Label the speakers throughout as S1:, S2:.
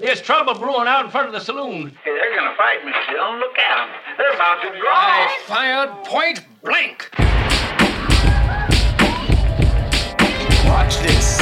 S1: There's trouble brewing out in front of the saloon.
S2: Hey, they're gonna fight me, Bill. Look at them. They're about to draw.
S1: I fired point blank.
S3: Watch this.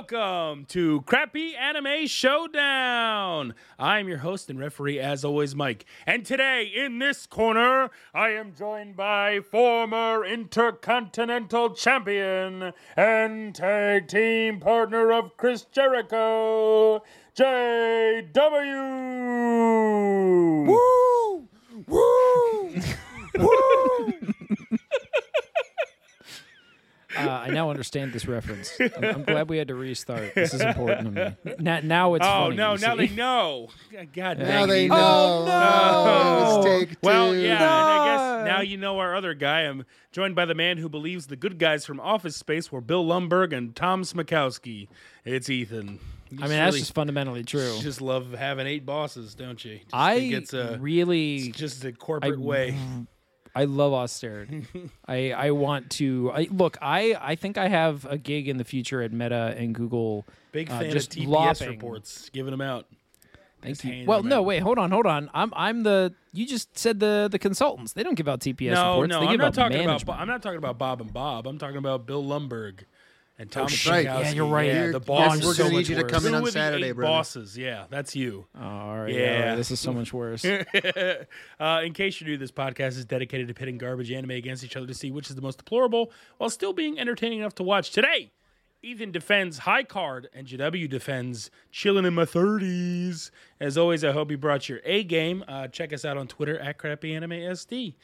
S4: Welcome to Crappy Anime Showdown. I'm your host and referee, as always, Mike. And today, in this corner, I am joined by former Intercontinental Champion and tag team partner of Chris Jericho, JW. Woo! Woo! Woo!
S5: Uh, I now understand this reference. I'm, I'm glad we had to restart. This is important to me. Now, now it's
S4: Oh
S5: funny,
S4: no!
S5: you
S4: Now
S5: see?
S4: they know. God
S5: Now
S4: dang
S6: they
S4: it.
S6: know.
S5: Oh, no.
S6: It was take
S4: Well,
S6: two.
S4: yeah, and I guess now you know our other guy. I'm joined by the man who believes the good guys from Office Space were Bill Lumbergh and Tom Smykowski. It's Ethan. You
S5: I mean, that's
S4: really
S5: just fundamentally true.
S4: just love having eight bosses, don't you? Just
S5: I
S4: think it's a
S5: really,
S4: just a corporate way.
S5: I love austerity. I, I want to I, look. I, I think I have a gig in the future at Meta and Google.
S4: Big
S5: uh,
S4: fan
S5: just
S4: of TPS
S5: lopping.
S4: reports, giving them out.
S5: Thank
S4: Just
S5: you. Well, no,
S4: out.
S5: wait, hold on, hold on. I'm I'm the. You just said the the consultants. They don't give out TPS
S4: No,
S5: reports.
S4: no,
S5: they
S4: I'm not talking about.
S5: management.
S4: Bo- I'm not talking about Bob and Bob. I'm talking about Bill Lumbergh and Tom
S6: That's right.
S5: Yeah, you're right.
S4: Yeah, the
S6: you're-
S4: boss.
S6: we're
S4: is so
S6: gonna need
S4: much
S6: you to
S4: worse.
S6: come in on
S4: the
S6: Saturday,
S4: eight
S6: brother.
S4: Bosses, yeah, that's you.
S5: Oh, all right,
S4: Yeah.
S5: all right, this is so much worse.
S4: uh, in case you're new, this podcast is dedicated to pitting garbage anime against each other to see which is the most deplorable while still being entertaining enough to watch. Today, Ethan defends High Card and JW defends Chilling in My 30s. As always, I hope you brought your A game. Uh, check us out on Twitter at CrappyAnimeSD.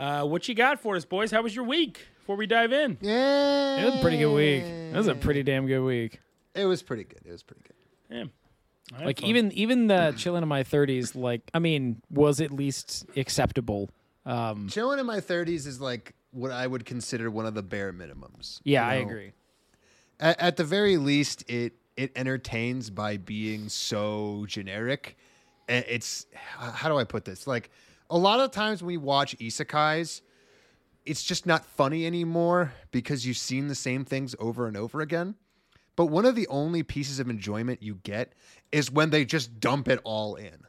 S4: Uh, what you got for us, boys? How was your week before we dive in?
S6: Yeah.
S5: It was a pretty good week. It was a pretty damn good week.
S6: It was pretty good. It was pretty good.
S4: Yeah. I
S5: Like
S4: fun.
S5: even even the chilling in my thirties, like I mean, was at least acceptable. Um,
S6: Chilling in my 30s is like what I would consider one of the bare minimums.
S5: yeah,
S6: you
S5: I agree.
S6: At, at the very least, it it entertains by being so generic. It's how do I put this? Like a lot of times when we watch isekais, it's just not funny anymore because you've seen the same things over and over again. But one of the only pieces of enjoyment you get is when they just dump it all in.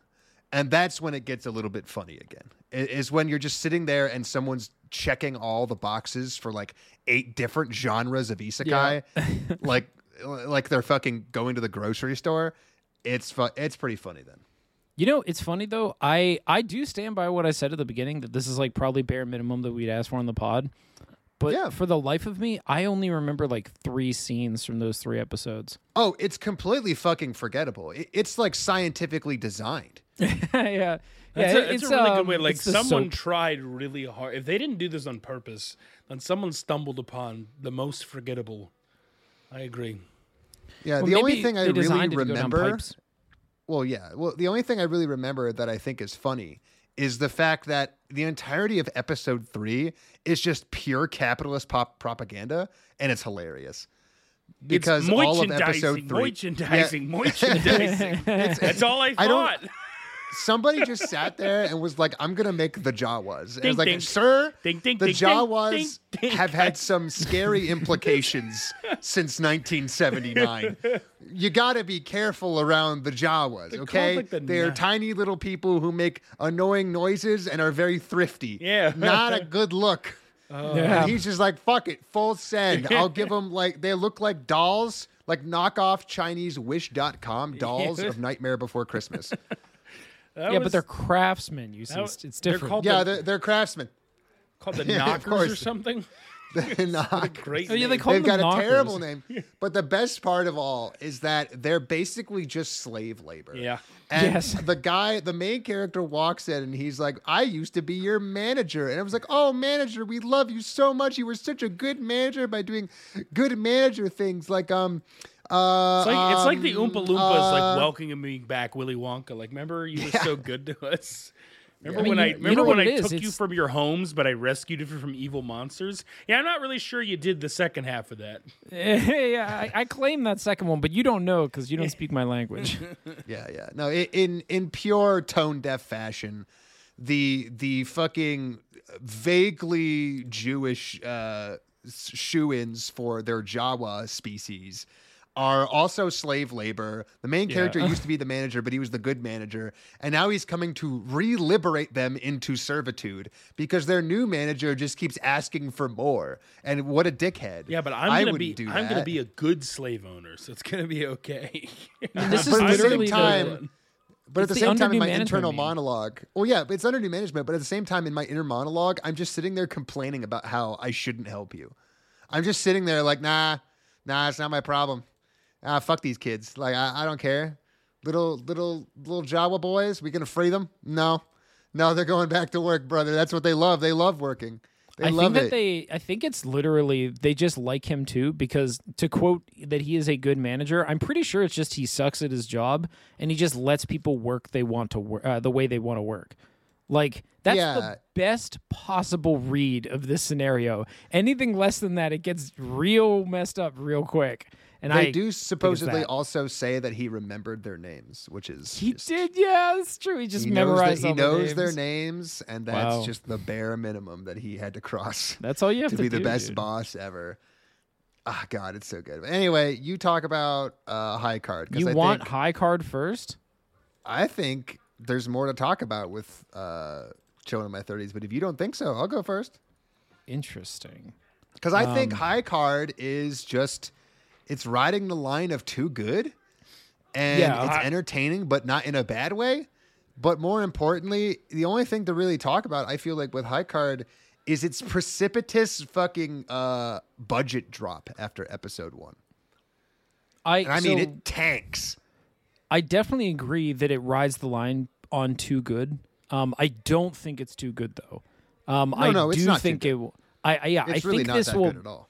S6: And that's when it gets a little bit funny again. i- Is when you're just sitting there and someone's checking all the boxes for like eight different genres of isekai, like like they're fucking going to the grocery store. It's fu- it's pretty funny then.
S5: You know, it's funny though. I I do stand by what I said at the beginning that this is like probably bare minimum that we'd ask for on the pod. But
S6: Yeah.
S5: for the life of me, I only remember like three scenes from those three episodes.
S6: Oh, it's completely fucking forgettable. It's like scientifically designed.
S5: yeah, yeah.
S4: That's, a,
S5: it's
S4: it's a really
S5: um,
S4: good way. Like someone
S5: soap.
S4: tried really hard. If they didn't do this on purpose, then someone stumbled upon the most forgettable. I agree.
S6: Yeah,
S5: Well,
S6: the only thing I really
S5: designed it to go down
S6: remember
S5: pipes.
S6: Well, yeah. Well, the only thing I really remember that I think is funny is the fact that the entirety of episode three is just pure capitalist pop propaganda, and it's hilarious. Because
S4: it's
S6: all of episode three,
S4: merchandising,
S6: Yeah.
S4: merchandising. That's all I
S6: I
S4: thought.
S6: Somebody just sat there and was like, "I'm gonna make the Jawas." And I was like,
S4: ding.
S6: "Sir,
S4: Ding, ding,
S6: the
S4: ding, ding,
S6: Jawas
S4: ding, ding.
S6: have had some scary implications since 1979. You got to be careful around the Jawas,
S4: called,
S6: okay?
S4: like, the
S6: They're tiny little people who make annoying noises and are very thrifty.
S4: Yeah.
S6: not a good look." Oh.
S5: Yeah.
S6: And he's just like, "Fuck it, full send." I'll give them like they look like dolls. Like knockoff Chinese Wish.com dolls of Nightmare Before Christmas.
S4: That
S5: yeah,
S4: was-
S5: but they're craftsmen. You see,
S4: that
S5: it's,
S4: was-
S5: it's
S4: they're
S5: different.
S4: called
S6: Yeah,
S4: the,
S6: they're, they're craftsmen.
S4: called the
S6: Yeah,
S4: knockers or something.
S6: They're not.
S4: Great.
S5: Oh, yeah, they call
S6: They've
S5: them
S6: got a terrible name. But the best part of all is that they're basically just slave labor.
S4: Yeah.
S6: And
S5: Yes.
S6: the guy, the main character walks in and he's like, I used to be your manager. And I was like, Oh, manager, we love you so much. You were such a good manager by doing good manager things like um uh
S4: It's like it's like the
S6: um,
S4: Oompa Loompas
S6: uh,
S4: like welcoming me back, Willy Wonka. Like, remember you were so good to us. Remember
S5: I mean,
S4: when
S5: you-
S4: I
S5: you
S4: remember
S5: know
S4: when I
S5: it is?
S4: took you from your homes, but I rescued you from evil monsters? Yeah, I'm not really sure you did the second half of that.
S5: yeah, I, I claim that second one, but you don't know because you don't speak my language.
S6: Yeah, yeah. No, in in pure tone deaf fashion, the the fucking vaguely Jewish uh, shoe-ins for their Jawa species are also slave labor. The main character used to be the manager, but he was the good manager, and now he's coming to re-liberate them into servitude because their new manager just keeps asking for more. And what a dickhead!
S4: Yeah, but I'm gonna be I'm gonna be a good slave owner, so it's gonna be okay.
S5: this is
S6: But at the same
S5: literally the-
S6: time- But at the
S5: the
S6: same time, in my internal
S5: meme.
S6: monologue, well, yeah, it's under new management. But at the same time, in my inner monologue, I'm just sitting there complaining about how I shouldn't help you. I'm just sitting there like, nah, nah, it's not my problem. Ah, fuck these kids. Like, I, I don't care. Little, little, little Jawa boys, we gonna free them? No, no, they're going back to work, brother. That's what they love. They love working. They
S5: I
S6: love
S5: think that
S6: it.
S5: they I think it's literally they just like him too because to quote that he is a good manager, I'm pretty sure it's just he sucks at his job and he just lets people work they want to work uh, the way they want to work. Like that's
S6: Yeah.
S5: the best possible read of this scenario. Anything less than that, it gets real messed up real quick. And
S6: they
S5: I
S6: do supposedly also say that he remembered their names, which is
S5: he
S6: just-
S5: did, yeah, that's true. He just
S6: he knows,
S5: memorized
S6: that, he knows their
S5: names.
S6: names, and that's
S5: Wow.
S6: just the bare minimum that he had to cross
S5: That's all you have
S6: to
S5: to,
S6: be the best
S5: dude.
S6: boss ever. Ah, God, it's so good. But anyway, you talk about uh, high card.
S5: You
S6: I
S5: want
S6: Think,
S5: high card first?
S6: I think there's more to talk about with uh, chilling in my 30s. But if you don't think so, I'll go first.
S5: Interesting.
S6: Because I think
S5: Um,
S6: high card is just it's riding the line of too good, and
S5: Yeah,
S6: it's
S5: I-
S6: entertaining, but not in a bad way. But more importantly, the only thing to really talk about, I feel like with high card, is its precipitous fucking uh, budget drop after episode one.
S5: I
S6: And I mean, it tanks.
S5: I definitely agree that it rides the line on too good. Um, I don't think it's too good though. Um, I
S6: no,
S5: do think it. will- I, I yeah,
S6: It's
S5: I
S6: really
S5: think
S6: not
S5: this
S6: that
S5: will.
S6: good at all.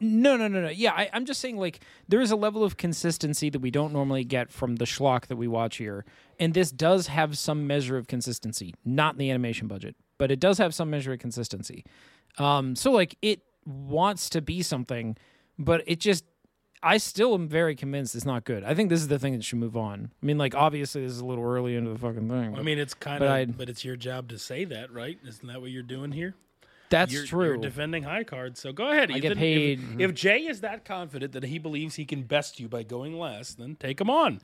S5: No, no, no, no. Yeah, I, I'm just saying like there is a level of consistency that we don't normally get from the schlock that we watch here, and this does have some measure of consistency. Not in the animation budget, but it does have some measure of consistency. Um, so like it wants to be something, but it just. I still am very convinced it's not good. I think this is the thing that should move on. I mean, like obviously this is a little early into the fucking thing.
S4: I mean, it's kind of,
S5: I'd-
S4: but it's your job to say that, right? Isn't that what you're doing here?
S5: That's
S4: you're,
S5: true.
S4: You're defending high cards, so go ahead.
S5: I
S4: Ethan.
S5: get
S4: If-
S5: paid-
S4: If, Jay is that confident that he believes he can best you by going last, then take him on.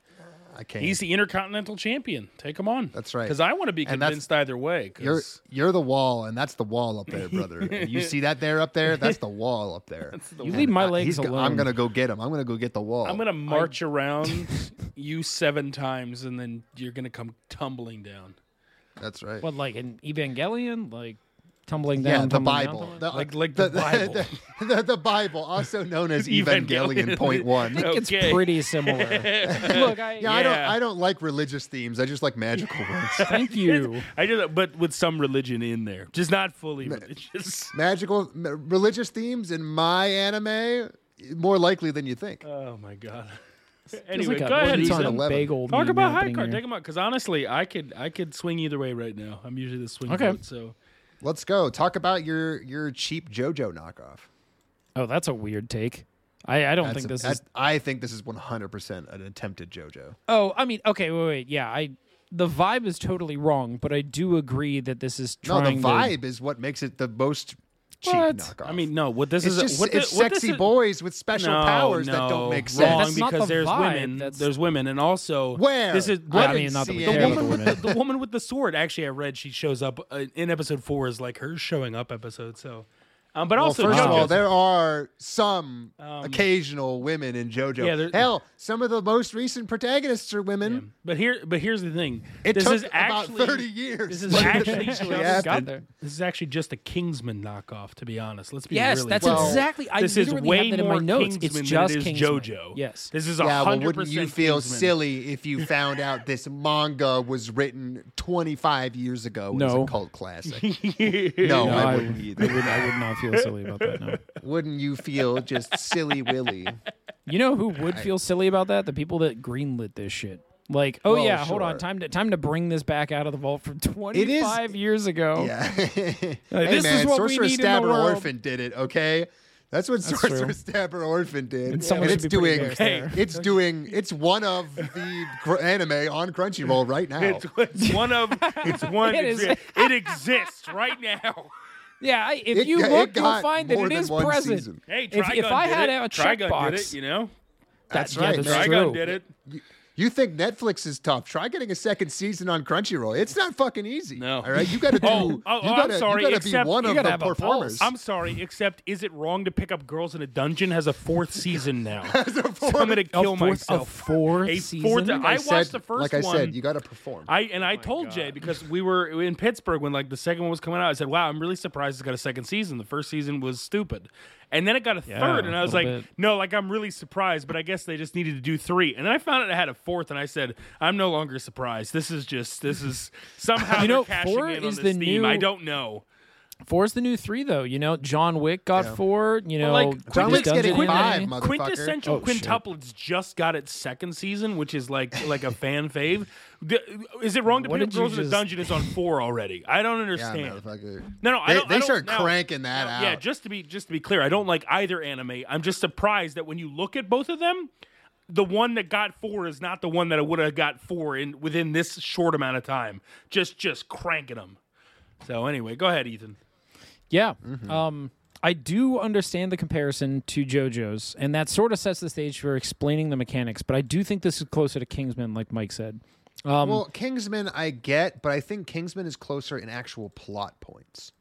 S6: I can't.
S4: He's the intercontinental champion. Take him on.
S6: That's right.
S4: Because I want to be convinced either way.
S6: You're you're the wall, and that's the wall up there, brother. You see that there up there? That's the wall up there.
S5: you leave my legs
S6: he's go-
S5: alone.
S6: I'm gonna go get him. I'm gonna go get the wall.
S4: I'm gonna march around you seven times, and then you're gonna come tumbling down.
S6: That's right.
S5: What like an Evangelion, like tumbling
S6: yeah,
S5: down,
S6: the
S5: tumbling down,
S6: Bible,
S5: tumbling-
S6: the,
S4: Like- uh, like the Bible.
S6: the, the, the Bible, also known as
S4: Evangelion.
S6: Evangelion Point One.
S5: I think it's pretty similar. Look, I
S6: Yeah, I don't. I don't like religious themes. I just like magical ones.
S5: thank you.
S4: I just, but with some religion in there, just not fully religious.
S6: magical, religious themes in my anime more likely than you think.
S4: Oh my god.
S5: Feels
S4: anyway,
S5: like
S4: go ahead.
S6: It's on
S4: Ethan.
S5: some
S6: 11.
S4: Talk about high card.
S5: here.
S4: Take them out because honestly, I could I could swing either way right now. I'm usually the swing
S5: Okay.
S4: vote, so
S6: Let's go. Talk about your your cheap JoJo knockoff.
S5: Oh, that's a weird take. I, I don't
S6: That's
S5: think this
S6: that-
S5: is.
S6: I think this is 100% an attempted JoJo.
S5: Oh, I mean, okay, wait, wait, yeah. I the vibe is totally wrong, but I do agree that this is trying.
S6: No, the vibe is what makes it the most cheap
S5: What?
S6: knockoff.
S4: I mean, no. What this
S6: it's
S4: is
S6: just
S4: what
S6: it's
S4: thi- what this
S6: sexy
S4: is-
S6: boys with special
S4: no,
S6: powers
S4: no,
S6: that don't make sense.
S4: Wrong
S5: That's not
S4: because
S5: the
S4: there's
S5: vibe,
S4: women.
S5: that's-
S4: There's women, and also
S6: Where?
S4: this is
S6: What
S5: I
S6: did
S5: mean, not that we
S6: CN
S5: care
S4: the
S5: about
S4: woman
S5: the
S4: with the, the woman with the sword. Actually, I read she shows up uh, in episode four is like her showing up episode. So, um, but
S6: Well,
S4: also
S6: first of all, there are some
S4: Um,
S6: occasional women in JoJo.
S4: yeah,
S6: Hell, some of the most recent protagonists are women.
S4: But here, but here's the thing.
S6: It
S4: this
S6: took
S4: is
S6: about
S4: actually,
S6: 30 years.
S4: This is
S6: to
S4: actually
S6: actually
S4: just-
S5: got there.
S4: This is actually just a Kingsman knockoff, to be honest. Let's be
S5: Yes,
S4: really
S5: that's.
S6: Well,
S5: exactly. I
S4: this is
S5: literally
S4: way
S5: have that in
S4: more
S5: my notes.
S4: Kingsman
S5: It's
S4: than
S5: just
S4: it is
S5: Kingsman.
S4: JoJo.
S5: Yes.
S4: this is
S6: Yeah, well,
S4: 100%
S6: wouldn't you feel
S4: Kingsman.
S6: silly if you found out this manga was written 25 years ago and is
S5: No.
S6: a cult classic?
S5: No,
S6: no, I
S5: I
S6: wouldn't
S5: would-
S6: either.
S5: I would, I would not feel silly about that. No.
S6: Wouldn't you feel just silly willy?
S5: You know who would feel silly about that? The people that greenlit this shit. Like, oh
S6: Well,
S5: yeah, hold on, time to time to bring this back out of the vault from 25 years ago.
S6: Yeah. hey
S5: this is
S6: man,
S5: what we
S6: Sorcerer
S5: need in the
S6: Stabber
S5: world.
S6: Orphen did it, okay? That's what
S5: true.
S6: Sorcerer Stabber Orphen did.
S5: And someone
S6: it's
S5: should be pretty
S6: doing
S5: embarrassed there.
S6: it's doing it's one of the gr- anime on Crunchyroll right now.
S4: It's, it's one of it's one.
S5: It
S4: It,
S5: is.
S4: it exists right now.
S5: Yeah, if
S6: It
S5: you look, you'll find that
S6: more
S5: it
S6: than
S5: is
S6: one
S5: present.
S6: season.
S4: Hey,
S5: If-
S4: Trigun
S5: if I
S4: did
S5: had
S4: it.
S5: a
S4: Trigun did
S5: checkbox-
S4: it. You know, Uh,
S6: that's
S5: yeah,
S6: right.
S5: that's
S6: man.
S5: true.
S4: Trigun did it.
S6: You think Netflix is tough? Try getting a second season on Crunchyroll. It's not fucking easy.
S4: No.
S6: All right, you got to oh, do.
S4: Oh, oh,
S6: you
S4: oh, I'm sorry,
S6: You got to be one of
S5: gotta
S6: the
S5: have a pulse.
S6: performers.
S4: I'm sorry, except is it wrong to pick up girls in a dungeon? Has a fourth season now. so I'm gonna
S5: A
S4: kill
S5: fourth-
S4: myself.
S5: A fourth
S4: A
S5: season.
S4: fourth- I
S6: I
S4: watched
S6: said,
S4: the first
S6: like I
S4: one.
S6: said, you got to perform.
S4: I and I oh told Jay because we were in Pittsburgh when like the second one was coming out. I said, "Wow, I'm really surprised it's got a second season. The first season was stupid." And then it got a
S5: Yeah,
S4: third, and I was like,
S5: bit.
S4: "No, like I'm really surprised." But I guess they just needed to do three. And then I found out it had a fourth, and I said, "I'm no longer surprised. This is just this is somehow
S5: You know,
S4: cashing
S5: four
S4: in
S5: is
S4: on this
S5: the
S4: theme.
S5: new-
S4: I don't know."
S5: Four's the new three, though. You know, John Wick got four. You know,
S4: like,
S5: Quintus
S6: John Wick's getting
S5: Dungeon
S6: five, motherfucker.
S4: Quintessential
S5: Oh, shit.
S4: Quintuplets just got its second season, which is like like a fan fave. Is it wrong to
S5: What
S4: pick up
S5: did
S4: in a Dungeon? It's on four already. I don't understand.
S6: motherfucker.
S4: No, no, I
S6: They,
S4: don't.
S6: they
S4: I don't,
S6: start
S4: now-
S6: cranking that
S4: now,
S6: out.
S4: Yeah, just to be just to be clear, I don't like either anime. I'm just surprised that when you look at both of them, the one that got four is not the one that I would have got four in within this short amount of time. Just just cranking them. So anyway, go ahead, Ethan.
S5: Yeah.
S6: Mm-hmm.
S5: Um, I do understand the comparison to JoJo's, and that sort of sets the stage for explaining the mechanics. But I do think this is closer to Kingsman, like Mike said. Um,
S6: well, Kingsman, I get, but I think Kingsman is closer in actual plot points.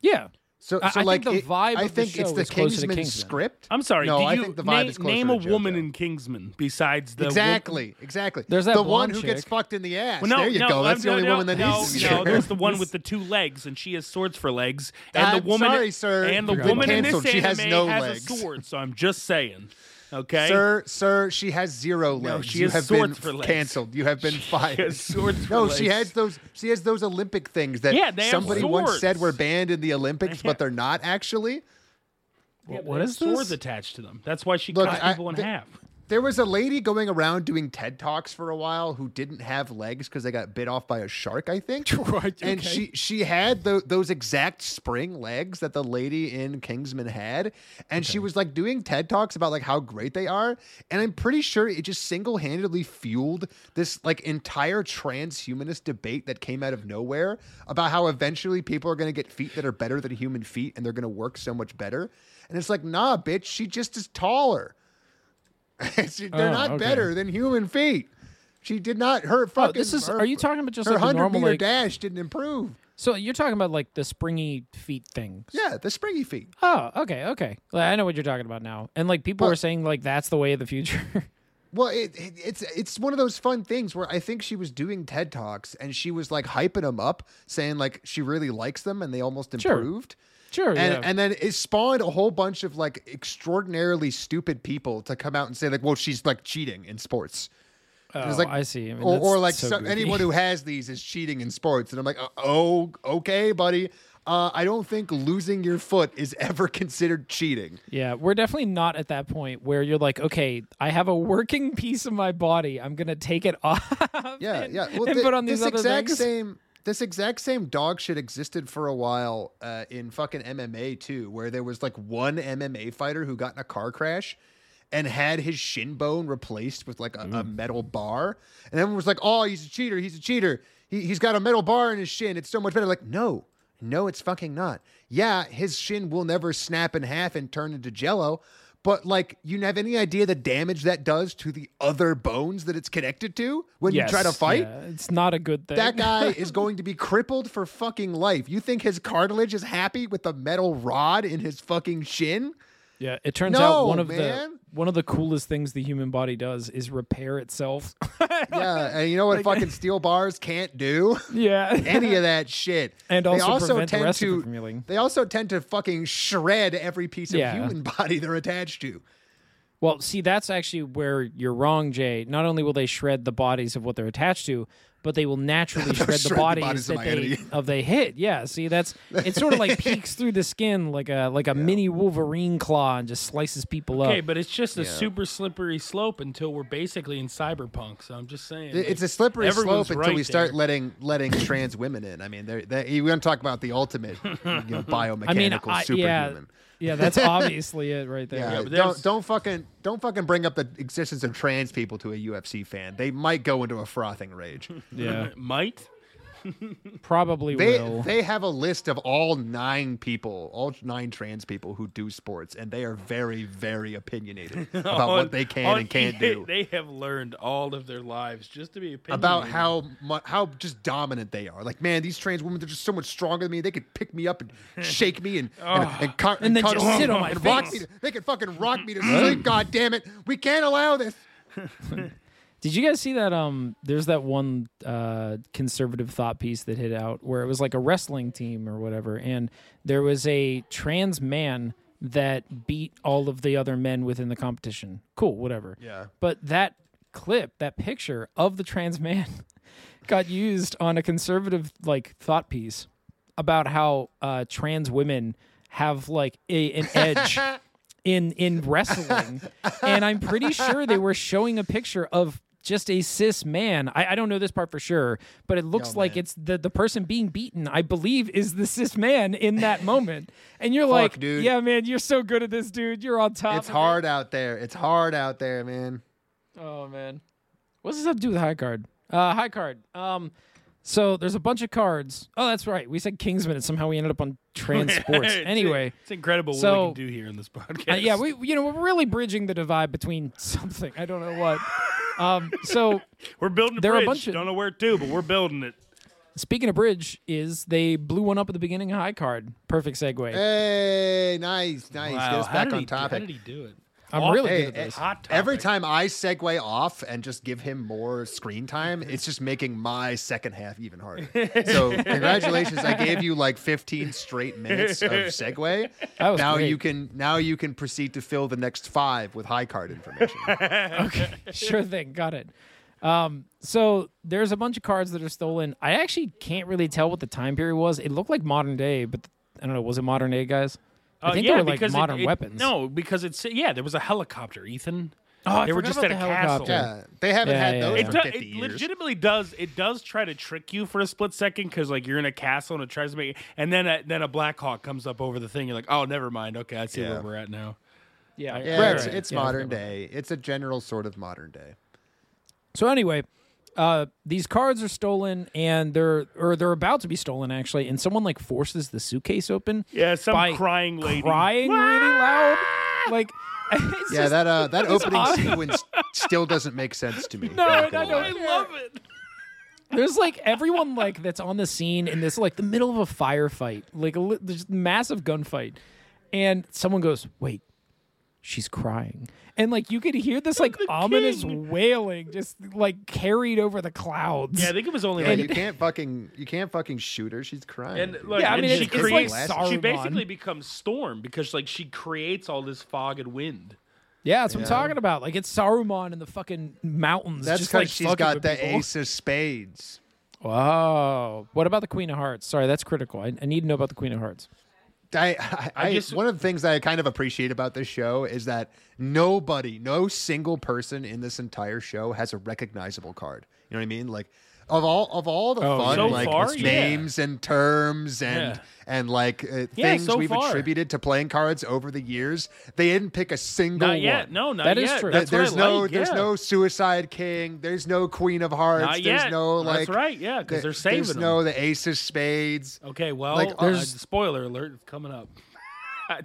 S5: yeah.
S6: So,
S5: I-
S6: so
S5: I
S6: like
S5: think the
S6: it-
S5: vibe
S6: I
S5: of the
S6: think it's the
S5: is to
S6: Kingsman
S5: Kingsman.
S6: script.
S4: I'm sorry.
S6: No,
S4: did
S6: I
S4: you
S6: think the vibe
S4: name,
S6: is closer to King's
S4: name
S6: to
S4: a woman in Kingsman besides the wo-
S6: Exactly, exactly.
S5: There's that
S6: the one
S5: blonde
S6: who gets fucked in the ass.
S4: Well, no,
S6: there you
S4: no,
S6: go. That's
S4: um,
S6: the only
S4: no,
S6: woman that
S4: no,
S6: needs to
S4: no, there's the one with the two legs, and she has swords for legs. And
S6: I'm
S4: the woman,
S6: sorry, sir.
S4: and the
S6: You're
S4: woman in
S6: canceled.
S4: this
S6: She
S4: anime
S6: has no
S4: has
S6: legs.
S4: a sword. So I'm just saying, okay?
S6: Sir, sir, she has zero
S4: No,
S6: legs.
S4: she
S6: you
S4: has
S6: have
S4: swords
S6: been
S4: for legs.
S6: canceled. You have been fired.
S4: has swords for
S6: no, she has those. She has those Olympic things that
S4: Yeah,
S6: somebody once said were banned in the Olympics, but they're not actually.
S4: Yeah,
S5: what
S4: they
S5: is this?
S4: Swords attached to them. That's why she
S6: Look,
S4: cut
S6: I-
S4: people in
S6: the-
S4: half.
S6: There was a lady going around doing TED Talks for a while who didn't have legs because they got bit off by a shark, I think.
S5: Right,
S6: And she she had tho- those exact spring legs that the lady in Kingsman had, and she was like doing TED Talks about like how great they are. And I'm pretty sure it just single handedly fueled this like entire transhumanist debate that came out of nowhere about how eventually people are going to get feet that are better than human feet and they're going to work so much better. And it's like, nah, bitch, she just is taller. They're
S5: Oh,
S6: not
S5: okay.
S6: better than human feet. She did not. Her fucking.
S5: Oh, this is.
S6: her-
S5: Are you talking about just
S6: her
S5: like a
S6: hundred meter
S5: like?
S6: dash didn't improve.
S5: So you're talking about like the springy feet things.
S6: Yeah, the springy feet.
S5: Oh, okay, okay. Like, I know what you're talking about now. And like people
S6: Well-
S5: are saying like that's the way of the future.
S6: Well, it, it, it's it's one of those fun things where I think she was doing TED talks and she was like hyping them up, saying like she really likes them and they almost improved.
S5: sure.
S6: And
S5: yeah.
S6: and then it spawned a whole bunch of like extraordinarily stupid people to come out and say like, well, she's like cheating in sports.
S5: oh,
S6: like-
S5: I see. I mean,
S6: or, or like
S5: so
S6: so-
S5: goofy.
S6: anyone who has these is cheating in sports. And I'm like, oh, okay, buddy. Uh, I don't think losing your foot is ever considered cheating.
S5: Yeah, we're definitely not at that point where you're like, okay, I have a working piece of my body. I'm gonna take it off.
S6: Yeah,
S5: and,
S6: yeah. Well,
S5: and
S6: thi-
S5: put on these
S6: this
S5: other
S6: exact
S5: things.
S6: same this exact same dog shit existed for a while uh, in fucking MMA too, where there was like one MMA fighter who got in a car crash and had his shin bone replaced with like a, a
S5: Mm.
S6: metal bar, and everyone was like, "Oh, he's a cheater! He's a cheater! He, he's got a metal bar in his shin. It's so much better." Like, no. No, it's fucking not. Yeah, his shin will never snap in half and turn into jello, but like, you have any idea the damage that does to the other bones that it's connected to when you try to fight?
S5: yeah, it's not a good thing.
S6: That guy is going to be crippled for fucking life. You think his cartilage is happy with the metal rod in his fucking shin?
S5: Yeah, it turns
S6: No,
S5: out one of
S6: man.
S5: the one of the coolest things the human body does is repair itself.
S6: Yeah, and you know what fucking steel bars can't do?
S5: yeah,
S6: Any of that shit.
S5: And
S6: They
S5: also prevent the
S6: tend
S5: rest of
S6: to
S5: it from healing.
S6: they also tend to fucking shred every piece of
S5: Yeah.
S6: human body they're attached to.
S5: Well, see, that's actually where you're wrong, Jay. Not only will they shred the bodies of what they're attached to, but they will naturally shred the
S6: Shred the
S5: bodies,
S6: bodies of
S5: that
S6: my
S5: they
S6: enemy.
S5: of they hit. Yeah, see, that's it. Sort of like peeks through the skin like a like a mini Wolverine claw and just slices people
S4: Okay,
S5: up.
S4: Okay, but it's just a
S6: Yeah.
S4: super slippery slope until we're basically in cyberpunk. So I'm just saying.
S6: It- It's
S4: like,
S6: a slippery
S4: everyone's
S6: slope until we
S4: right
S6: start
S4: there.
S6: letting letting trans women in. I mean, they're, they we're going to talk about the ultimate, you know, biomechanical
S5: I mean, I,
S6: superhuman.
S5: yeah, that's obviously it right there.
S6: Yeah,
S4: but
S6: don't don't fucking don't fucking bring up the existence of trans people to a UFC fan. They might go into a frothing rage.
S5: yeah.
S4: might.
S5: Probably
S6: They
S5: will.
S6: they have a list of all nine people, all nine trans people who do sports, and they are very very opinionated about what they can and can't
S4: EA,
S6: do.
S4: They have learned all of their lives just to be opinionated
S6: about how how just dominant they are. Like, man, these trans women, they're just so much stronger than me. They could pick me up and shake me and and, ah, and, cut-
S5: And then
S6: cuddle
S5: just sit on my
S6: and rock
S5: face.
S6: me. To, they could fucking rock me to sleep. God damn it, we can't allow this.
S5: Did you guys see that? Um, there's that one uh, conservative thought piece that hit out where it was like a wrestling team or whatever, and there was a trans man that beat all of the other men within the competition. Cool, whatever.
S6: Yeah.
S5: But that clip, that picture of the trans man, got used on a conservative like thought piece about how uh, trans women have like a, an edge in in wrestling, and I'm pretty sure they were showing a picture of just a cis man. I, I don't know this part for sure, but it looks
S6: Yo,
S5: like
S6: man.
S5: it's the the person being beaten. I believe is the cis man in that moment, and you're like,
S6: dude.
S5: yeah, man, you're so good at this, dude. You're on top.
S6: It's
S5: of it."
S6: hard out there. It's hard out there, man.
S5: Oh man, what's this have to do with high card? Uh, high card. Um, so there's a bunch of cards. Oh, that's right. We said Kingsman, and somehow we ended up on trans sports.
S4: It's-
S5: anyway,
S4: it's incredible what we can do here in this podcast.
S5: uh, yeah, we you know we're really bridging the divide between something I don't know what. Um, so
S4: we're building a
S5: there are a bunch of-
S4: Don't know where to, but we're building it.
S5: speaking of bridge, is they blew one up at the beginning of high card. Perfect segue.
S6: Hey, nice, nice.
S4: Wow,
S6: Get us back on
S4: he,
S6: topic.
S4: How did he do it?
S5: I'm
S4: Off-
S5: really
S6: Hey,
S5: good at this.
S4: Hot
S6: Every time I segue off and just give him more screen time, it's just making my second half even harder. So congratulations, I gave you like 15 straight minutes of segue.
S5: That was
S6: now
S5: great.
S6: you can now you can proceed to fill the next five with high card information.
S5: Okay, sure thing. Got it. Um, so there's a bunch of cards that are stolen. I actually can't really tell what the time period was. It looked like modern day, but I don't know. Was it modern day, guys? I
S4: Uh,
S5: think
S4: yeah,
S5: they were like
S4: because it-
S5: modern
S4: it-
S5: weapons.
S4: No, because it's yeah, there was a helicopter, Ethan.
S5: Oh, I
S4: they were
S5: forgot
S4: just
S5: about
S4: at a
S5: the
S4: castle.
S5: helicopter.
S6: yeah, they haven't
S5: Yeah,
S6: had
S5: yeah,
S6: those
S5: yeah.
S4: It,
S6: for
S4: do,
S6: 50
S4: it
S6: years.
S4: legitimately does. It does try to trick you for a split second because like you're in a castle and it tries to make, and then a, then a Black Hawk comes up over the thing. You're like, oh, never mind. Okay, I see
S6: Yeah.
S4: where we're at now.
S5: Yeah,
S6: Yeah,
S5: right,
S6: it's,
S5: right.
S6: it's
S5: Yeah,
S6: modern day. It's a general sort of modern day.
S5: So anyway, uh, these cards are stolen, and they're or they're about to be stolen actually, and someone like forces the suitcase open.
S4: Yeah, some
S5: by
S4: crying lady.
S5: crying really loud, like. It's
S6: Yeah,
S5: just-
S6: that uh, that opening
S5: odd.
S6: sequence still doesn't make sense to me.
S5: No,
S6: I'm
S5: I don't-
S4: I love it.
S5: There's like everyone like that's on the scene in this like the middle of a firefight, like a li- there's massive gunfight, and someone goes, "Wait, she's crying," and like you could hear this like ominous wailing just like carried over the clouds.
S4: Yeah, I think it was only
S6: Yeah,
S4: like
S6: you can't fucking you can't fucking shoot her. She's crying.
S4: And
S6: dude.
S4: like,
S5: Yeah, I
S4: and
S5: mean,
S4: she
S5: it's- it's
S4: creates,
S5: like
S4: she basically becomes Storm because like she creates all this fog and wind.
S5: yeah, that's what I'm talking about. Like it's Saruman in the fucking mountains.
S6: That's
S5: just
S6: because
S5: like
S6: she's
S5: fucking
S6: got the
S5: people.
S6: ace of spades.
S5: Wow. What about the Queen of Hearts? Sorry, that's critical. I, I need to know about the Queen of Hearts.
S6: I, I, I
S4: just-
S6: one of the things that I kind of appreciate about this show is that nobody, no single person in this entire show has a recognizable card. You know what I mean? Like of all of all the
S5: Oh,
S6: fun.
S5: So
S6: like
S4: far, yeah.
S6: names and terms and
S4: Yeah.
S6: and like uh,
S4: Yeah,
S6: things
S4: so
S6: we've
S4: far.
S6: attributed to playing cards over the years, they didn't pick a single
S4: Not yet.
S6: one.
S4: No, not
S5: That is
S4: yet.
S5: true.
S4: That's
S6: there's
S4: what I
S6: no
S4: like,
S6: there's
S4: yeah.
S6: no Suicide King. There's no Queen of Hearts.
S4: Not
S6: there's
S4: yet.
S6: no like
S4: That's right. Yeah, because they're
S6: th-
S4: saving
S6: There's
S4: them.
S6: no the Ace of Spades.
S4: Okay, well,
S6: Like,
S4: uh,
S5: there's-
S4: spoiler alert coming up.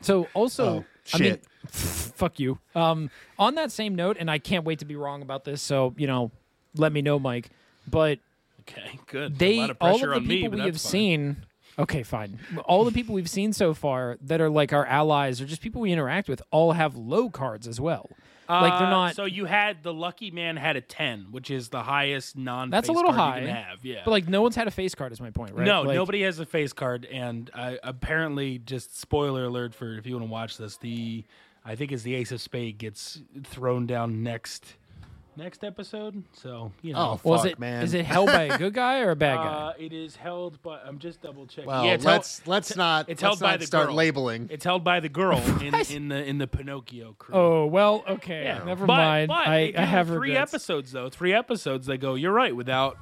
S5: So also,
S6: Oh,
S5: I mean,
S6: shit.
S5: fuck you. Um, on that same note, and I can't wait to be wrong about this. So you know, let me know, Mike. But
S4: Okay, good. a
S5: they,
S4: lot of
S5: all
S4: pressure
S5: of the
S4: on me,
S5: people
S4: but
S5: we have
S4: fine.
S5: seen. Okay, fine. All the people we've seen so far that are like our allies or just people we interact with all have low cards as well. like they're
S4: Uh,
S5: not.
S4: So you had the lucky man had a ten, which is the highest non.
S5: That's a little high.
S4: Have. Yeah.
S5: but like no one's had a face card. Is my point, right?
S4: no,
S5: Like,
S4: nobody has a face card, and uh, apparently, just spoiler alert for if you want to watch this, the I think it's the Ace of Spade gets thrown down next next episode. So you know,
S6: Oh, fuck,
S5: Was it?
S6: man.
S5: Is it held by a good guy or a bad guy?
S4: uh, it is held by. I'm just double checking.
S6: Well,
S4: yeah, it's held-
S6: let's let's not.
S4: it's
S6: let's
S4: held by
S6: not
S4: the
S6: start
S4: girl.
S6: labeling.
S4: It's held by the girl in, in the in the Pinochle crew.
S5: oh well, okay.
S4: yeah.
S5: Never
S4: but,
S5: mind.
S4: But
S5: I, I have
S4: three
S5: regrets.
S4: episodes though. Three episodes. They go. You're right. Without,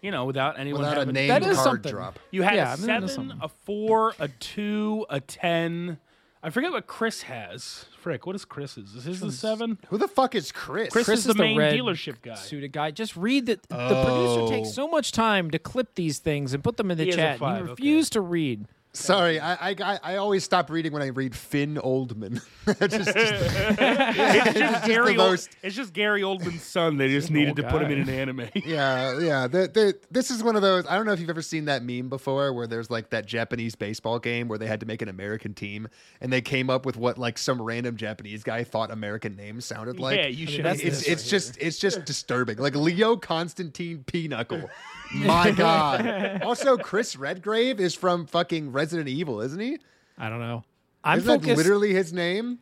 S4: you know, without anyone
S6: Without a
S4: having,
S6: name
S5: That is
S6: card
S5: something.
S6: drop.
S4: You had
S5: Yeah,
S4: a
S5: I mean, that is
S4: seven, a four, a two, a ten. I forget what Chris has. Frick, what is Chris's? Is his the seven?
S6: Who the fuck is Chris?
S4: Chris,
S5: Chris
S4: is the
S5: is the
S4: main
S5: red
S4: dealership guy.
S5: Suited guy. Just read that. The producer takes
S6: Oh.
S5: so much time to clip these things and put them in the
S4: He
S5: chat. and
S4: five,
S5: he
S4: okay.
S5: to read.
S6: Sorry, I, I I I always stop reading when I read Finn Oldman. It's just-
S4: It's just Gary.
S6: the most-
S4: it's just Gary Oldman's son. They just needed to
S5: old
S4: put him in an anime.
S6: yeah, yeah. The, the, this is one of those. I don't know if you've ever seen that meme before, where there's like that Japanese baseball game where they had to make an American team, and they came up with what like some random Japanese guy thought American names sounded like.
S4: yeah, you should.
S5: that's
S6: it's
S5: this
S6: it's just it's just disturbing. Like Leo Constantine Pinochle. My God. also, Chris Redgrave is from fucking Resident Evil, isn't he?
S5: I don't know. I'm
S6: Isn't that literally his name?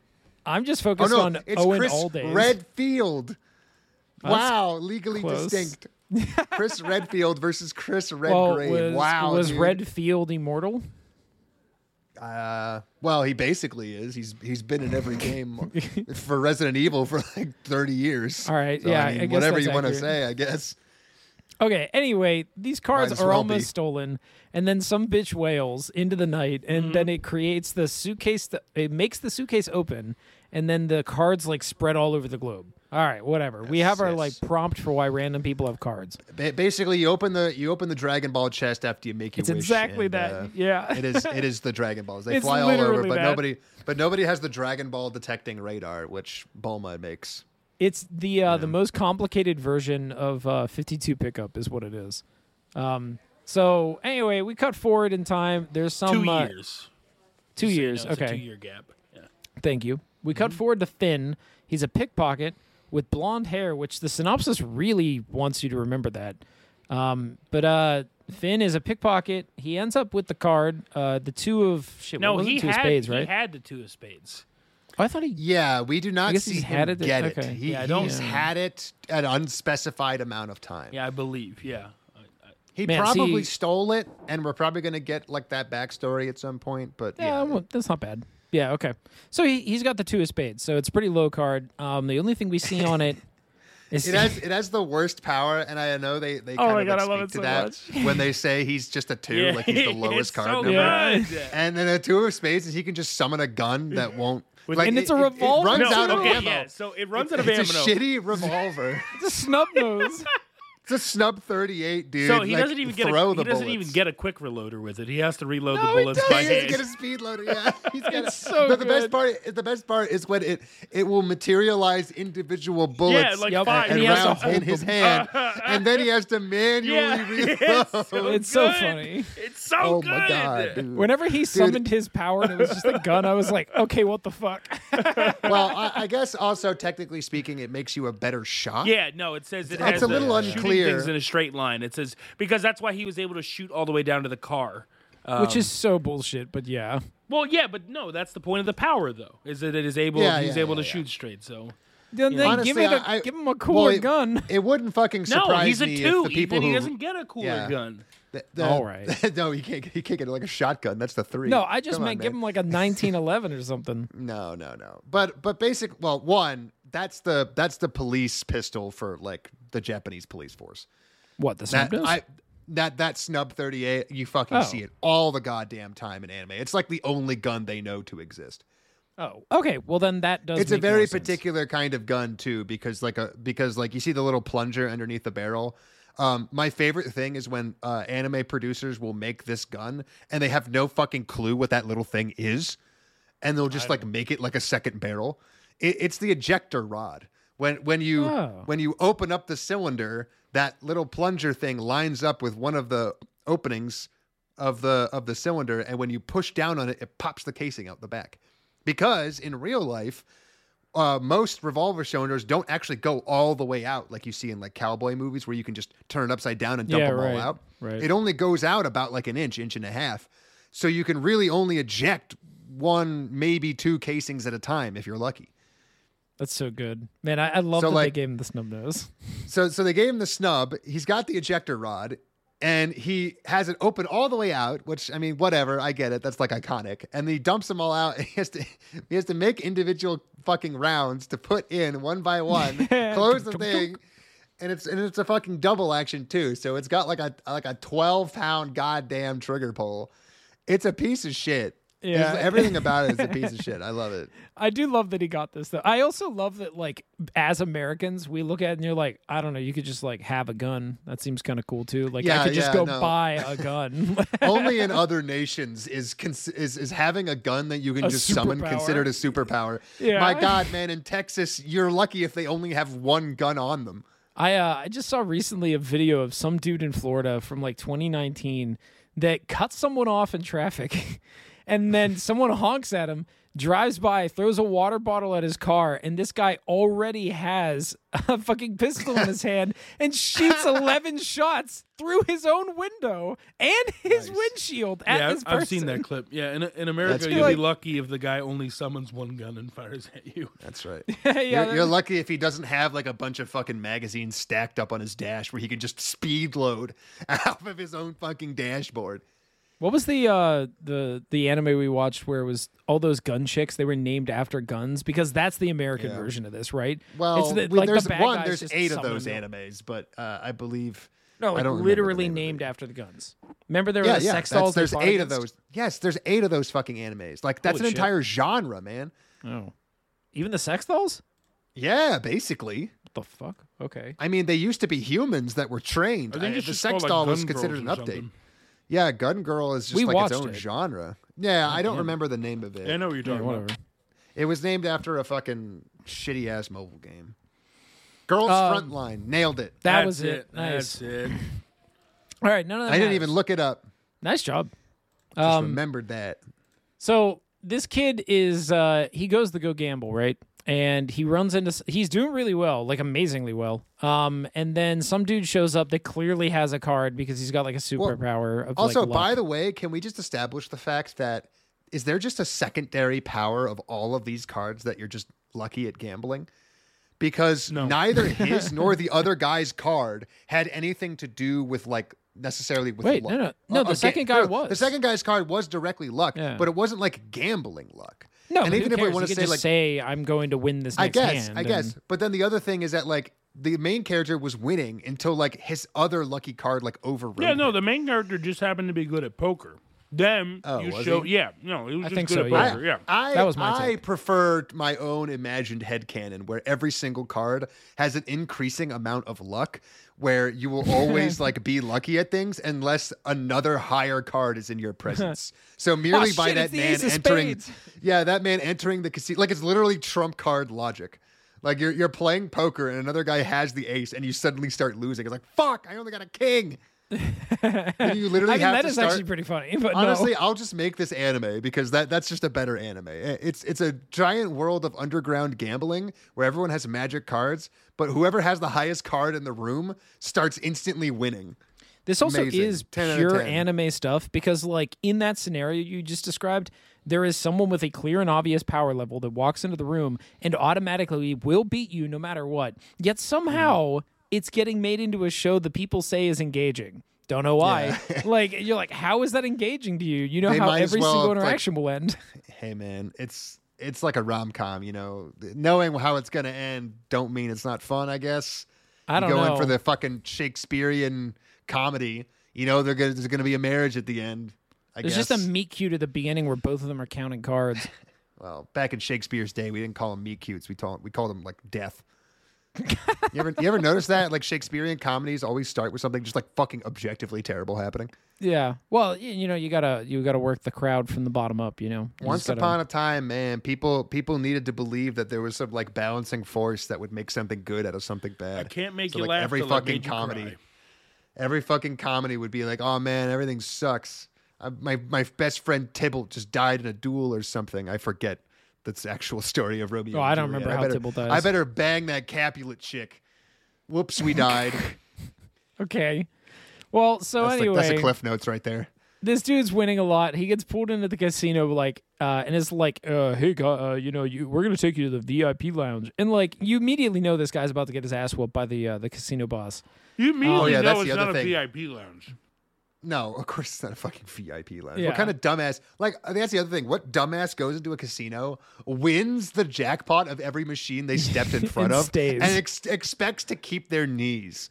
S5: I'm just focused Oh
S6: no,
S5: on
S6: it's
S5: Owen
S6: Chris
S5: Aldays.
S6: Redfield.
S5: That's
S6: Wow, legally
S5: close.
S6: distinct. Chris Redfield versus Chris
S5: well,
S6: Redgrave.
S5: was,
S6: wow,
S5: was
S6: dude.
S5: Redfield immortal?
S6: Uh, well, he basically is. He's he's been in every game for Resident Evil for like thirty years.
S5: All right,
S6: So,
S5: yeah,
S6: I mean,
S5: I guess
S6: whatever
S5: that's
S6: you want to say, I guess.
S5: Okay. Anyway, these cards
S6: Might
S5: are
S6: well
S5: almost
S6: be.
S5: stolen, and then some bitch wails into the night, and
S6: Mm-hmm.
S5: then it creates the suitcase. That, it makes the suitcase open, and then the cards like spread all over the globe. All right, whatever. we have our
S6: yes.
S5: like prompt for why random people have cards.
S6: Ba- basically, you open the you open the Dragon Ball chest after you make your
S5: It's
S6: wish.
S5: exactly
S6: and,
S5: that.
S6: uh,
S5: yeah.
S6: it is it is the Dragon Balls. They
S5: It's
S6: fly all over, but
S5: that.
S6: nobody but nobody has the Dragon Ball detecting radar, which Bulma makes.
S5: It's the uh, the most complicated version of uh, 52 pickup is what it is. Um, so anyway, we cut forward in time. There's some
S4: two
S5: uh,
S4: years.
S5: Two
S4: So you
S5: years.
S4: know it's
S5: okay.
S4: two-year gap. Yeah.
S5: Thank you. We cut forward to Finn. He's a pickpocket with blonde hair, which the synopsis really wants you to remember that. Um, but uh, Finn is a pickpocket. He ends up with the card, uh, the two of shit.
S4: No, he
S5: two
S4: had
S5: of spades,
S4: he had the two of spades.
S5: Oh, I thought he.
S6: Yeah, we do not
S5: guess
S6: see
S5: he's
S6: him
S5: had it-
S6: get it.
S5: okay.
S6: He,
S4: Yeah, I don't-
S6: he's had it an unspecified amount of time.
S4: Yeah, I believe. Yeah. I- I-
S6: He
S5: Man,
S6: probably
S5: see-
S6: stole it, and we're probably going to get like that backstory at some point. But
S5: Yeah,
S6: yeah,
S5: well, that's not bad. Yeah, okay. So he he's got the two of spades. So it's a pretty low card. Um, the only thing we see on it is
S6: it has it has the worst power, and I know they they
S5: Oh
S6: kind
S5: my
S6: of
S5: God,
S6: like,
S5: I love
S6: speak
S5: it
S6: to
S5: so
S6: that when they say he's just a two,
S4: Yeah.
S6: like he's the lowest
S4: It's
S6: card
S4: so
S6: number.
S4: Good.
S6: And then a two of spades is he can just summon a gun that won't. Like,
S5: and it's
S6: it-
S5: a
S6: it-
S5: revolver,
S6: It, runs
S5: No,
S6: out of
S4: okay,
S6: ammo.
S4: yeah. So it runs out of ammo.
S6: It's a shitty revolver.
S5: it's a snub nose.
S6: it's a snub thirty-eight, dude.
S4: so he
S6: Like,
S4: doesn't even get
S6: throw
S4: a,
S6: the
S4: he doesn't
S6: bullets.
S4: even get a quick reloader with it. He has to reload
S5: No,
S4: the bullets
S5: doesn't.
S4: by
S6: He doesn't
S4: hand.
S6: get a speed loader. Yeah, he's got
S5: It's so
S6: but the best part, the best part is when it it will materialize individual bullets
S4: like
S5: Yep.
S4: five.
S6: and
S5: he
S6: rounds in his
S5: them.
S6: hand, and then he has to manually
S4: Yeah,
S6: reload.
S4: it's so,
S5: It's so
S4: good.
S5: funny.
S4: It's so
S6: oh
S4: good.
S6: my god, dude.
S5: Whenever he summoned his power and it was just a gun, I was like, okay, what the fuck?
S6: well, I, I guess also technically speaking, it makes you a better shot.
S4: Yeah, no, it says it
S6: It's
S4: has
S6: a
S4: the
S6: little
S4: shooting
S6: unclear.
S4: things in a straight line. It says because that's why he was able to shoot all the way down to the car. Um,
S5: Which is so bullshit, but yeah.
S4: well, yeah, but no, that's the point of the power, though, is that it is able.
S6: Yeah,
S4: he's
S6: yeah,
S4: able
S6: yeah,
S4: to
S6: yeah.
S4: shoot straight. So
S5: Then, then
S6: Honestly,
S5: give, it a,
S6: I- I-
S5: give him a
S6: well,
S5: cooler
S6: it-
S5: gun.
S6: It wouldn't fucking surprise me.
S4: no, he's a
S6: me
S4: two.
S6: if the people
S4: Ethan, he
S6: who
S4: doesn't get a cooler
S6: Yeah.
S4: gun.
S6: the- the-
S5: All right.
S6: no, he can't. He can't get like a shotgun. That's the three.
S5: No, I just
S6: Come on,
S5: meant give
S6: man.
S5: him like a 1911 or something.
S6: No, no, no. But but basic. Well, one that's the that's the police pistol for like the Japanese police force.
S5: What, the
S6: That
S5: snub nose?
S6: I that that snub thirty eight. You fucking
S5: Oh.
S6: see it all the goddamn time in anime. It's like the only gun they know to exist.
S5: Oh, okay. Well, then that does.
S6: it's a very particular kind of gun too because like a because like you see the little plunger underneath the barrel um, my favorite thing is when uh, anime producers will make this gun and they have no fucking clue what that little thing is and they'll just like make it like a second barrel it, it's the ejector rod when when you
S5: Oh.
S6: when you open up the cylinder that little plunger thing lines up with one of the openings of the of the cylinder and when you push down on it it pops the casing out the back because in real life uh, most revolver cylinders don't actually go all the way out like you see in like cowboy movies where you can just turn it upside down and dump
S5: Yeah,
S6: them
S5: right,
S6: all out.
S5: right.
S6: It only goes out about like an inch, inch and a half. So you can really only eject one, maybe two casings at a time if you're lucky.
S5: That's so good, man. I, I love
S6: So,
S5: that
S6: like-
S5: they gave him the snub nose.
S6: So so they gave him the snub. He's got the ejector rod, and he has it open all the way out. Which I mean, whatever. I get it. That's like iconic. And he dumps them all out. And he has to he has to make individual fucking rounds to put in one by one. close the thing. And it's and it's a fucking double action too. So it's got like a like a twelve pound goddamn trigger pull. It's a piece of shit.
S5: Yeah.
S6: Everything about it is a piece of shit. I love it.
S5: I do love that he got this though. I also love that like as Americans we look at it and you're like, I don't know, you could just like have a gun. That seems kind of cool too. Like I could just
S6: yeah,
S5: go
S6: no.
S5: buy a gun.
S6: only in other nations is cons- is is having a gun that you can
S5: A
S6: just summon considered a superpower.
S5: Yeah.
S6: My God, man! In Texas, you're lucky if they only have one gun on them.
S5: I uh, I just saw recently a video of some dude in Florida from like 2019 that cut someone off in traffic, and then someone honks at him, drives by, throws a water bottle at his car, and this guy already has a fucking pistol in his hand and shoots 11 shots through his own window and his windshield at
S4: yeah,
S5: this person.
S4: I've seen that clip. Yeah, in, in America,
S6: That's
S4: you'll
S5: good.
S4: be lucky if the guy only summons one gun and fires at you.
S6: That's right.
S5: yeah,
S6: you're, you're lucky if he doesn't have like a bunch of fucking magazines stacked up on his dash where he can just speed load off of his own fucking dashboard.
S5: What was the uh the the anime we watched where it was all those gun chicks? They were named after guns because that's the American
S6: Yeah.
S5: version of this, right?
S6: Well,
S5: it's the,
S6: we-
S5: like
S6: there's
S5: the bad
S6: one.
S5: guys
S6: There's eight of
S5: summon
S6: those
S5: them.
S6: animes, but uh, I believe
S5: No,
S6: I
S5: like
S6: don't
S5: literally
S6: name
S5: named after the guns. Remember there were the
S6: yeah.
S5: sex dolls.
S6: there's
S5: fought
S6: eight of those. Yes, there's eight of those fucking animes. Like that's
S5: Holy
S6: an
S5: shit.
S6: entire genre, man.
S5: Oh, even the sex dolls?
S6: Yeah, basically.
S5: What the fuck? Okay.
S6: I mean, they used to be humans that were trained.
S4: I think
S6: I-
S4: it's
S6: the sex
S4: called, like,
S6: doll was considered an update.
S4: something.
S6: Yeah, Gun Girl is just
S5: We
S6: like its own
S5: it.
S6: genre. Yeah, I don't remember the name of it.
S4: Yeah, I know what you're
S5: Yeah,
S4: talking
S5: whatever.
S4: about.
S6: It was named after a fucking shitty ass mobile game. Girls
S5: Um,
S6: Frontline nailed it.
S5: That
S4: That's
S5: was it. Nice.
S4: That's it.
S5: All right, none of that.
S6: I didn't even look it up.
S5: Nice job.
S6: Just
S5: Um,
S6: remembered that.
S5: So this kid is uh he goes to go gamble, right? And he runs into he's doing really well, like amazingly well. Um and then some dude shows up that clearly has a card because he's got like a superpower of
S6: Also,
S5: like,
S6: by the way, can we just establish the fact that is there just a secondary power of all of these cards that you're just lucky at gambling? Because
S4: No.
S6: neither his nor the other guy's card had anything to do with like necessarily with
S5: Wait,
S6: luck.
S5: no, no. No, the
S6: ga-
S5: second guy
S6: no,
S5: was.
S6: The second guy's card was directly luck,
S5: Yeah.
S6: but it wasn't like gambling luck.
S5: No,
S6: and even
S5: who
S6: if we want to say
S5: just
S6: like
S5: say I'm going to win this
S6: I guess,
S5: hand.
S6: I guess.
S5: and-
S6: But then the other thing is that like the main character was winning until like his other lucky card like overrode.
S4: Yeah, no,
S6: him.
S4: the main character just happened to be good at poker. Them,
S6: Oh,
S4: you show,
S6: he?
S4: yeah, no, he was
S5: I
S4: just
S5: think
S4: good
S5: so,
S4: at
S5: yeah.
S4: poker. Yeah,
S6: I,
S5: That was my
S6: I
S5: take.
S6: prefer my own imagined headcanon where every single card has an increasing amount of luck where you will always like be lucky at things unless another higher card is in your presence. So merely oh, by
S5: Oh, shit,
S6: that man entering
S5: spades.
S6: Yeah, that man entering the casino like it's literally trump card logic. Like you're you're playing poker and another guy has the ace and you suddenly start losing. It's like, fuck, I only got a king. You literally
S5: I mean
S6: have
S5: that
S6: to
S5: is
S6: start
S5: actually pretty funny. But no.
S6: Honestly, I'll just make this anime because that that's just a better anime. Eh, it's it's a giant world of underground gambling where everyone has magic cards, but whoever has the highest card in the room starts instantly winning.
S5: This also
S6: Amazing.
S5: is
S6: 10
S5: pure
S6: 10.
S5: anime stuff because, like, in that scenario you just described, there is someone with a clear and obvious power level that walks into the room and automatically will beat you no matter what. Yet somehow it's getting made into a show that people say is engaging. Don't know why. like, you're like, how is that engaging to you? You know
S6: They
S5: how every
S6: well
S5: single
S6: have, like-
S5: interaction will end.
S6: Hey man, it's it's like a rom com. You know, knowing how it's gonna end don't mean it's not fun. I guess.
S5: I don't
S6: you go
S5: know.
S6: in for the fucking Shakespearean comedy. You know, they're gonna, there's gonna be a marriage at the end. I
S5: There's
S6: guess.
S5: just a meet cute at the beginning where both of them are counting cards.
S6: Well, back in Shakespeare's day, we didn't call them meet cutes. We called we called them like death. you ever you ever notice that like Shakespearean comedies always start with something just like fucking objectively terrible happening?
S5: yeah. Well, y- you know, you gotta you gotta work the crowd from the bottom up. You know, You
S6: Once
S5: gotta-
S6: upon a time, man, people people needed to believe that there was some like balancing force that would make something good out of something bad.
S4: I can't make
S6: So,
S4: you
S6: like,
S4: laugh.
S6: every fucking comedy.
S4: cry.
S6: Every fucking comedy would be like, "Oh man, everything sucks." I, my my best friend Tybalt just died in a duel or something. I forget that's the actual story of Romeo.
S5: Oh,
S6: and
S5: I don't
S6: Juliet.
S5: remember how
S6: better,
S5: Tybalt dies.
S6: I better bang that Capulet chick. Whoops, we died.
S5: Okay. Well, so
S6: that's,
S5: anyway,
S6: like, that's the cliff notes right there.
S5: this dude's winning a lot. He gets pulled into the casino, like, uh, and it's like, uh, hey, guy, uh, you know, you, we're gonna take you to the VIP lounge, and like, you immediately know this guy's about to get his ass whooped by the uh, the casino boss.
S4: You immediately
S6: Oh, yeah,
S4: know
S6: that's
S4: it's
S6: the
S4: not
S6: other
S4: a. VIP lounge.
S6: No, of course it's not a fucking VIP lounge.
S5: Yeah.
S6: What kind of dumbass? Like that's the other thing. What dumbass goes into a casino, wins the jackpot of every machine they stepped in front of,
S5: stays.
S6: and ex- expects to keep their knees?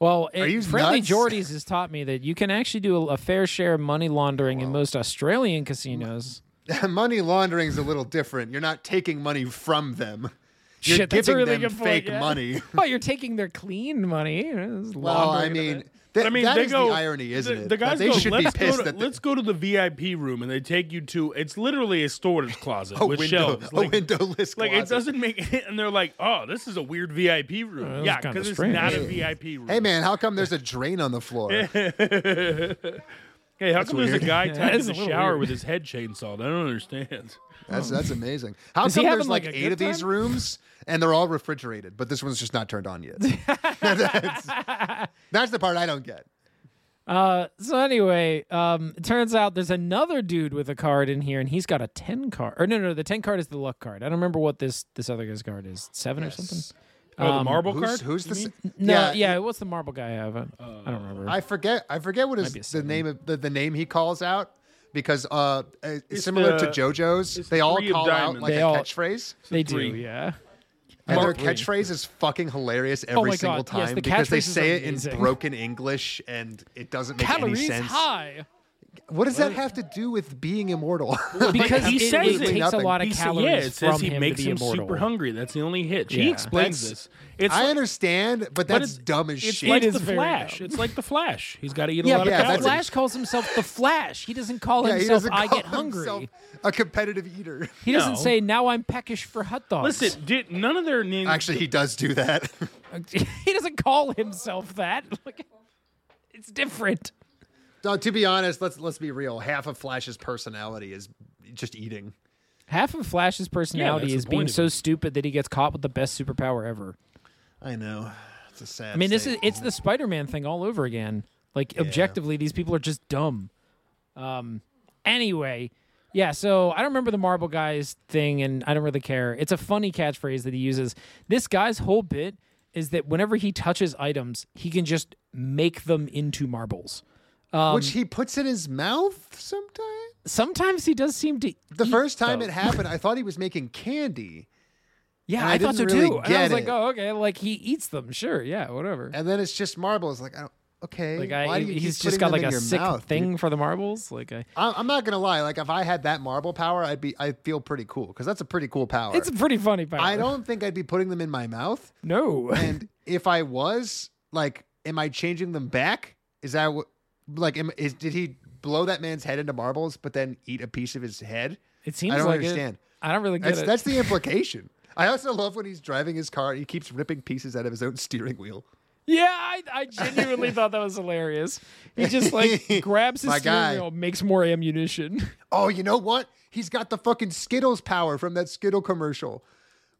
S5: Well, it, Friendly
S6: nuts?
S5: Jordies has taught me that you can actually do a, a fair share of money laundering in most Australian casinos.
S6: money laundering is a little different. You're not taking money from them. You're
S5: Shit, that's a
S6: giving
S5: really
S6: them
S5: good point,
S6: fake
S5: yeah.
S6: money.
S5: Oh, you're taking their clean money. you know, it's
S6: Well, I mean,
S5: bit.
S6: th-
S4: I mean,
S6: that
S4: they
S6: is
S4: go.
S6: the irony, isn't
S4: the,
S6: it?
S4: The
S6: That
S4: guys
S6: they
S4: go,
S6: should
S4: let's
S6: be pissed
S4: go to,
S6: that
S4: let's go to the VIP room, and they take you to. It's literally a storage closet
S6: a
S4: with
S6: window,
S4: shelves.
S6: a
S4: Like,
S6: windowless
S4: like it doesn't make. And they're like, oh, this is a weird VIP room.
S5: that's
S4: yeah, because it's
S5: strange.
S4: not a VIP room.
S6: Hey man, how come there's a drain on the floor?
S4: Hey, how come there's
S6: weird.
S4: a guy
S5: that
S4: tied to
S5: is a
S4: the shower
S5: weird.
S4: with his head chainsawed? I don't understand.
S6: That's that's amazing. How
S5: Is he
S6: come there's
S5: like,
S6: like, eight of these rooms and they're all refrigerated, but this one's just not turned on yet? that's, that's the part I don't get.
S5: Uh, so anyway, um, it turns out there's another dude with a card in here, and he's got a ten card. Or no, no, the ten card is the luck card. I don't remember what this this other guy's card is. Seven or something.
S4: Oh, the
S5: Um,
S4: marble
S6: Who's,
S4: card?
S6: who's
S4: you
S6: the?
S4: mean?
S5: No, yeah, What's the marble guy have? I, I don't remember.
S6: I forget. I forget what
S5: be a
S6: is the name of the, the name he calls out because uh, it's
S4: It's
S6: similar
S4: the-
S6: to JoJo's. They all
S4: three
S6: call out like
S5: They
S6: a
S5: all-
S6: catchphrase,
S5: they
S4: three.
S5: do, yeah.
S6: And their
S5: Mark three.
S6: catchphrase is fucking hilarious oh every
S5: Oh
S6: single
S5: God, yes,
S6: time
S5: the
S6: because they say it in broken English and it doesn't make any
S5: Calories
S6: sense.
S5: high.
S6: What does that have to do with being immortal?
S5: Because
S4: he says
S5: it
S4: it.
S5: takes a lot of
S4: He sa-
S5: calories
S4: yeah, it says
S5: from
S4: he
S5: him
S4: makes
S5: to be
S4: him
S5: immortal.
S4: super hungry. That's the only hitch. He
S5: Yeah.
S4: explains
S6: That's-
S4: this. It's
S6: I
S4: like-
S6: understand, but
S4: but
S6: that's
S4: it's-
S6: dumb as
S4: It's
S6: shit.
S4: like
S5: It is
S4: the
S5: very
S4: Flash. It's like the Flash. He's got to eat a
S5: Yeah,
S4: lot
S6: yeah,
S4: of
S5: the
S4: calories.
S5: Flash calls himself the Flash. He doesn't call
S6: yeah, he
S5: himself
S6: doesn't
S5: I
S6: call
S5: get hungry.
S6: himself a competitive eater.
S5: He doesn't
S4: No.
S5: say now I'm peckish for hot dogs.
S4: Listen, did none of their names
S6: Actually, he does do that.
S5: he doesn't call himself that. Like, it's different.
S6: No, to be honest, let's let's be real. Half of Flash's personality is just eating.
S5: Half of Flash's personality
S4: that's
S5: is
S4: the
S5: being
S4: point of
S5: so
S4: it.
S5: stupid that he gets caught with the best superpower ever.
S6: I know. It's a sad.
S5: I mean, this
S6: state,
S5: is it's the Spider-Man thing all over again. Like objectively, these people are just dumb. Um. Anyway, yeah. So I don't remember the Marble Guys thing, and I don't really care. It's a funny catchphrase that he uses. This guy's whole bit is that whenever he touches items, he can just make them into marbles.
S6: It?
S5: Um,
S6: which he puts in his mouth sometimes.
S5: Sometimes he does seem to.
S6: The first time it happened, I thought he was making candy,
S5: Yeah, I,
S6: I
S5: thought so
S6: really
S5: too. And I was like, oh, okay. Like he eats them. Sure. Yeah. Whatever.
S6: and then it's just marbles. Like, I don't, okay,
S5: Like
S6: why
S5: I, he's just got like a sick
S6: mouth, dude?
S5: thing for the marbles. Like I,
S6: I'm not gonna lie. Like, if I had that marble power, I'd be, I feel pretty cool because that's a pretty cool power.
S5: it's a pretty funny power.
S6: I don't think I'd be putting them in my mouth.
S5: No.
S6: And if I was, like, am I changing them back? Is that what? Like, is did he blow that man's head into marbles, but then eat a piece of his head?
S5: It seems
S6: I don't
S5: like
S6: understand.
S5: It. I don't really get
S6: That's
S5: it.
S6: that's the implication. I also love when he's driving his car. He keeps ripping pieces out of his own steering wheel.
S5: yeah, I, I genuinely thought that was hilarious. He just like grabs his
S6: My
S5: steering
S6: guy.
S5: wheel, makes more ammunition.
S6: Oh, you know what? He's got the fucking Skittles power from that Skittle commercial.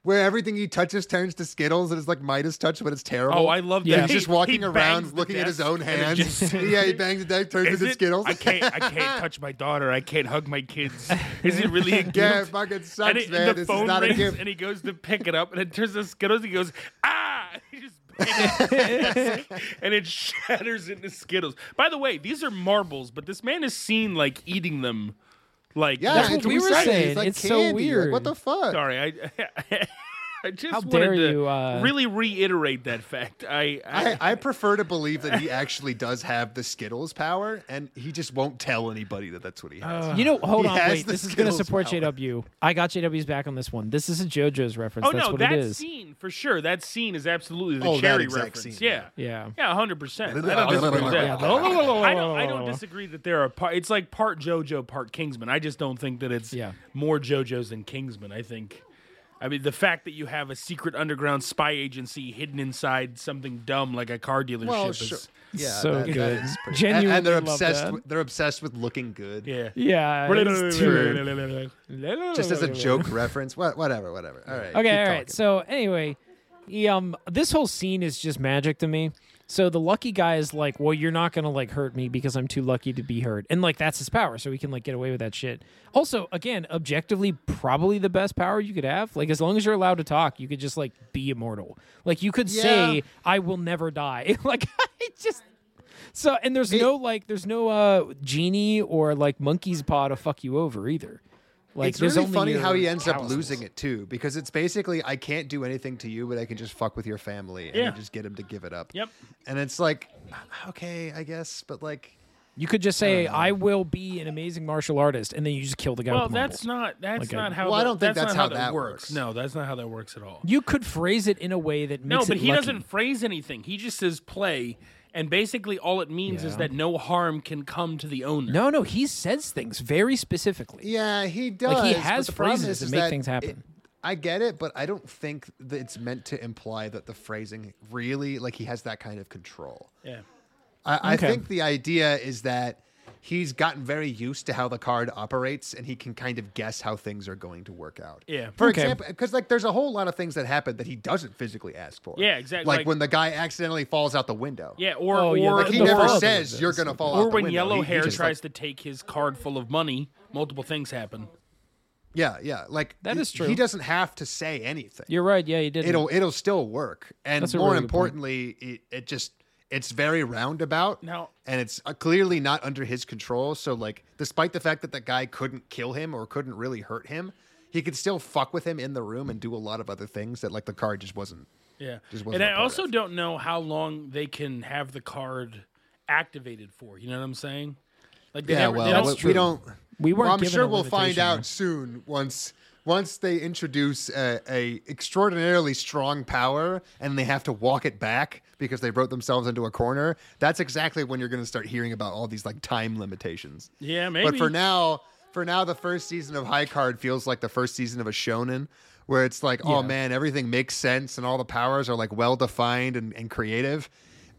S6: Where everything he touches turns to Skittles and it's like Midas touch, but it's terrible.
S4: Oh, I love that.
S5: Yeah.
S6: He's just walking
S4: he
S6: around looking at his own hands.
S4: just-
S6: yeah, he bangs the deck, turns
S4: Is
S6: into
S4: it?
S6: Skittles.
S4: I can't. I can't touch my daughter. I can't hug my kids. Is it really a gift?
S6: Yeah, it fucking sucks,
S4: and it,
S6: man.
S4: The
S6: This is
S4: phone
S6: not a
S4: rings,
S6: gift.
S4: and he goes to pick it up, and it turns to Skittles. He goes, ah! He just bangs it, and it shatters into Skittles. By the way, these are marbles, but this man is seen like eating them. Like
S6: Yeah,
S5: That's what we were
S6: weird.
S5: saying.
S6: It's, like
S5: It's so
S6: candy. Like,
S5: weird.
S6: what the fuck?
S4: Sorry, I. I just
S5: How
S4: wanted
S5: dare
S4: to
S5: you, uh,
S4: really reiterate that fact. I, I,
S6: I, I prefer to believe that he actually does have the Skittles power, and he just won't tell anybody that that's what he has.
S5: You know, hold
S6: He
S5: on, wait.
S6: the
S5: This is going to support
S6: power.
S5: JW. I got JW's back on this one. This is a JoJo's reference.
S4: oh
S5: That's
S4: no,
S5: what
S4: that
S5: it is.
S4: scene for sure. That scene is absolutely the
S6: Oh,
S4: cherry
S6: exact
S4: reference.
S6: scene,
S4: yeah.
S5: Yeah.
S4: Yeah, hundred percent. I don't disagree with that. I don't. I don't disagree that there are. Part, it's like part JoJo, part Kingsman. I just don't think that it's
S5: Yeah.
S4: more JoJo's than Kingsman. I think. I mean, the fact that you have a secret underground spy agency hidden inside something dumb like a car dealership
S6: Well,
S4: is.
S6: Yeah,
S5: So
S6: that- that
S5: good.
S6: is pretty-
S5: Genuinely
S6: and, and they're obsessed. With, they're obsessed with looking good.
S4: Yeah.
S5: Yeah. it's true.
S6: Just as a joke reference. What, whatever, whatever. All right.
S5: Okay, all right.
S6: talking.
S5: So anyway, he, um, this whole scene is just magic to me. So the lucky guy is like, well, you're not gonna like hurt me because I'm too lucky to be hurt, and like that's his power, so he can like get away with that shit. Also, again, objectively, probably the best power you could have. Like as long as you're allowed to talk, you could just like be immortal. Like you could say, I will never die. like it just. So and there's no like there's no uh genie or like monkey's paw to fuck you over either. Like
S6: it's
S5: there's
S6: really funny how he ends up losing it too, because it's basically I can't do anything to you, but I can just fuck with your family and
S4: Yeah.
S6: then just get him to give it up.
S4: Yep.
S6: And it's like, uh, okay, I guess, but like,
S5: You could just say, "I will be an amazing martial artist," and then you just kill the guy.
S4: Well,
S5: with
S4: that's not that's
S5: Like a-
S4: not how.
S6: Well, I
S4: that-
S6: don't think
S4: that's,
S6: that's
S4: not
S6: how
S4: that,
S6: that
S4: works.
S6: works.
S4: No, that's not how that works at all.
S5: You could phrase it in a way that
S4: No, but
S5: it
S4: he
S5: lucky.
S4: doesn't phrase anything. He just says play, and basically all it means is that no harm can come to the owner.
S5: No, no, he says things very specifically.
S6: yeah, he does.
S5: Like, he has
S6: the
S5: phrases
S6: is,
S5: that
S6: is
S5: make things happen.
S6: it- I get it, but I don't think that it's meant to imply that the phrasing really like he has that kind of control.
S4: Yeah.
S6: I, I
S5: Okay.
S6: think the idea is that he's gotten very used to how the card operates and he can kind of guess how things are going to work out.
S4: Yeah.
S6: For
S5: Okay.
S6: example, because like there's a whole lot of things that happen that he doesn't physically ask for.
S4: Yeah, exactly.
S6: Like,
S4: Like-
S6: when the guy accidentally falls out the window.
S4: Yeah, or
S5: Oh,
S4: or,
S5: yeah,
S6: Like he never says you're gonna fall
S4: or
S6: out the
S4: when
S6: window.
S4: yellow
S6: He- he
S4: hair
S6: just,
S4: tries
S6: like,
S4: to take his card full of money, multiple things happen.
S6: Yeah, yeah. Like
S5: that is true.
S6: He doesn't have to say anything.
S5: You're right. Yeah, you did.
S6: it'll it'll still work. And more
S5: really
S6: importantly, it, it just it's very roundabout.
S4: Now-
S6: and it's uh, clearly not under his control. So like, despite the fact that the guy couldn't kill him or couldn't really hurt him, he could still fuck with him in the room and do a lot of other things that like the card just wasn't.
S4: Yeah.
S6: Just wasn't
S4: And I also
S6: of.
S4: don't know how long they can have the card activated for. You know what I'm saying? Like they
S6: Yeah,
S4: never,
S6: well,
S4: they
S5: That's
S6: we,
S4: don't,
S5: true.
S6: we don't.
S5: We weren't
S6: Well, I'm sure we'll find
S5: limitation
S6: out soon once once they introduce a, a extraordinarily strong power and they have to walk it back because they wrote themselves into a corner. That's exactly when you're going to start hearing about all these like time limitations.
S4: Yeah, maybe.
S6: But for now, for now, the first season of High Card feels like the first season of a shonen, where it's like, oh man, everything makes sense and all the powers are like well defined and, and creative.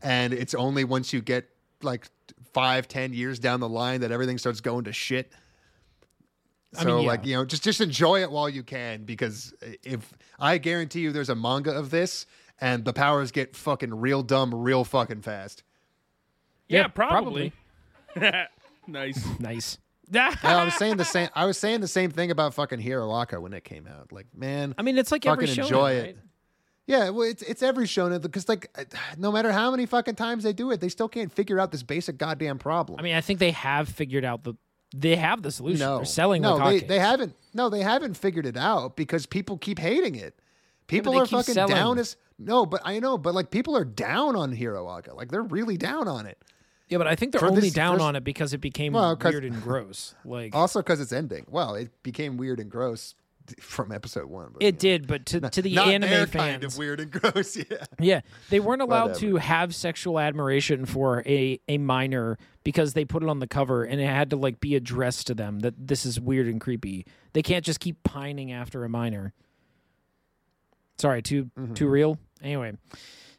S6: And it's only once you get like five, ten years down the line that everything starts going to shit. So
S5: I mean, yeah.
S6: like you know, just just enjoy it while you can because if I guarantee you, there's a manga of this and the powers get fucking real dumb real fucking fast.
S4: yeah,
S5: Yeah,
S4: probably. nice.
S5: Nice.
S6: Yeah, I was saying the same. I was saying the same thing about fucking Hiroaka when it came out. Like, man,
S5: I mean, it's like every
S6: fucking
S5: show.
S6: enjoy
S5: right?
S6: it. Yeah, well, it's it's every shonen because like, no matter how many fucking times they do it, they still can't figure out this basic goddamn problem.
S5: I mean, I think they have figured out the. They have the solution.
S6: no,
S5: They're selling
S6: no,
S5: like
S6: they, they haven't. No, they haven't figured it out because people keep hating it. People
S5: they
S6: are fucking
S5: selling.
S6: down as no, but I know, but like people are down on Hiroaka. Like they're really down on it.
S5: Yeah, but I think they're
S6: For
S5: only
S6: this-
S5: down on it because it became
S6: Well,
S5: weird and gross. Like
S6: Also, because it's ending. Well, it became weird and gross from episode one. But,
S5: it did, but to to the
S6: not
S5: anime fans,
S6: kind of weird and gross. Yeah.
S5: Yeah, they weren't allowed to have sexual admiration for a a minor because they put it on the cover and it had to like be addressed to them that this is weird and creepy. They can't just keep pining after a minor. Sorry, too
S6: Mm-hmm.
S5: too real. Anyway,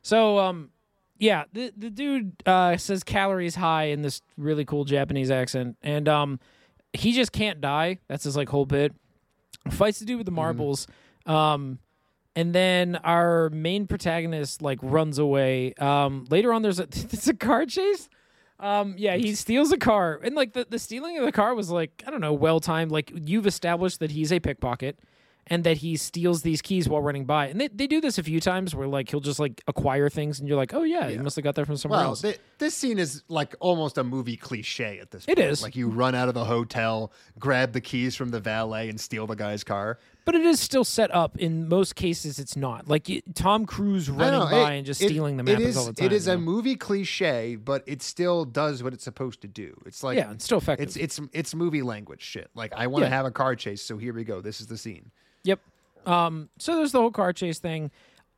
S5: so um, yeah, the the dude uh says calories high in this really cool Japanese accent, and um, he just can't die. That's his like whole bit. Fights to do with the marbles. Um, and then our main protagonist like runs away. Um, later on, there's a it's a car chase. Um, yeah, he steals a car, and like the the stealing of the car was like I don't know, well timed. Like you've established that he's a pickpocket, and that he steals these keys while running by. And they they do this a few times where like he'll just like acquire things, and you're like, oh yeah, he must have got that from somewhere
S6: Well,
S5: else.
S6: thi- this scene is like almost a movie cliche at this
S5: It
S6: point.
S5: is.
S6: Like you run out of the hotel, grab the keys from the valet, and steal the guy's car.
S5: but it is still set up. In most cases, it's not like y- Tom Cruise running
S6: know,
S5: by
S6: it-
S5: and just
S6: it-
S5: stealing the
S6: it
S5: map
S6: is,
S5: all the time.
S6: It is
S5: you
S6: a movie cliche, but it still does what it's supposed to do. It's like
S5: yeah, it's still effective.
S6: it's it's it's movie language shit. Like I want to
S5: Yeah.
S6: have a car chase, so here we go. This is the scene.
S5: Yep. Um, so there's the whole car chase thing.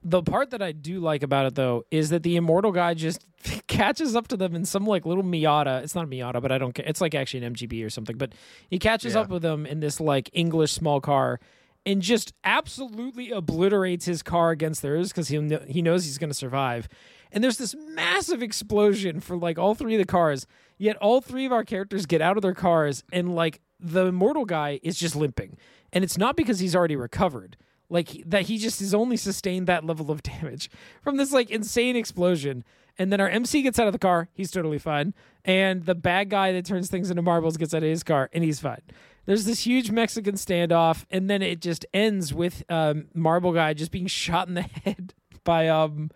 S5: The part that I do like about it though is that the immortal guy just catches up to them in some like little Miata. It's not a Miata, but I don't care. It's like actually an MGB or something. But he catches
S6: Yeah.
S5: up with them in this like English small car and just absolutely obliterates his car against theirs because he kn- he knows he's going to survive. And there's this massive explosion for like all three of the cars. Yet all three of our characters get out of their cars and like the immortal guy is just limping. And it's not because he's already recovered. Like that he just has only sustained that level of damage from this like insane explosion. And then our MC gets out of the car. He's totally fine. And the bad guy that turns things into marbles gets out of his car, and he's fine. There's this huge Mexican standoff, and then it just ends with um, Marble Guy just being shot in the head by um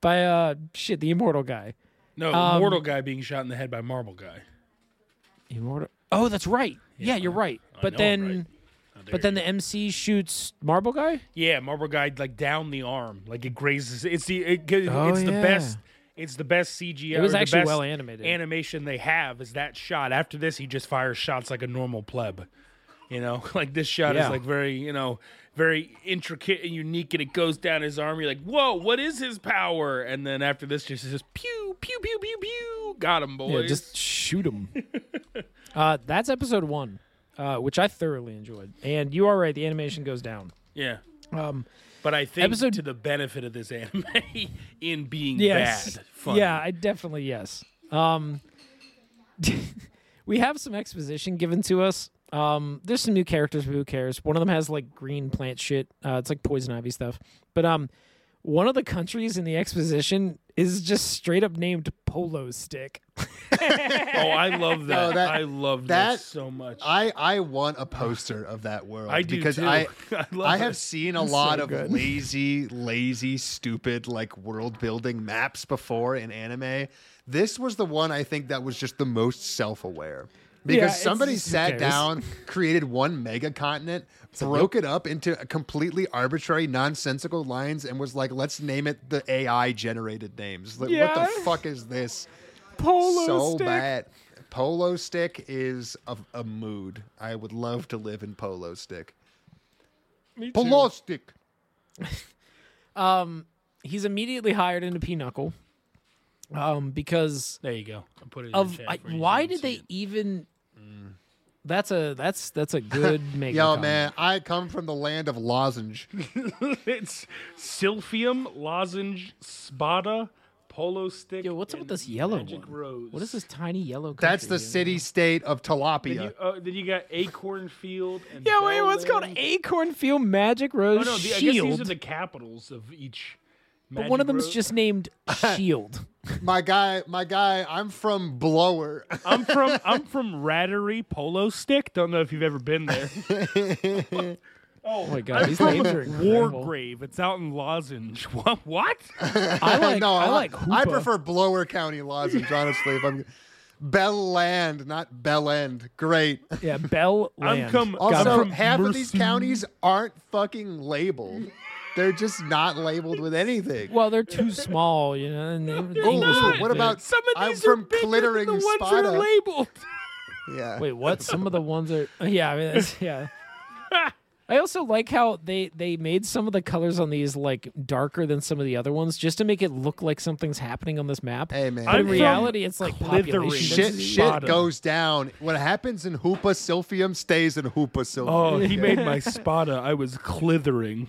S5: by uh shit the immortal guy.
S4: No,
S5: Um,
S4: mortal guy being shot in the head by marble guy.
S5: Immortal. Oh, that's right. Yeah, you're right. But
S4: know I'm
S5: then,
S4: right. How dare
S5: but then
S4: you.
S5: the MC shoots Marble Guy.
S4: yeah, marble guy like down the arm, like it grazes. It's the it,
S5: Oh,
S4: it's the
S5: yeah.
S4: best. It's the best CGI.
S5: It was
S4: or the
S5: actually
S4: best
S5: well animated.
S4: Animation they have is that shot. After this, he just fires shots like a normal pleb. You know, like this shot
S5: Yeah.
S4: is like very, you know, very intricate and unique, and it goes down his arm. You're like, whoa, what is his power? And then after this, just just pew pew pew pew pew. Got him, boys.
S5: Yeah, just shoot him. uh, that's episode one, uh, which I thoroughly enjoyed. And you are right. The animation goes down.
S4: yeah.
S5: Um,
S4: But I think
S5: Episode-
S4: to the benefit of this anime in being
S5: yes.
S4: bad, fun.
S5: Yeah, I definitely yes. Um, we have some exposition given to us. Um, there's some new characters, who cares? One of them has like green plant shit. Uh, it's like poison ivy stuff. But um, one of the countries in the exposition is just straight up named Polo Stick.
S4: Oh, I love that.
S6: No, that-
S4: I love that,
S6: that-
S4: so much.
S6: I, I want a poster of that world.
S4: I do
S6: because
S4: too.
S6: I
S4: I love
S6: I have seen a lot of
S5: good.
S6: lazy, lazy, stupid like world building maps before in anime. This was the one I think that was just the most self aware. Because
S5: it's
S6: somebody sat down, created one mega continent, broke it up into completely arbitrary, nonsensical lines, and was like, "Let's name it the AI generated names." Like,
S5: Yeah.
S6: What the fuck is this?
S5: Polo
S6: so
S5: Stick.
S6: bad. Polo stick is a, a mood. I would love to live in polo stick. Polo stick.
S5: Um, he's immediately hired into Pinochle. Um, because
S4: there you go. I'll put it in
S5: of
S4: the chat
S5: I,
S4: for you so
S5: why did they
S4: it.
S5: even? That's a that's that's a good make.
S6: Yo, man, I come from the land of lozenge.
S4: it's Silphium, lozenge, spada, polo stick.
S5: Yo, what's up with this yellow
S4: magic
S5: one?
S4: Rose.
S5: What is this tiny yellow?
S6: That's the
S5: country?
S6: city state of
S4: Then
S6: tilapia.
S4: you, uh, then you got Acorn Field and
S5: Yeah, wait, what's called. Acorn Field Magic
S4: Oh
S5: Rose
S4: no, the, I guess
S5: Shield?
S4: these are the capitals of each.
S5: But one of them's
S4: Rose.
S5: just named Shield.
S6: my guy, my guy, I'm from Blower.
S4: I'm from I'm from Rattery Polo Stick. Don't know if you've ever been there.
S5: Oh my god, these names are incredible.
S4: Wargrave. It's out in Lozenge. What? What?
S5: I like
S6: no,
S5: I like
S6: I prefer Blower County lozenge, honestly. If I'm Bell Land, not Bell End. Great.
S5: yeah Bell
S4: I'm
S5: Land.
S4: come-
S5: God,
S6: Also,
S4: from
S6: half of these counties aren't fucking labeled. They're just not labeled with anything.
S5: well, they're too small, you know. And the
S6: Oh,
S5: English
S6: ooh,
S5: would
S6: what about
S4: Some of
S6: I'm
S4: these are
S6: from
S4: bigger
S6: Clittering
S4: than the ones that are labeled.
S6: Yeah.
S5: Wait, what? Some of the ones are. Yeah, I mean, that's, yeah. I also like how they they made some of the colors on these like darker than some of the other ones, just to make it look like something's happening on this map.
S6: Hey man.
S5: but in reality, it's like
S4: Clithering.
S5: population
S6: shit shit
S4: Spada.
S6: goes down. What happens in Hoopa Silphium stays in Hoopa Silphium.
S4: Oh, he made my spada. I was clithering.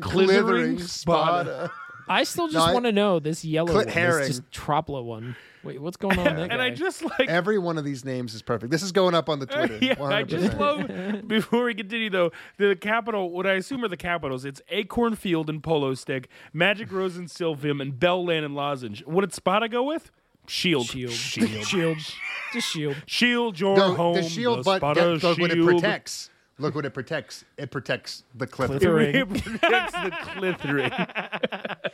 S6: Clithering
S4: Spada.
S6: Spada.
S5: I still just
S6: I-
S5: want to know this yellow
S6: Clit
S5: one,
S6: herring.
S5: this just Tropla one. Wait, what's going on with that
S4: And I just like
S6: Every one of these names is perfect. This is going up on the Twitter.
S4: yeah, I
S6: 100%.
S4: just love. Before we continue, though, the capital, what I assume are the capitals, it's Acorn Field and Polo Stick, Magic Rose and Silphium, and Bell Land and Lozenge. What did Spada go with? Shield.
S5: Shield.
S6: Shield.
S5: shield, just shield.
S4: Shield your
S6: No,
S4: home.
S6: the shield, but
S4: Spada
S6: get- look what it
S4: shield.
S6: protects. Look what it protects. It protects the cliff.
S5: Clithering.
S4: It protects the clithering.
S5: Uh,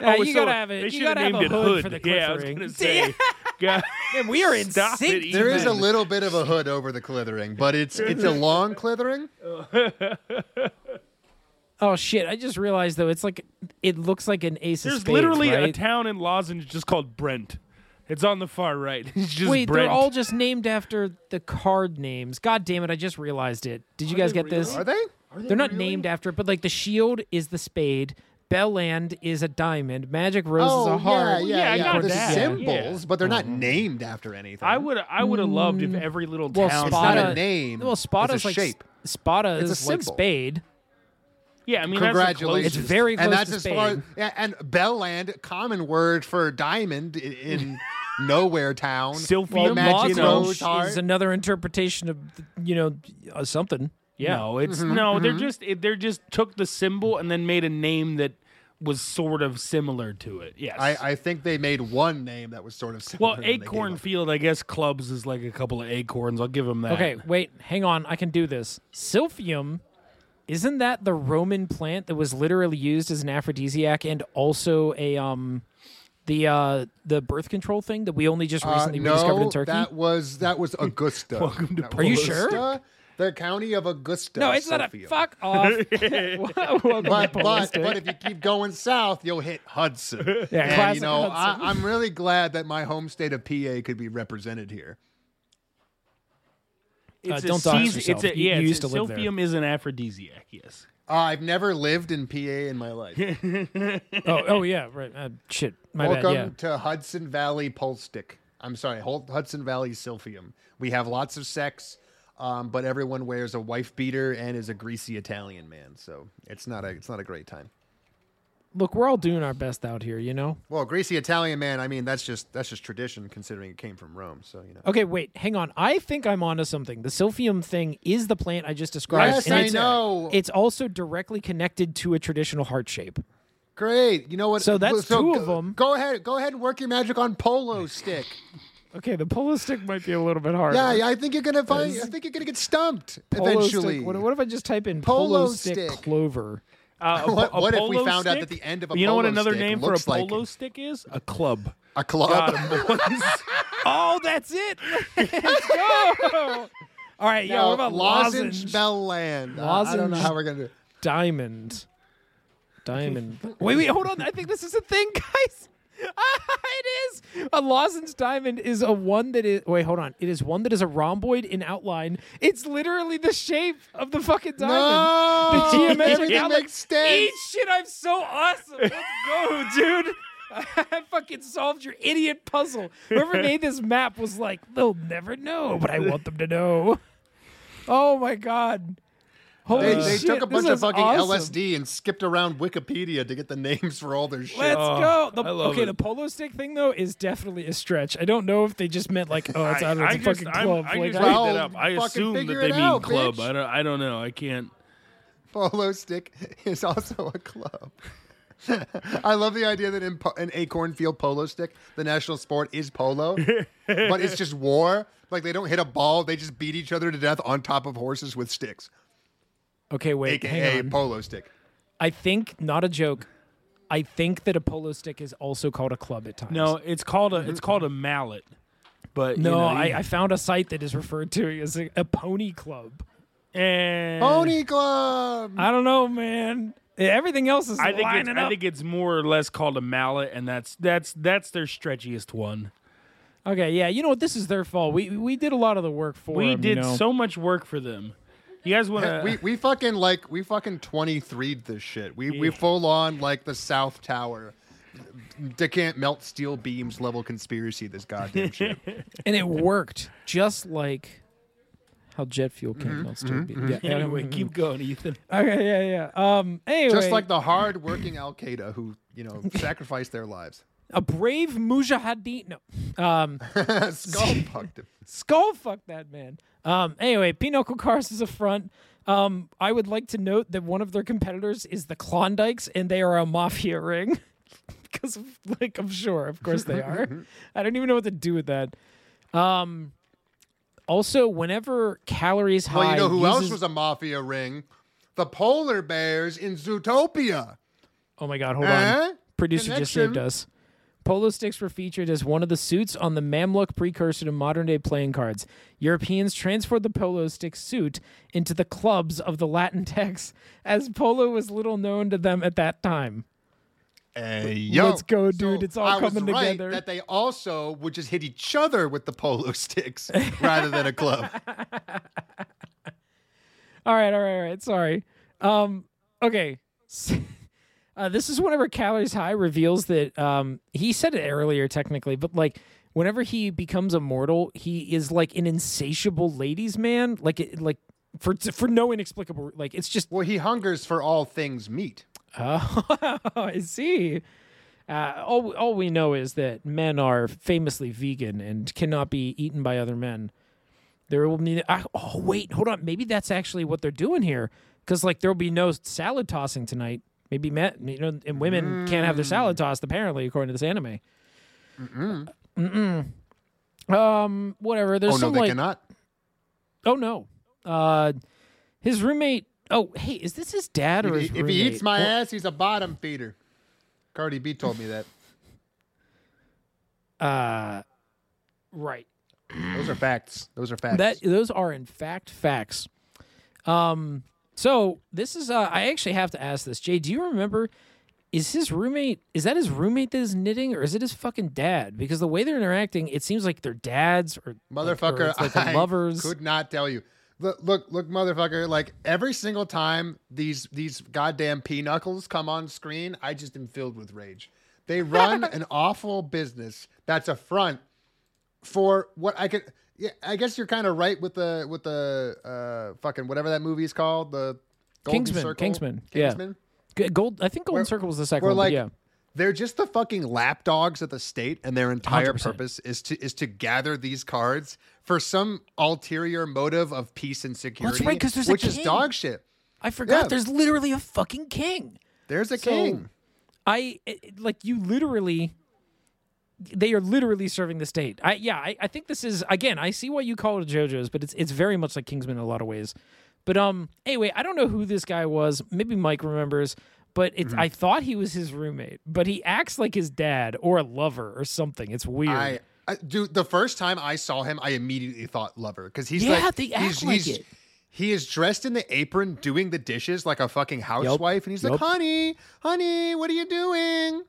S4: Oh,
S5: you
S4: so
S5: gotta have it. You gotta have a
S4: named
S5: hood, for the
S4: Yeah, I was
S5: clithering.
S4: gonna say. God,
S5: Man, we are in
S4: Stop
S5: sync.
S4: it,
S6: There is a
S4: even.
S6: little bit of a hood over the clithering, but it's it's a long clithering.
S5: Oh shit! I just realized though, it's like it looks like an ace of
S4: There's
S5: spades,
S4: literally
S5: right?
S4: a town in Lozenge just called Brent. It's on the far right. It's just
S5: Wait,
S4: Brent.
S5: they're all just named after the card names. God damn it! I just realized it. Did you guys
S4: they
S5: get this?
S6: Are they?
S5: They're not named after, it, but like the shield is the spade, Bell Land is a diamond, Magic Rose is
S6: Oh
S5: a heart.
S6: yeah,
S4: Yeah,
S6: yeah,
S4: I
S6: yeah.
S4: got
S6: The
S4: that.
S6: symbols,
S4: Yeah.
S6: but they're not uh-huh. named after anything.
S4: I would I would have loved if hmm. every little.
S5: Well,
S4: town.
S6: It's not
S5: Spada-
S6: a name.
S5: Well, Spada's
S6: it's a
S5: like
S6: shape.
S5: Spada
S6: It's a
S5: is like
S6: symbol.
S5: spade.
S4: Yeah, I mean
S6: Congratulations.
S4: closest.
S5: It's very close
S6: and that's
S5: to
S6: as far
S5: spade.
S6: yeah, and Bellland, common word for diamond i- in nowhere town.
S4: Silphium,
S5: Well,
S6: Magic
S4: you know,
S6: Rose
S5: Lozenge
S6: heart.
S5: is another interpretation of you know uh, something. Yeah.
S4: No, it's
S6: Mm-hmm,
S4: no. They're just it, they're just took the symbol and then made a name that was sort of similar to it. Yes.
S6: I, I think they made one name that was sort of similar.
S4: well,
S6: and
S4: Acorn. Field, I guess clubs is like a couple of acorns. I'll give them that.
S5: Okay, wait, hang on. I can do this. Silphium, isn't that the Roman plant that was literally used as an aphrodisiac and also a um the uh the birth control thing that we only just
S6: Uh,
S5: recently
S6: no,
S5: rediscovered in Turkey?
S6: that was that was Augusta.
S4: Welcome to
S6: That
S5: Are you sure?
S6: The county of Augusta.
S5: no, it's not a
S6: Sophia.
S5: fuck off. Welcome to
S6: But, but, but if you keep going south, you'll hit Hudson.
S5: Yeah,
S6: and,
S5: classic
S6: you know,
S5: Hudson.
S6: I, I'm really glad that my home state of PA could be represented here.
S4: It's
S5: Uh,
S4: a
S5: don't dox
S4: season-
S5: yourself.
S4: It's a, yeah,
S5: you
S4: it's
S5: used
S4: a,
S5: to live there.
S4: Silphium is an aphrodisiac. Yes.
S6: Uh, I've never lived in PA in my life.
S5: oh, oh yeah, right. Uh, shit, my
S6: Welcome
S5: bad. Yeah.
S6: to Hudson Valley Polstick. I'm sorry, Hol- Hudson Valley Silphium. We have lots of sex, um, but everyone wears a wife beater and is a greasy Italian man. So it's not a it's not a great time.
S5: Look, we're all doing our best out here, you know.
S6: Well, greasy Italian man. I mean, that's just that's just tradition, considering it came from Rome. So you know.
S5: Okay, wait, hang on. I think I'm onto something. The Silphium thing is the plant I just described.
S6: Yes,
S5: and
S6: I
S5: it's-
S6: know.
S5: It's also directly connected to a traditional heart shape.
S6: Great. You know what?
S5: So that's so two of them.
S6: Go ahead. Go ahead and work your magic on polo stick.
S5: Okay, the polo stick might be a little bit harder.
S6: yeah, yeah, I think you're gonna find. I think you're gonna get stumped
S5: Polo
S6: eventually.
S5: Stick. What, what if I just type in
S6: Polo
S5: polo, stick,
S6: stick.
S5: clover?
S4: Uh, a
S6: What-
S4: po- a
S6: what if we
S4: polo
S6: found out that the end of a
S4: You know what another name for a
S6: looks like
S4: polo stick is? A club.
S6: a club.
S4: Got 'em, boys.
S5: Oh, that's it. Let's go. All right, yeah.
S6: No,
S5: What about
S6: lozenge,
S5: lozenge?
S6: bell land. Uh, I don't know how we're gonna do. it.
S5: Diamond. Diamond. wait, wait, hold on. I think this is a thing, guys. it is. A lozenge diamond is a one that is. Wait, hold on. It is one that is a rhomboid in outline. It's literally the shape of the fucking diamond.
S6: No,
S5: the geometric outline.
S6: makes sense.
S5: Eat shit. I'm so awesome. Let's go, dude. I fucking solved your idiot puzzle. Whoever made this map was like, they'll never know, but I want them to know. Oh my god. Holy
S6: They, they took a
S5: this
S6: bunch of fucking
S5: awesome.
S6: LSD and skipped around Wikipedia to get the names for all their shit.
S5: Let's
S4: Oh,
S5: go. The, okay,
S4: it.
S5: the polo stick thing though is definitely a stretch. I don't know if they just meant like, oh, it's out of
S4: I
S5: it's a
S4: just,
S5: fucking
S4: I'm-
S5: club.
S4: I
S5: like,
S4: just made
S6: Well,
S4: that up. I assume that they mean
S6: out,
S4: club.
S6: bitch.
S4: I don't. I don't know. I can't.
S6: Polo stick is also a club. I love the idea that in, po- in Acorn Field polo stick, the national sport is polo, but it's just war. Like they don't hit a ball; they just beat each other to death on top of horses with sticks,
S5: okay, wait, hang
S6: aka
S5: on.
S6: polo stick.
S5: I think not a joke. I think that a polo stick is also called a club at times.
S4: No, it's called a. It's called a mm-hmm. mallet. But you
S5: no,
S4: know,
S5: I,
S4: you-
S5: I found a site that is referred to as a, a pony club.
S4: and
S6: Pony club.
S5: I don't know, man. Everything else is
S4: I think it's,
S5: lining
S4: I think it's more or less called a mallet, and that's that's that's their stretchiest one.
S5: okay, yeah. You know what? This is their fault. We we did a lot of the work for them.
S4: We did
S5: you know?
S4: so much work for them. You guys want to?
S6: we we fucking like we fucking twenty three this shit. We we full on like the South Tower. They can't melt steel beams level conspiracy. This goddamn shit.
S5: and it worked just like how jet fuel
S6: Mm-hmm,
S5: can't melt steel beams. Yeah,
S4: anyway, keep going, Ethan.
S5: Okay, yeah, yeah. Um, anyway,
S6: Just like the hard working Al Qaeda who you know sacrificed their lives.
S5: A brave mujahideen. No, um,
S6: Skull fucked him.
S5: skull fuck that man. Um, anyway, Pinochle Cars is a front. Um, I would like to note that one of their competitors is the Klondikes, and they are a mafia ring. Because, like, I'm sure, of course they are. I don't even know what to do with that. Um, also, whenever calories high,
S6: Well, you know who else
S5: uses-
S6: was a mafia ring? The polar bears in Zootopia.
S5: Oh my god, hold
S6: Eh?
S5: on. Producer just
S6: Connection.
S5: saved us. Polo sticks were featured as one of the suits on the Mamluk precursor to modern day playing cards. Europeans transferred the polo stick suit into the clubs of the Latin text, as polo was little known to them at that time.
S6: Hey, yo.
S5: Let's go, dude. It's all
S6: I was
S5: coming
S6: right
S5: together.
S6: That they also would just hit each other with the polo sticks rather than a club.
S5: All right, all right, all right. Sorry. Um, okay. Uh, this is whenever Calories High reveals that um, he said it earlier, technically, but like whenever he becomes immortal, he is like an insatiable ladies' man, like it, like for for no inexplicable like it's just
S6: Well, he hungers for all things meat.
S5: oh, I see. Uh, all all we know is that men are famously vegan and cannot be eaten by other men. There will be. ah, oh wait, hold on. Maybe that's actually what they're doing here, because like there will be no salad tossing tonight. Maybe men, you know, and women can't have their salad
S6: Mm.
S5: tossed. Apparently, according to this anime. Mm-mm. Um, whatever. There's
S6: oh no,
S5: some
S6: they
S5: like,
S6: cannot.
S5: oh no, uh, his roommate. Oh, hey, is this his dad or
S6: If
S5: his
S6: he, if he eats my
S5: Or-
S6: ass, he's a bottom feeder. Cardi B told me that.
S5: Uh, right.
S6: Those are facts. Those are facts.
S5: That those are in fact facts. Um, so this is uh, I actually have to ask this, Jay. Do you remember? Is his roommate? Is that his roommate that is knitting, or is it his fucking dad? Because the way they're interacting, it seems like they're dads or like- or
S6: motherfucker,
S5: like
S6: I
S5: lovers.
S6: could not tell you. Look, look, look, motherfucker! Like every single time these these goddamn knuckles come on screen, I just am filled with rage. They run an awful business that's a front for what I could. Yeah, I guess you're kind of right with the with the uh fucking whatever that movie is called, the Golden
S5: Kingsman,
S6: Circle?
S5: Kingsman, yeah.
S6: Kingsman.
S5: G- Gold. I think Golden
S6: We're-
S5: Circle was the second one.
S6: like,
S5: yeah.
S6: they're just the fucking lapdogs of the state, and their entire
S5: 100%.
S6: purpose is to is to gather these cards for some ulterior motive of peace and security.
S5: right, 'cause there's a
S6: which is dog shit.
S5: I forgot.
S6: yeah.
S5: There's literally a fucking king.
S6: There's a
S5: So,
S6: king.
S5: I it- like you literally they are literally serving the state. I yeah, I, I think this is again, I see why you call it a JoJo's, but it's it's very much like Kingsman in a lot of ways. But um anyway, I don't know who this guy was. Maybe Mike remembers, but it's
S6: Mm-hmm.
S5: I thought he was his roommate, but he acts like his dad or a lover or something. It's weird.
S6: I, I dude, the first time I saw him, I immediately thought lover because he's
S5: Yeah,
S6: like
S5: they act
S6: he's,
S5: like
S6: he's,
S5: it.
S6: He is dressed in the apron, doing the dishes like a fucking housewife, and he's
S5: Yup.
S6: like, "Honey, honey, what are you doing?"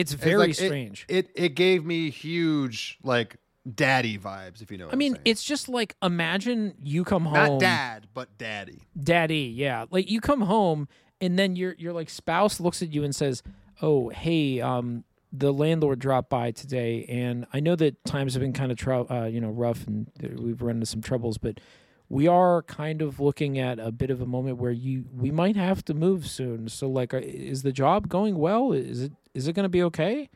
S5: It's
S6: It's
S5: very
S6: like,
S5: strange.
S6: It, it gave me huge like daddy vibes, if you know. What
S5: I mean, it's just like imagine you come home
S6: not dad, but daddy.
S5: daddy yeah like you come home and then your your like spouse looks at you and says oh hey um the landlord dropped by today and i know that times have been kind of trou- uh, you know rough and we've run into some troubles but we are kind of looking at a bit of a moment where you we might have to move soon so like is the job going well is it is it going to be okay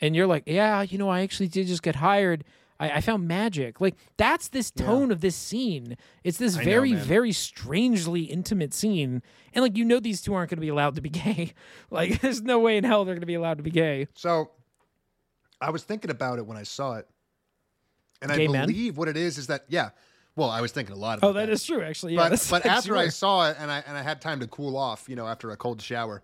S5: and you're like yeah you know i actually did just get hired I, I found magic. Like that's this tone of this scene. It's this
S6: know,
S5: very,
S6: man.
S5: very strangely intimate scene, and like you know, these two aren't going to be allowed to be gay. like there's no way in hell they're going to be allowed to be gay.
S6: So I was thinking about it when I saw it. And
S5: Gay
S6: I
S5: men?
S6: believe what it is is that yeah. Well, I was thinking a lot about
S5: Oh, that is true. Actually, yeah.
S6: but but after I saw it and I and I had time to cool off, you know, after a cold shower.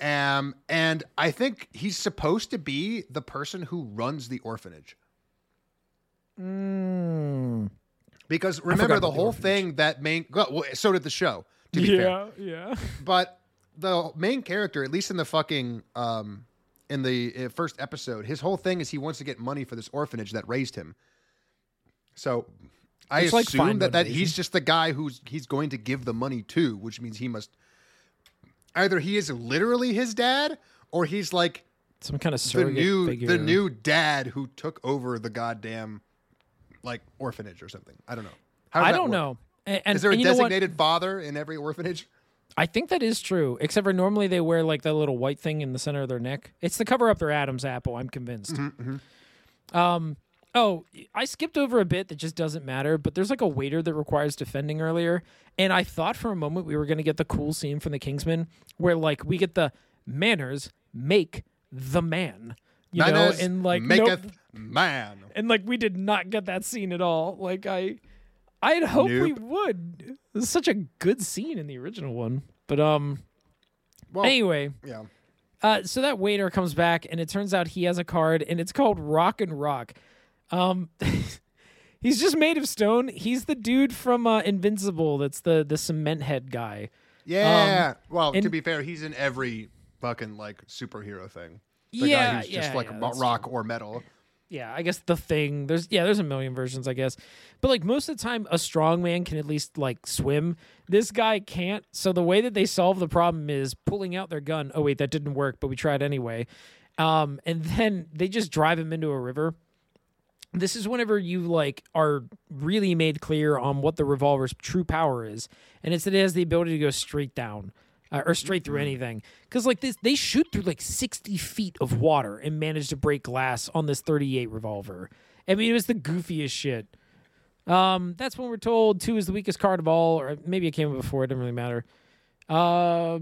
S6: Um and I think he's supposed to be the person who runs the orphanage.
S5: Mm.
S6: Because remember the
S5: about the
S6: whole thing that main well, so did the show. To be fair.
S5: yeah, yeah.
S6: but the main character, at least in the fucking um, in the uh, first episode, his whole thing is he wants to get money for this orphanage that raised him. So I
S5: It's like
S6: assume
S5: fine
S6: that, that he's just the guy who's he's going to give the money to, which means he must either he is literally his dad or he's like
S5: Some kind of
S6: the new
S5: figure.
S6: the new dad who took over the goddamn like orphanage or something. I don't know.
S5: I don't
S6: work?
S5: know. And, and
S6: Is there a designated father in every orphanage?
S5: I think that is true. Except for normally they wear like that little white thing in the center of their neck. It's to cover up their Adam's apple. I'm convinced.
S6: Mm-hmm,
S5: Um. Oh, I skipped over a bit that just doesn't matter. But there's like a waiter that requires defending earlier, and I thought for a moment we were gonna get the cool scene from the Kingsman where like we get the manners make the man. You know, and like nope,
S6: man.
S5: and like we did not get that scene at all. Like I, I had hoped we would. It was such a good scene in the original one. But um,
S6: Well,
S5: anyway,
S6: yeah.
S5: uh, so that waiter comes back, and it turns out he has a card, and it's called Rock and Rock. Um, he's just made of stone. He's the dude from uh, Invincible. That's the the cement head guy.
S6: Yeah. well, and, to
S5: Um,
S6: be fair, he's in every fucking like superhero thing. The guy
S5: yeah,
S6: who's
S5: yeah,
S6: just like
S5: yeah,
S6: rock or metal.
S5: yeah, I guess the thing. There's yeah, there's a million versions, I guess. But like most of the time, a strong man can at least like swim. This guy can't. So the way that they solve the problem is pulling out their gun. Oh wait, that didn't work, but we tried anyway. Um, and then they just drive him into a river. This is whenever you like are really made clear on what the revolver's true power is, and it's that it has the ability to go straight down. Uh, or straight through anything, because like this, they shoot through like sixty feet of water and manage to break glass on this thirty-eight revolver. I mean, it was the goofiest shit. Um, that's when we're told two is the weakest card of all, or maybe it came before. It didn't really matter. Uh,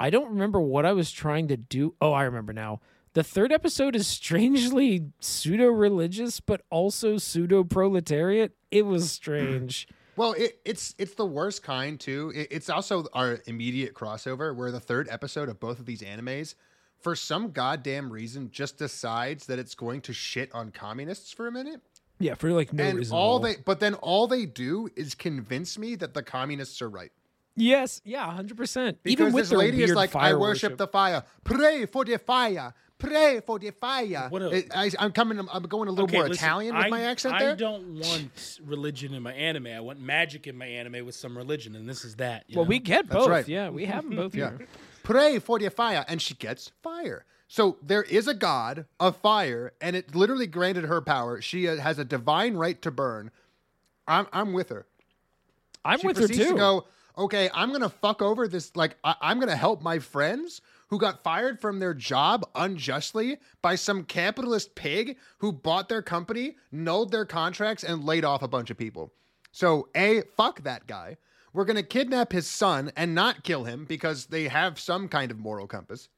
S5: I don't remember what I was trying to do. Oh, I remember now. The third episode is strangely pseudo religious, but also pseudo proletariat. It was strange.
S6: Well, it, it's it's the worst kind too. It, it's also our immediate crossover where the third episode of both of these animes, for some goddamn reason, just decides that it's going to shit on communists for a minute.
S5: yeah, for like no
S6: and
S5: reason. at
S6: all
S5: all.
S6: they, but then all they do is convince me that the communists are right.
S5: Yes, yeah, hundred percent.
S6: Because
S5: Even with
S6: this
S5: their
S6: lady is
S5: weird
S6: like, I
S5: fire
S6: worship, the fire. Pray for the fire. Pray for the fire.
S4: What a-
S6: It- I, am coming. I'm going a little more
S4: listen,
S6: Italian with
S4: I,
S6: my accent there.
S4: I
S6: there.
S4: don't want religion in my anime. I want magic in my anime with some religion, and this is that. you
S5: Well,
S4: know?
S5: we get both.
S6: right.
S5: Yeah, we have them both
S6: Yeah.
S5: here.
S6: Pray for the fire, and she gets fire. So there is a god of fire, and it literally granted her power. She uh, has a divine right to burn. I'm I'm with her.
S5: I'm
S6: She
S5: with her too.
S6: to go. Okay, I'm gonna fuck over this. Like I, I'm gonna help my friends who got fired from their job unjustly by some capitalist pig who bought their company, nulled their contracts, and laid off a bunch of people. So a fuck that guy. We're gonna kidnap his son and not kill him because they have some kind of moral compass.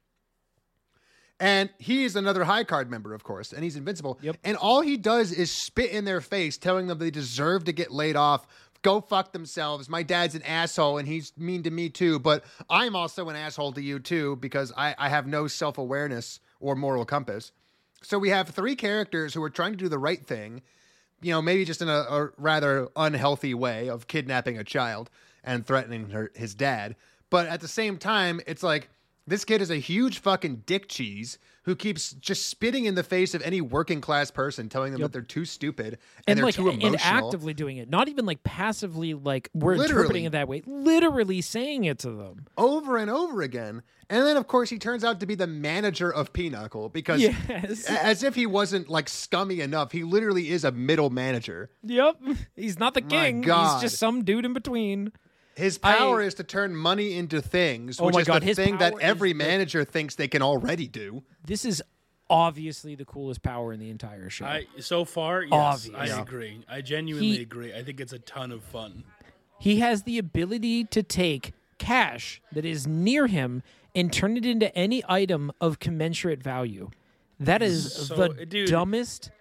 S6: And he's another high card member, of course, and he's invincible.
S5: Yep.
S6: And all he does is spit in their face, telling them they deserve to get laid off. Go fuck themselves. My dad's an asshole and he's mean to me too, but I'm also an asshole to you too because I, I have no self awareness or moral compass. So we have three characters who are trying to do the right thing, you know, maybe just in a, a rather unhealthy way of kidnapping a child and threatening her, his dad. But at the same time, it's like this kid is a huge fucking dick cheese who keeps just spitting in the face of any working class person, telling them that they're too stupid and,
S5: and
S6: they're
S5: like
S6: too
S5: and actively doing it, not even like passively, like we're
S6: Literally.
S5: interpreting it that way. Literally saying it to them.
S6: over and over again. And then, of course, he turns out to be the manager of Pinochle because,
S5: Yes.
S6: as if he wasn't like scummy enough, he literally is a middle manager.
S5: Yep, he's not the king.
S6: God.
S5: He's just some dude in between.
S6: His
S5: I-
S6: power is to turn money into things,
S5: Oh
S6: which
S5: my
S6: is
S5: God,
S6: the
S5: his
S6: thing that every
S5: is the-
S6: manager thinks they can already do.
S5: This is obviously the coolest power in the entire show.
S4: I so far, yes,
S5: Obvious.
S4: I agree. I genuinely
S5: He-
S4: agree. I think it's a ton of fun.
S5: he has the ability to take cash that is near him and turn it into any item of commensurate value. That is
S4: So,
S5: the
S4: dude-
S5: dumb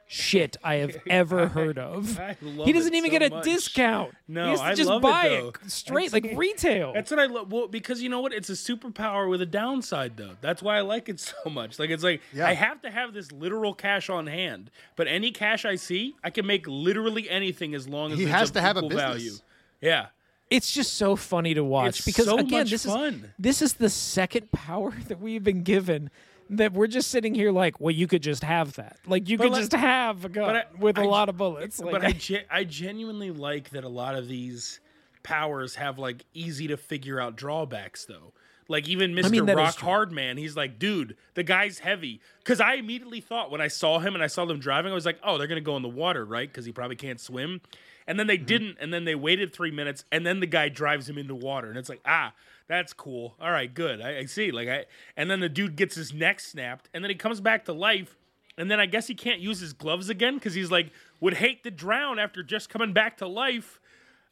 S5: shit I have ever heard of.
S4: I love
S5: He doesn't
S4: it
S5: even
S4: so
S5: get a
S4: much.
S5: discount.
S4: No,
S5: he has to
S4: I
S5: just
S4: love it,
S5: buy
S4: though.
S5: straight, like retail.
S4: That's what I love. Well, because you know what? It's a superpower with a downside, though. That's why I like it so much. Like, it's like,
S6: Yeah.
S4: I have to have this literal cash on hand, but any cash I see, I can make literally anything as long as
S6: He has
S4: of
S6: to have a business.
S4: value. Yeah.
S5: it's just so funny to watch
S4: It's
S5: because
S4: so
S5: again,
S4: much
S5: this
S4: fun.
S5: is this is the second power that we've been given. That we're just sitting here like, well, you could just have that. Like you
S4: But
S5: could
S4: like-
S5: just have a gun
S4: I-
S5: with a
S4: I-
S5: lot of bullets. Like,
S4: but I, ge- I genuinely like that a lot of these powers have like easy to figure out drawbacks though. Like even Mr.
S5: mean,
S4: Rock. Hardman, he's like, dude, the guy's heavy. Because I immediately thought when I saw him and I saw them driving, I was like, oh, they're gonna go in the water, right? Because he probably can't swim. And then they
S5: Mm-hmm.
S4: didn't, and then they waited three minutes, and then the guy drives him into water, and it's like, ah, that's cool. All right, good. I, I see. Like I, and then the dude gets his neck snapped, and then he comes back to life, and then I guess he can't use his gloves again because he's like would hate to drown after just coming back to life.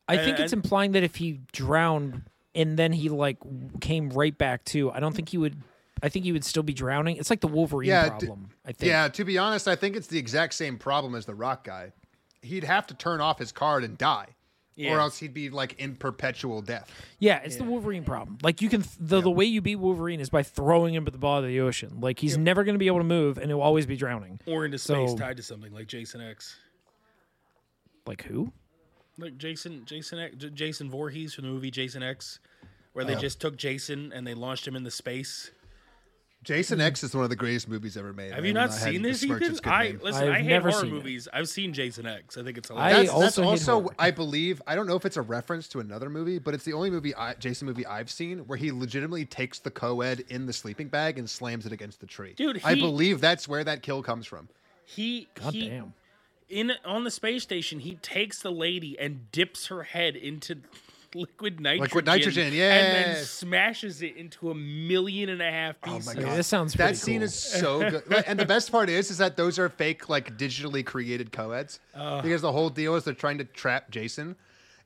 S5: I think it's implying that if he drowned and then he like came right back to, I don't think he would. I think he would still be drowning. It's like the Wolverine
S6: Yeah,
S5: problem. I think.
S6: Yeah, to be honest, I think it's the exact same problem as the rock guy. He'd have to turn off his card and die. Or else he'd be like in perpetual death.
S5: Yeah, it's the Wolverine problem. Like you can th- the the way you beat Wolverine is by throwing him at the bottom of the ocean. Like he's never going to be able to move and he'll always be drowning.
S4: Or into space
S5: So-
S4: tied to something like Jason X.
S5: Like who?
S4: Like Jason Jason X, J- Jason Voorhees from the movie Jason X, where they oh. just took Jason and they launched him into space.
S6: Jason hmm. X is one of the greatest movies ever made.
S4: Have you not seen this?
S6: besmirch
S4: Ethan? I listen.
S5: I've
S4: I hate
S5: never
S4: horror
S5: seen it.
S4: movies. I've seen Jason X. I think it's
S5: I
S4: hilarious.
S6: That's, that's
S5: also hate
S6: also. I believe, I don't know if it's a reference to another movie, but it's the only movie, I, Jason movie I've seen where he legitimately takes the co-ed in the sleeping bag and slams it against the tree.
S4: Dude,
S6: I believe that's where that kill comes from.
S4: he
S5: God
S4: he
S5: damn.
S4: in on the space station. He takes the lady and dips her head into liquid nitrogen.
S6: Liquid nitrogen,
S4: and then smashes it into a million and a half
S6: oh
S4: pieces. Oh pieces.
S6: my
S5: Yeah,
S6: god,
S5: this sounds
S6: that scene
S5: cool.
S6: is so good. And the best part is, is that those are fake, like digitally created co-eds, because the whole deal is they're trying to trap Jason.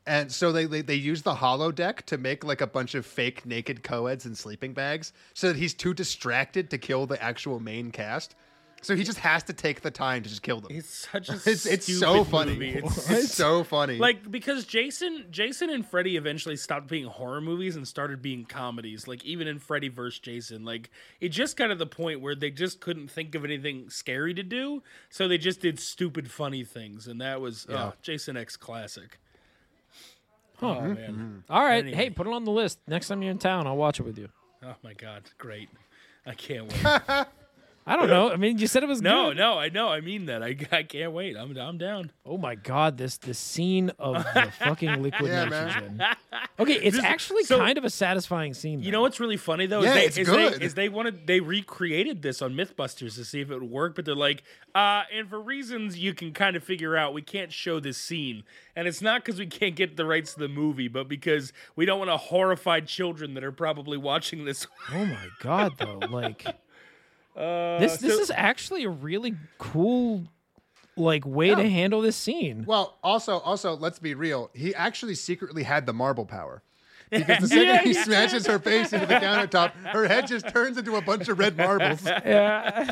S6: And so they, they they use the holodeck to make like a bunch of fake naked co-eds in sleeping bags so that he's too distracted to kill the actual main cast. So he just has to take the time to just kill them.
S4: It's such a
S6: It's it's so funny.
S4: movie. It's
S6: It's, so funny.
S4: like because Jason, Jason and Freddy eventually stopped being horror movies and started being comedies. Like even in Freddy vs. Jason, like it just got to the point where they just couldn't think of anything scary to do, so they just did stupid, funny things, and that was oh, Jason X classic. Oh mm-hmm. man! Mm-hmm.
S5: All right.
S4: Anyway.
S5: Hey, put it on the list. Next time you're in town, I'll watch it with you.
S4: Oh my god, great! I can't wait.
S5: I don't know. I mean, you said it was
S4: No,
S5: good.
S4: no, I know. I mean that. I, I can't wait. I'm I'm down.
S5: Oh my god, this this scene of the fucking liquid
S6: Yeah, man.
S5: nitrogen. Okay, it's actually
S4: so-
S5: kind of a satisfying scene.
S4: You know what's really funny though?
S6: Yeah,
S4: is they,
S6: it's
S4: is
S6: good.
S4: They, is they wanted they recreated this on MythBusters to see if it would work, but they're like, uh, and for reasons you can kind of figure out, we can't show this scene, and it's not because we can't get the rights to the movie, but because we don't want to horrify children that are probably watching this.
S5: Oh my god, though, like
S4: Uh,
S5: this this
S4: so-
S5: is actually a really cool like way to handle this scene.
S6: well, also also let's be real. He actually secretly had the marble power. Because the second he smashes her face into the countertop, her head just turns into a bunch of red marbles.
S5: Yeah.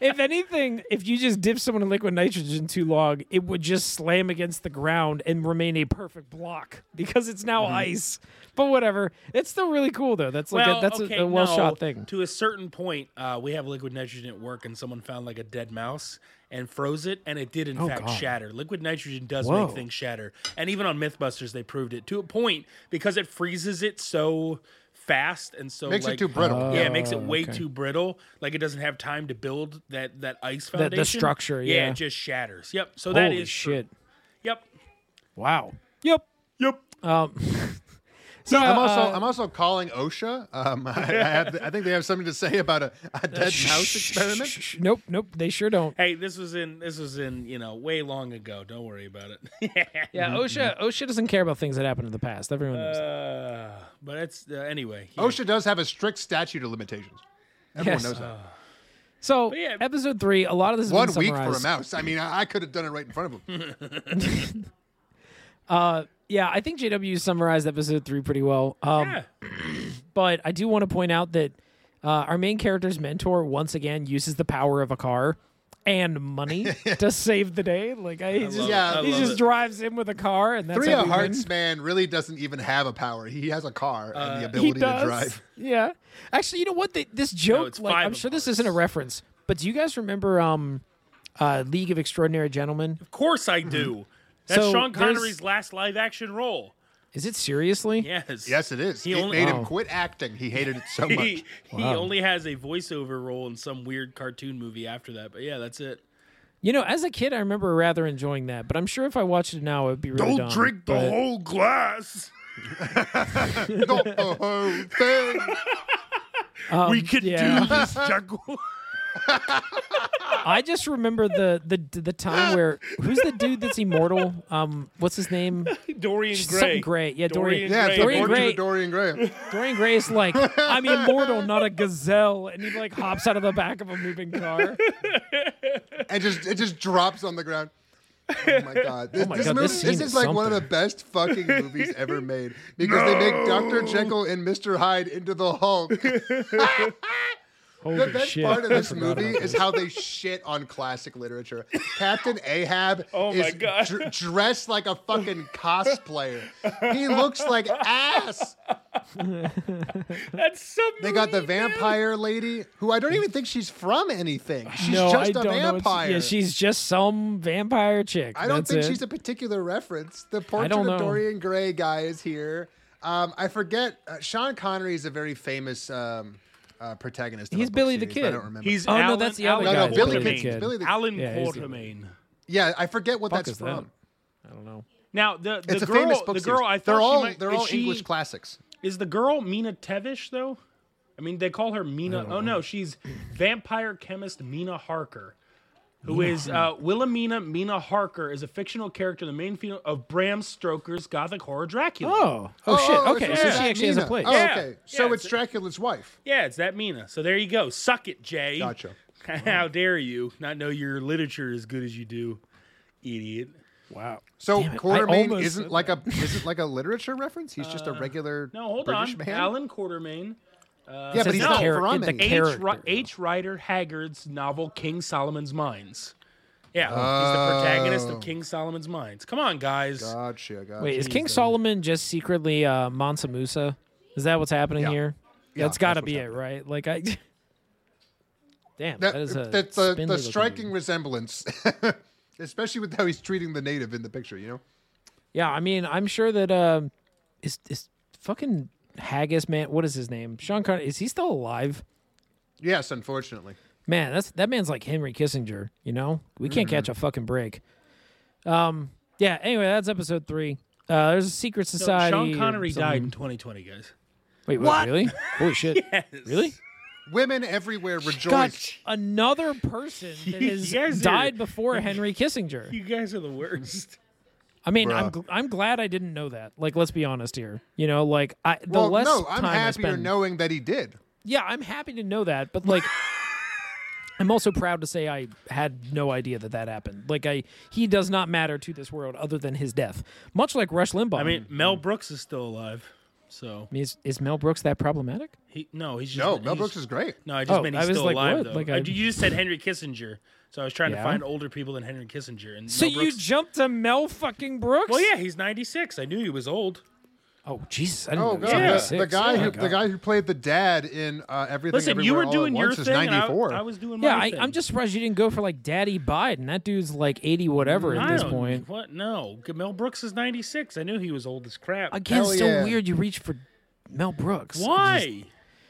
S5: if anything, if you just dip someone in liquid nitrogen too long, it would just slam against the ground and remain a perfect block because it's now
S4: Mm-hmm.
S5: ice. But whatever, it's still really cool though. That's like
S4: well,
S5: a, that's
S4: okay,
S5: a, a well shot
S4: no.
S5: thing.
S4: To a certain point, uh, we have liquid nitrogen at work, and someone found like a dead mouse and froze it, and it did in
S5: Oh,
S4: fact
S5: God.
S4: shatter. Liquid nitrogen does
S5: Whoa.
S4: make things shatter, and even on MythBusters they proved it to a point because it freezes it so fast and so
S6: Makes it
S4: like,
S6: too brittle.
S4: yeah, it makes it
S5: Oh,
S4: way
S5: okay.
S4: too brittle. Like it doesn't have time to build that that ice foundation.
S5: the
S4: foundation.
S5: structure,
S4: yeah,
S5: yeah.
S4: it just shatters. Yep. So that
S5: Holy
S4: is true.
S5: shit!
S4: Yep.
S5: Wow. Yep.
S4: Yep.
S5: Um. so
S6: I'm also
S5: uh,
S6: I'm also calling OSHA. Um, I, I, have, I think they have something to say about a, a dead mouse experiment.
S5: Shh, nope, nope. They sure don't.
S4: Hey, this was in this was in you know way long ago. Don't worry about it.
S5: Yeah, OSHA OSHA doesn't care about things that happened in the past. Everyone knows. that.
S4: Uh, but it's uh, anyway. yeah.
S6: OSHA does have a strict statute of limitations. Everyone
S5: Yes.
S6: knows that.
S5: So
S4: yeah.
S5: episode three, a lot of this has
S6: One
S5: been
S6: week for a mouse. I mean, I, I could have done it right in front of him.
S5: Uh, yeah, I think JW summarized episode three pretty well. Um,
S4: Yeah.
S5: But I do want to point out that uh, our main character's mentor once again uses the power of a car and money to save the day. Like I, he just,
S4: love
S6: it. I
S5: he just
S4: it.
S5: drives in with a car, and that's
S6: Three
S5: how
S6: of
S5: we win.
S6: Hearts man really doesn't even have a power. He has a car and the ability to drive.
S5: Yeah. Actually, you know what? They, this joke,
S4: it's
S5: like, I'm
S4: of
S5: sure this isn't a reference, but do you guys remember um, uh, League of Extraordinary Gentlemen?
S4: Of course I do. That's
S5: So
S4: Sean Connery's last live action role.
S5: Is it seriously?
S4: Yes.
S6: Yes, it is.
S4: He
S6: it
S4: only-
S6: made
S5: Wow.
S6: him quit acting. He hated it so much.
S4: He, he only has a voiceover role in some weird cartoon movie after that. But yeah, that's it.
S5: You know, as a kid, I remember rather enjoying that, but I'm sure if I watched it now, it would be really don't dumb. Drink the but-
S4: whole glass.
S6: Not the whole thing.
S5: Um,
S4: we could
S5: yeah.
S4: do this, Juggle.
S5: I just remember the the the time where who's the dude that's immortal? Um, what's his name?
S4: Dorian Gray.
S5: Something Gray. Yeah, Dorian.
S4: Dorian
S6: Yeah, it's the
S5: Dorian
S6: portrait
S5: Gray-
S6: Dorian Gray.
S5: Dorian Gray is like, I'm immortal, not a gazelle, and he like hops out of the back of a moving car.
S6: and just it just drops on the ground. Oh my god! This,
S5: my
S6: this
S5: God,
S6: movie,
S5: this
S6: this, is
S5: is
S6: like one of the best fucking movies ever made because they make Doctor Jekyll and Mister Hyde into the Hulk.
S5: Holy
S6: The best
S5: shit!
S6: part of this movie
S5: about
S6: is how they shit on classic literature. Captain Ahab
S4: Oh my
S6: is
S4: God.
S6: dr- dressed like a fucking cosplayer. He looks like ass.
S4: That's so.
S6: They got the vampire lady, who I don't even think she's from anything. She's
S5: no,
S6: just
S5: I
S6: a
S5: don't know. It's-
S6: vampire.
S5: Yeah, she's just some vampire chick.
S6: I don't
S5: That's
S6: think
S5: it.
S6: she's a particular reference. The portrait of
S5: know.
S6: Dorian Gray guy is here. Um, I forget. Uh, Sean Connery is a very famous um, uh, protagonist.
S5: He's Billy the
S6: series, but I don't remember.
S4: He's
S5: Oh, no, that's the other
S6: No,
S5: guy.
S6: no, Billy
S5: Billy the
S6: Kid.
S5: Kid.
S6: Billy the
S4: Alan
S5: Yeah, he's
S4: Quatermain.
S6: Yeah, I forget what
S5: Fuck
S6: that's
S5: is that?
S6: from.
S5: I don't know.
S4: Now the the
S6: It's a
S4: girl,
S6: famous book
S4: the girl
S6: series.
S4: I thought
S6: they're all
S4: might,
S6: they're all
S4: she-
S6: English classics.
S4: Is the girl Mina Tevish though? I mean, they call her Mina. Oh no, she's vampire chemist Mina Harker, who is uh, Wilhelmina Mina Harker is a fictional character, the main female of Bram Stoker's gothic horror Dracula.
S5: Oh, oh, shit. Okay,
S6: it's
S5: so
S6: that
S5: she actually has a place.
S6: Oh,
S4: Yeah.
S6: okay. So
S4: Yeah,
S6: it's
S4: it's-
S6: Dracula's wife.
S4: Yeah, it's that Mina. So there you go. Suck it, Jay.
S6: Gotcha.
S4: How dare you not know your literature as good as you do, idiot.
S5: Wow.
S6: So
S5: Damn Quatermain
S6: isn't
S5: said
S6: like a isn't like a literature reference. He's just a regular
S4: No, hold
S6: British
S4: on.
S6: man.
S4: Alan Quatermain.
S6: Yeah, but
S5: says
S6: he's
S5: the
S6: not
S5: char-
S6: from
S5: the
S6: any-
S4: H.
S5: character,
S4: H. Rider Haggard's novel King Solomon's Mines. Yeah, he's the protagonist
S6: Oh.
S4: of King Solomon's Mines. Come on, guys.
S6: Gotcha, gotcha.
S5: Wait, is King
S4: Jesus.
S5: Solomon just secretly uh, Mansa Musa? Is that what's happening
S6: Yeah.
S5: here?
S6: Yeah,
S5: that's got to be
S6: what's
S5: it, right? Like I. Damn,
S6: that,
S5: that is a
S6: that's the,
S5: spindly
S6: the striking
S5: dude.
S6: resemblance, especially with how he's treating the native in the picture. You know,
S5: Yeah, I mean, I'm sure that uh, is is fucking Haggis man. What is his name? Sean Connery. Is he still alive?
S6: yes, unfortunately.
S5: Man, that's that man's like Henry Kissinger. You know, we can't catch
S6: Mm-hmm.
S5: a fucking break. Um. Yeah. Anyway, that's episode three. Uh, there's a secret
S4: So
S5: society.
S4: Sean Connery died in 2020, guys.
S5: Wait, what? Really? Holy shit! Really?
S6: Women everywhere
S5: God,
S6: rejoice.
S5: another person that has
S4: guys are-
S5: died before Henry Kissinger.
S4: You guys are the worst.
S5: I mean, I'm gl- I'm glad I didn't know that. Like, let's be honest here. You know, like I the
S6: well,
S5: less
S6: no, I'm
S5: time I
S6: happier
S5: spend,
S6: knowing that he did.
S5: Yeah, I'm happy to know that, but like. I'm also proud to say I had no idea that that happened. Like I, he does not matter to this world other than his death. Much like Rush Limbaugh.
S4: I mean, Mel Brooks is still alive. So
S5: is, is Mel Brooks that problematic?
S4: he no, he's just
S6: No,
S4: he's-
S6: Mel Brooks is great.
S4: No, I just
S5: Oh,
S4: meant
S5: I
S4: he's
S5: was
S4: still
S5: like,
S4: alive
S5: what?
S4: though.
S5: Like
S4: Uh,
S5: I-
S4: you just said Henry Kissinger, so I was trying
S5: Yeah?
S4: to find older people than Henry Kissinger. And
S5: So
S4: Mel
S5: you jumped to Mel fucking Brooks?
S4: well, yeah, he's 96. I knew he was old.
S5: Oh Jesus! I didn't
S6: Oh
S5: know
S6: god,
S5: he
S6: the, the guy
S5: Oh,
S6: who
S5: God.
S6: the guy who played the dad in uh, everything.
S4: Listen, you were doing
S6: at
S4: your thing, and I, I was doing my
S5: Yeah, I,
S4: thing.
S5: I'm just surprised you didn't go for like Daddy Biden. That dude's like 80 whatever at this point.
S4: What? No, Mel Brooks is 96. I knew he was old as crap.
S5: Again,
S6: Hell
S5: still
S6: yeah.
S5: weird you reach for Mel Brooks.
S4: Why?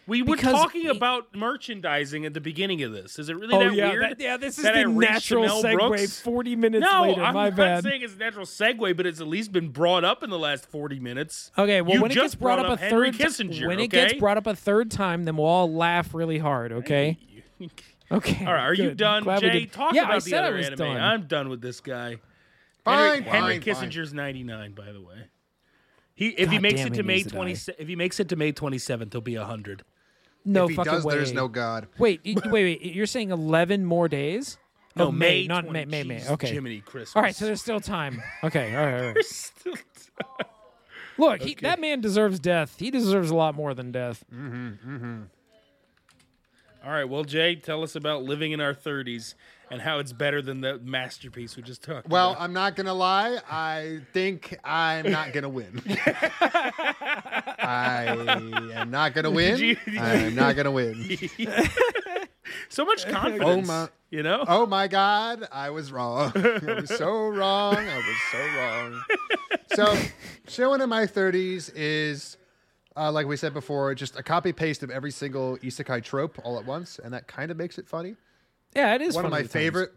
S4: We were
S5: Because
S4: talking
S5: he-
S4: about merchandising at the beginning of this. Is it really
S5: Oh
S4: that
S5: yeah,
S4: weird?
S5: that- yeah. This is
S4: that I
S5: the
S4: reached
S5: natural segue.
S4: Brooks?
S5: 40 minutes
S4: No,
S5: later.
S4: I'm
S5: my
S4: not
S5: bad.
S4: saying it's a natural segue, but it's at least been brought up in the last 40 minutes.
S5: Okay, well,
S4: You
S5: when it gets brought, up a
S4: Henry
S5: third
S4: Kissinger,
S5: when it gets brought up a third time, then we'll all laugh really hard. Okay. Okay.
S4: All right, are you done,
S5: Glad we
S4: Jay? Talk
S5: yeah,
S4: about
S5: I
S4: the
S5: said
S4: other
S5: I was
S4: anime.
S5: done.
S4: I'm done with this guy.
S6: Fine,
S4: Henry, Henry
S6: fine, fine.
S4: Kissinger's 99, by the way. He if he makes it to May
S5: needs to
S4: 20 if he makes it to May 27th, he'll be 100.
S5: No
S6: if he
S5: fucking
S6: does,
S5: way.
S6: there's no God.
S5: Wait, y- wait, wait. You're saying 11 more days?
S4: No,
S5: oh,
S4: May,
S5: not
S4: 20
S5: May, May, May.
S4: Jeez,
S5: Okay.
S4: Jiminy Christmas.
S5: All right, so there's still time. Okay, all right, all right.
S4: Still-
S5: Look, he, that man deserves death. He deserves a lot more than death. Mm-hmm, mm-hmm.
S4: All right, well, Jay, tell us about living in our 30s and how it's better than the masterpiece we just talked
S6: Well,
S4: about.
S6: I'm not gonna lie. I think I'm not gonna win. I am not gonna win.
S4: you-
S6: I'm not gonna win.
S4: so much confidence.
S6: my-
S4: you know?
S6: Oh my God, I was wrong. I was so wrong. I was so wrong. So, Chillin' in my 30s is, uh, like we said before, just a copy paste of every single isekai trope all at once, and that kind of makes it funny.
S5: Yeah, it is
S6: one of my
S5: at times.
S6: favorite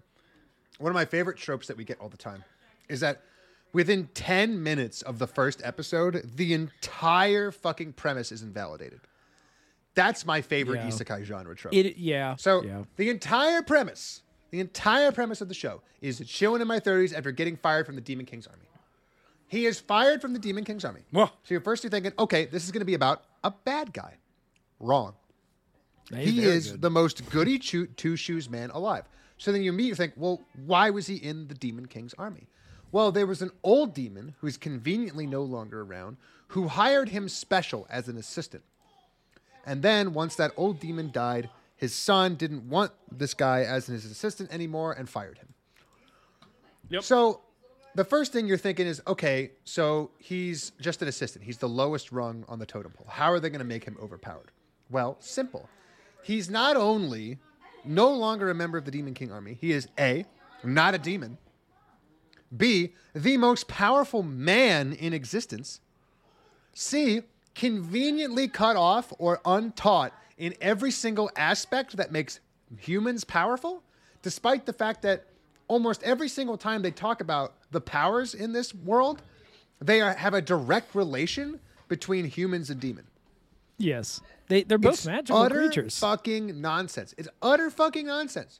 S6: one of my favorite tropes that we get all the time is that within 10 minutes of the first episode the entire fucking premise is invalidated that's my favorite
S5: Yeah.
S6: isekai genre trope
S5: It, yeah.
S6: so
S5: yeah.
S6: the entire premise the entire premise of the show is chilling in my 30s after getting fired from the demon king's army he is fired from the demon king's army
S4: Well,
S6: so you're first you're thinking okay this is going to be about a bad guy wrong He is
S5: good.
S6: the most goody two, two shoes man alive. So then you meet, you think, well, why was he in the Demon King's army? Well, there was an old demon who's conveniently no longer around who hired him special as an assistant. And then once that old demon died, his son didn't want this guy as his assistant anymore and fired him.
S4: Yep.
S6: So the first thing you're thinking is, okay, so he's just an assistant. He's the lowest rung on the totem pole. How are they going to make him overpowered? Well, simple. He's not only no longer a member of the Demon King army, he is A, not a demon, B, the most powerful man in existence, C, conveniently cut off or untaught in every single aspect that makes humans powerful, despite the fact that almost every single time they talk about the powers in this world, they are, have a direct relation between humans and demon.
S5: Yes. They, they're both
S6: It's
S5: magical
S6: utter
S5: creatures.
S6: fucking nonsense. It's utter fucking nonsense.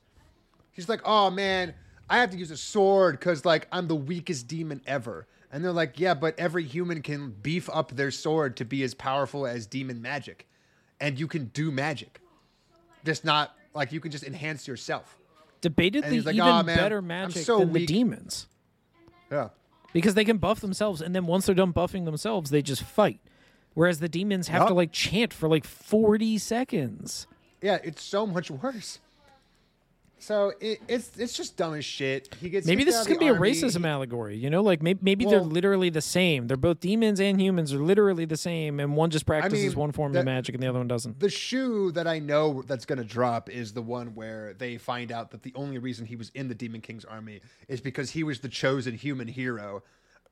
S6: He's like, oh man, I have to use a sword because like I'm the weakest demon ever. And they're like, yeah, but every human can beef up their sword to be as powerful as demon magic, and you can do magic, just not like you can just enhance yourself.
S5: Debatedly
S6: like,
S5: even
S6: "Aw, man,
S5: better magic
S6: so
S5: than the demons.
S6: Yeah.
S5: because they can buff themselves, and then once they're done buffing themselves, they just fight. Whereas the demons have
S6: Yup.
S5: to like chant for like forty seconds.
S6: Yeah, it's so much worse. So it, it's it's just dumb as shit. He gets
S5: Maybe this is gonna
S6: the
S5: be a racism allegory. You know, like maybe, maybe they're literally the same. They're both demons and humans are literally the same, and one just practices
S6: mean,
S5: one form
S6: that-
S5: of magic and the other one doesn't.
S6: The shoe that I know that's going to drop is the one where they find out that the only reason he was in the Demon King's army is because he was the chosen human hero.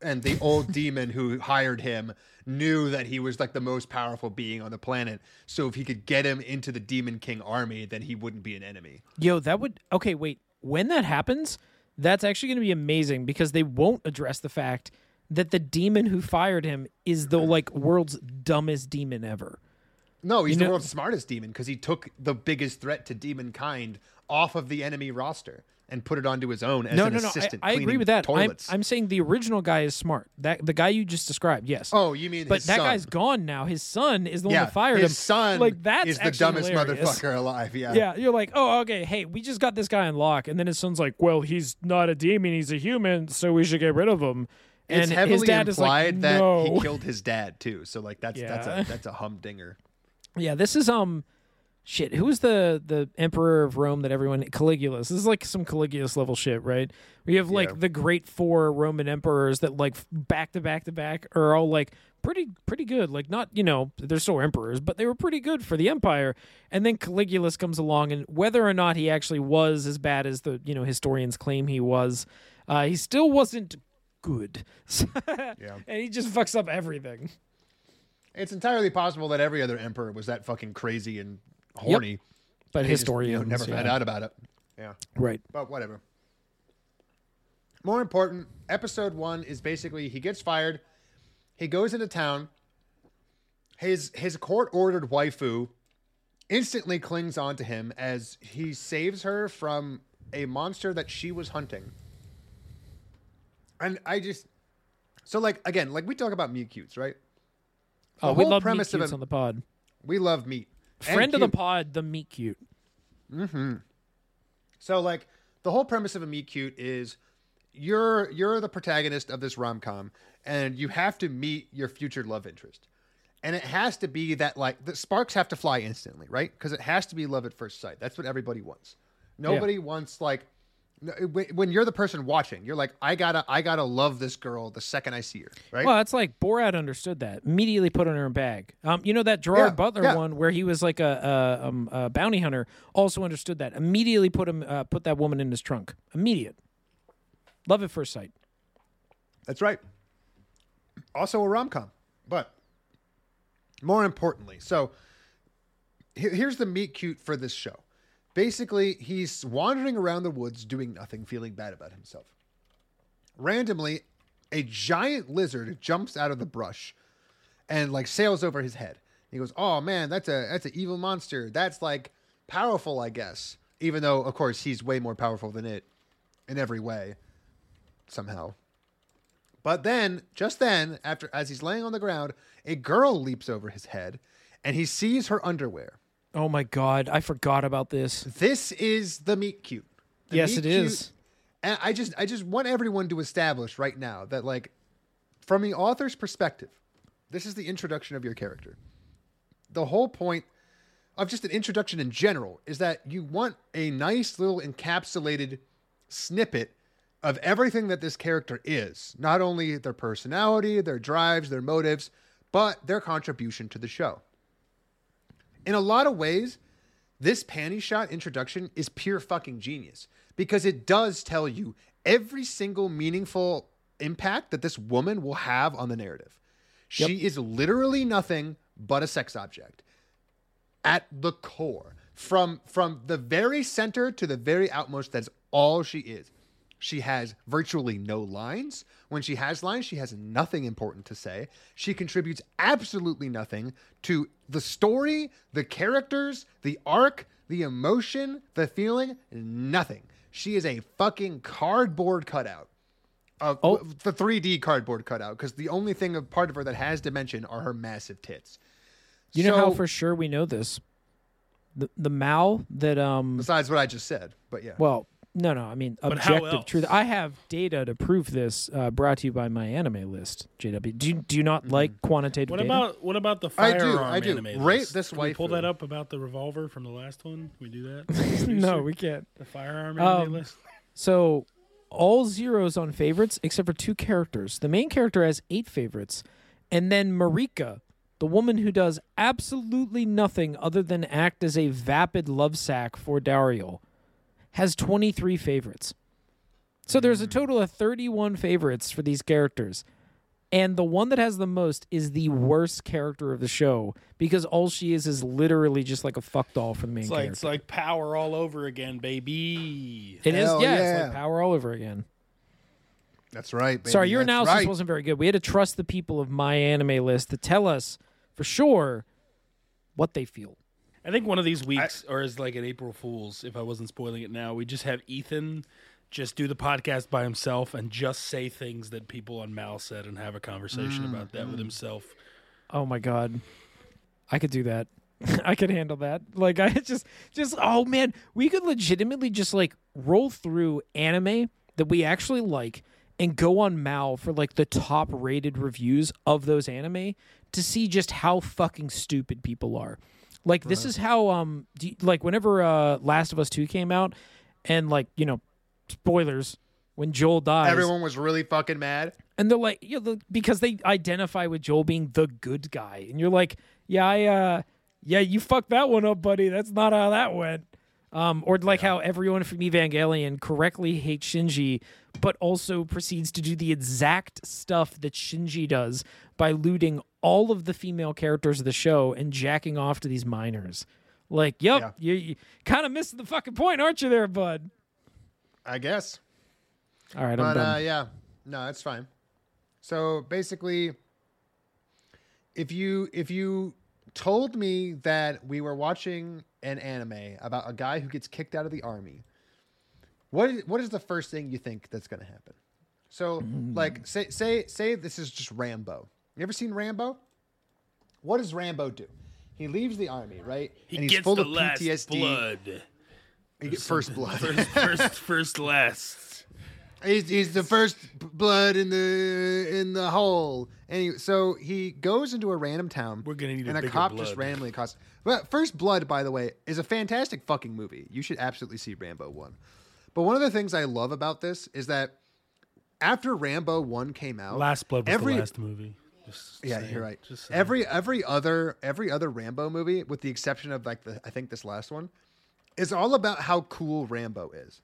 S6: And the old demon who hired him knew that he was like the most powerful being on the planet. So if he could get him into the Demon King army, then he wouldn't be an enemy.
S5: Yo, that would okay. Wait, when that happens, that's actually going to be amazing because they won't address the fact that the demon who fired him is the like world's dumbest demon ever.
S6: No, he's
S5: You
S6: the world's smartest demon because he took the biggest threat to demon kind off of the enemy roster and put it onto his own as
S5: no,
S6: an
S5: no, no. I,
S6: assistant.
S5: I agree with that. I'm, I'm saying the original guy is smart. That the guy you just described, yes.
S6: oh, you mean
S5: but that
S6: son.
S5: guy's gone now. His son is the one that fired
S6: his
S5: him.
S6: son
S5: like that's
S6: is the dumbest
S5: hilarious.
S6: motherfucker alive. Yeah.
S5: Yeah, you're like, oh, okay. Hey, we just got this guy in lock, and then his son's like, well, he's not a demon, he's a human, so we should get rid of him.
S6: It's
S5: And
S6: heavily
S5: dad is
S6: implied
S5: like,
S6: that
S5: no.
S6: he killed his dad too. So like that's that's a that's a humdinger.
S5: Yeah, this is um shit. Who was the the emperor of Rome that everyone Caligulus? This is like some Caligulus level shit, right? We have like
S6: Yeah.
S5: the great four Roman emperors that like back to back to back are all like pretty pretty good. Like not, you know, they're still emperors, but they were pretty good for the empire. And then Caligulus comes along and whether or not he actually was as bad as the, you know, historians claim he was, uh he still wasn't good.
S6: Yeah.
S5: And he just fucks up everything.
S6: It's entirely possible that every other emperor was that fucking crazy and horny.
S5: But
S6: They just, you know, never
S5: yeah.
S6: found out about it. Yeah.
S5: Right.
S6: But whatever. More important, episode one is basically he gets fired, he goes into town, his his court ordered waifu instantly clings on to him as he saves her from a monster that she was hunting. And I just so like again, like we talk about meat cutes, right? Oh, the
S5: Oh, we
S6: whole
S5: love meat
S6: premise of a-
S5: on the pod.
S6: We love meat.
S5: Friend of the pod, the meat cute. Mm-hmm.
S6: So like the whole premise of a meet cute is you're you're the protagonist of this rom com and you have to meet your future love interest. And it has to be that like the sparks have to fly instantly, right? Because it has to be love at first sight. That's what everybody wants. Nobody wants like when when you're the person watching, you're like, I gotta, I gotta love this girl the second I see her, right?
S5: Well, it's like Borat understood that. Immediately put her in her bag. Um, you know that Gerard
S6: Yeah,
S5: Butler
S6: yeah.
S5: one where he was like a, a, um, a bounty hunter. Also understood that. Immediately put him, uh, put that woman in his trunk. Immediate. Love at first sight.
S6: That's right. Also a rom com, but more importantly, so here's the meet cute for this show. Basically, he's wandering around the woods doing nothing, feeling bad about himself. Randomly, a giant lizard jumps out of the brush and like sails over his head. He goes, "Oh man, that's a that's an evil monster. That's like powerful, I guess." Even though, of course, he's way more powerful than it in every way, somehow. But then, just then, after as he's laying on the ground, a girl leaps over his head, and he sees her underwear.
S5: Oh my god, I forgot about this.
S6: This is the meet cute. The
S5: yes,
S6: meet
S5: it
S6: cute-
S5: is.
S6: And I just, I just want everyone to establish right now that, like, from the author's perspective, this is the introduction of your character. The whole point of just an introduction in general is that you want a nice little encapsulated snippet of everything that this character is not only their personality, their drives, their motives, but their contribution to the show. In a lot of ways, this panty shot introduction is pure fucking genius because it does tell you every single meaningful impact that this woman will have on the narrative. She is literally nothing but a sex object at the core. From from the very center to the very outmost, that's all she is. She has virtually no lines. When she has lines, she has nothing important to say. She contributes absolutely nothing to the story, the characters, the arc, the emotion, the feeling, nothing. She is a fucking cardboard cutout. Of
S5: Oh.
S6: the 3D cardboard cutout, because the only thing of part of her that has dimension are her massive tits.
S5: You know how for sure we know this? The the Mao that um
S6: besides what I just said, but yeah.
S5: well, No, no. I mean,
S4: But
S5: objective truth. I have data to prove this. Uh, brought to you by MyAnimeList. JW, do you do you not like quantitative
S4: What
S5: data?
S4: about what about the firearm
S6: I do, I do.
S4: anime
S6: Rate
S4: list?
S6: this
S4: Can we pull that up about the revolver from the last one? Can we do that?
S5: no, we can't.
S4: the firearm anime
S5: Um,
S4: list.
S5: So all zeros on favorites except for two characters. The main character has eight favorites, and then Marika, the woman who does absolutely nothing other than act as a vapid love sack for Dario, has twenty three favorites. So there's a hmm. total of thirty one favorites for these characters. And the one that has the most is the worst character of the show because all she is is literally just like a fuck doll for the main
S4: It's like
S5: character.
S4: it's like power all over again, baby.
S5: It is,
S6: Hell
S5: yeah, it's like power all over again.
S6: That's right. Baby.
S5: Sorry, your
S6: That's
S5: analysis
S6: right.
S5: wasn't very good. We had to trust the people of MyAnimeList to tell us for sure what they feel.
S4: I think one of these weeks, or as like an April Fool's, if I wasn't spoiling it now, we just have Ethan just do the podcast by himself and just say things that people on Mal said and have a conversation about that with mm-hmm. himself.
S5: Oh my god, I could do that. I could handle that. Like I just, just oh man, we could legitimately just like roll through anime that we actually like and go on Mal for like the top rated reviews of those anime to see just how fucking stupid people are. Like this is how um you- like whenever uh Last of Us 2 came out and like, you know, spoilers when Joel dies
S6: Everyone was really fucking mad.
S5: and they're like, you know, the- because they identify with Joel being the good guy, and you're like, yeah, I, uh, yeah, you fucked that one up, buddy. That's not how that went. Um, or like how everyone from Evangelion correctly hates Shinji, but also proceeds to do the exact stuff that Shinji does by looting all of the female characters of the show and jacking off to these minors. Like, yep,
S6: Yeah.
S5: you, you kind of missed the fucking point, aren't you, there, bud?
S6: I guess.
S5: All right, I'm
S6: But
S5: done.
S6: uh, yeah, no, it's fine. So basically, if you if you told me that we were watching an anime about a guy who gets kicked out of the army, what is, what is the first thing you think that's going to happen? So,
S5: Mm.
S6: like, say say say this is just Rambo. You ever seen Rambo? What does Rambo do? He leaves the army, right?
S4: He
S6: and he's
S4: gets
S6: full
S4: the
S6: of
S4: last
S6: PTSD.
S4: blood.
S6: He gets first blood.
S4: First, first, first, last.
S6: He's, he's the first blood in the in the hole. And he, so he goes into a random town.
S4: We're gonna need
S6: and a
S4: bigger
S6: cop just randomly accosts. But First Blood, by the way, is a fantastic fucking movie. You should absolutely see Rambo one. But one of the things I love about this is that after Rambo one came out,
S4: Last blood was
S6: every
S4: the last movie. Just
S6: yeah,
S4: saying,
S6: you're right. Every every other every other Rambo movie, with the exception of like the I think this last one, is all about how cool Rambo is.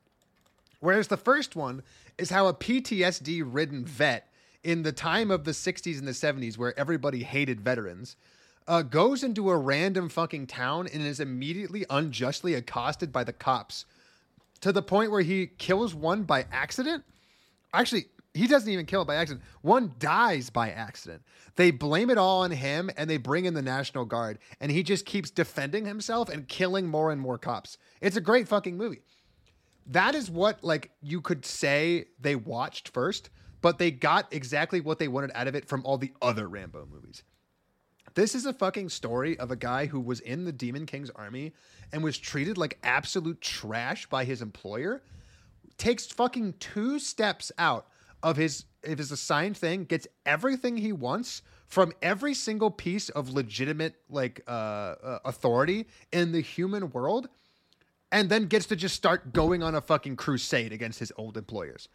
S6: Whereas the first one is how a PTSD ridden vet in the time of the 60s and the 70s, where everybody hated veterans, uh, goes into a random fucking town and is immediately unjustly accosted by the cops to the point where he kills one by accident. Actually, he doesn't even kill it by accident. One dies by accident. They blame it all on him and they bring in the National Guard and he just keeps defending himself and killing more and more cops. It's a great fucking movie. That is what like you could say they watched first, but they got exactly what they wanted out of it from all the other Rambo movies. This is a fucking story of a guy who was in the Demon King's army and was treated like absolute trash by his employer. Takes fucking two steps out of his of his assigned thing, gets everything he wants from every single piece of legitimate like uh, uh, authority in the human world, and then gets to just start going on a fucking crusade against his old employers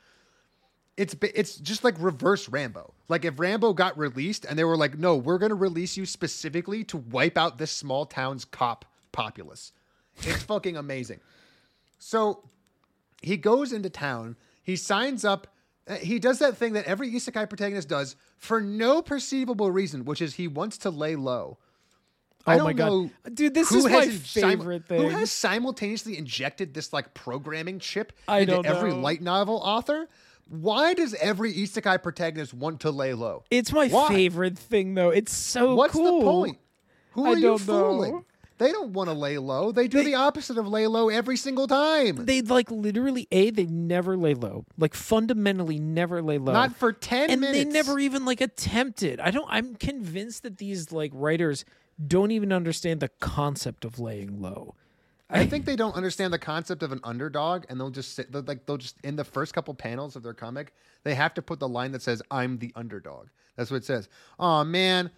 S6: it's it's just like reverse Rambo. Like if Rambo got released and they were like, "No, we're going to release you specifically to wipe out this small town's cop populace." It's fucking amazing. So he goes into town, he signs up, uh, he does that thing that every isekai protagonist does for no perceivable reason, which is he wants to lay low. I
S5: Oh
S6: don't
S5: my God.
S6: know
S5: Dude, this
S6: who
S5: is my favorite
S6: Who
S5: thing.
S6: has simultaneously injected this like programming chip
S5: I
S6: into every light novel author? Why does every isekai protagonist want to lay low?
S5: It's my
S6: Why?
S5: favorite thing, though. It's so
S6: What's
S5: cool.
S6: the point? Who
S5: I
S6: are you fooling?
S5: know.
S6: They don't want to lay low. They do
S5: They-
S6: the opposite of lay low every single time.
S5: They like literally a they never lay low, like fundamentally never lay low.
S6: Not for 10
S5: and
S6: minutes.
S5: they never even like attempted. I don't. I'm convinced that these like writers don't even understand the concept of laying low.
S6: I think they don't understand the concept of an underdog, and they'll just sit they'll, like they'll just in the first couple panels of their comic, they have to put the line that says "I'm the underdog." That's what it says. Oh man,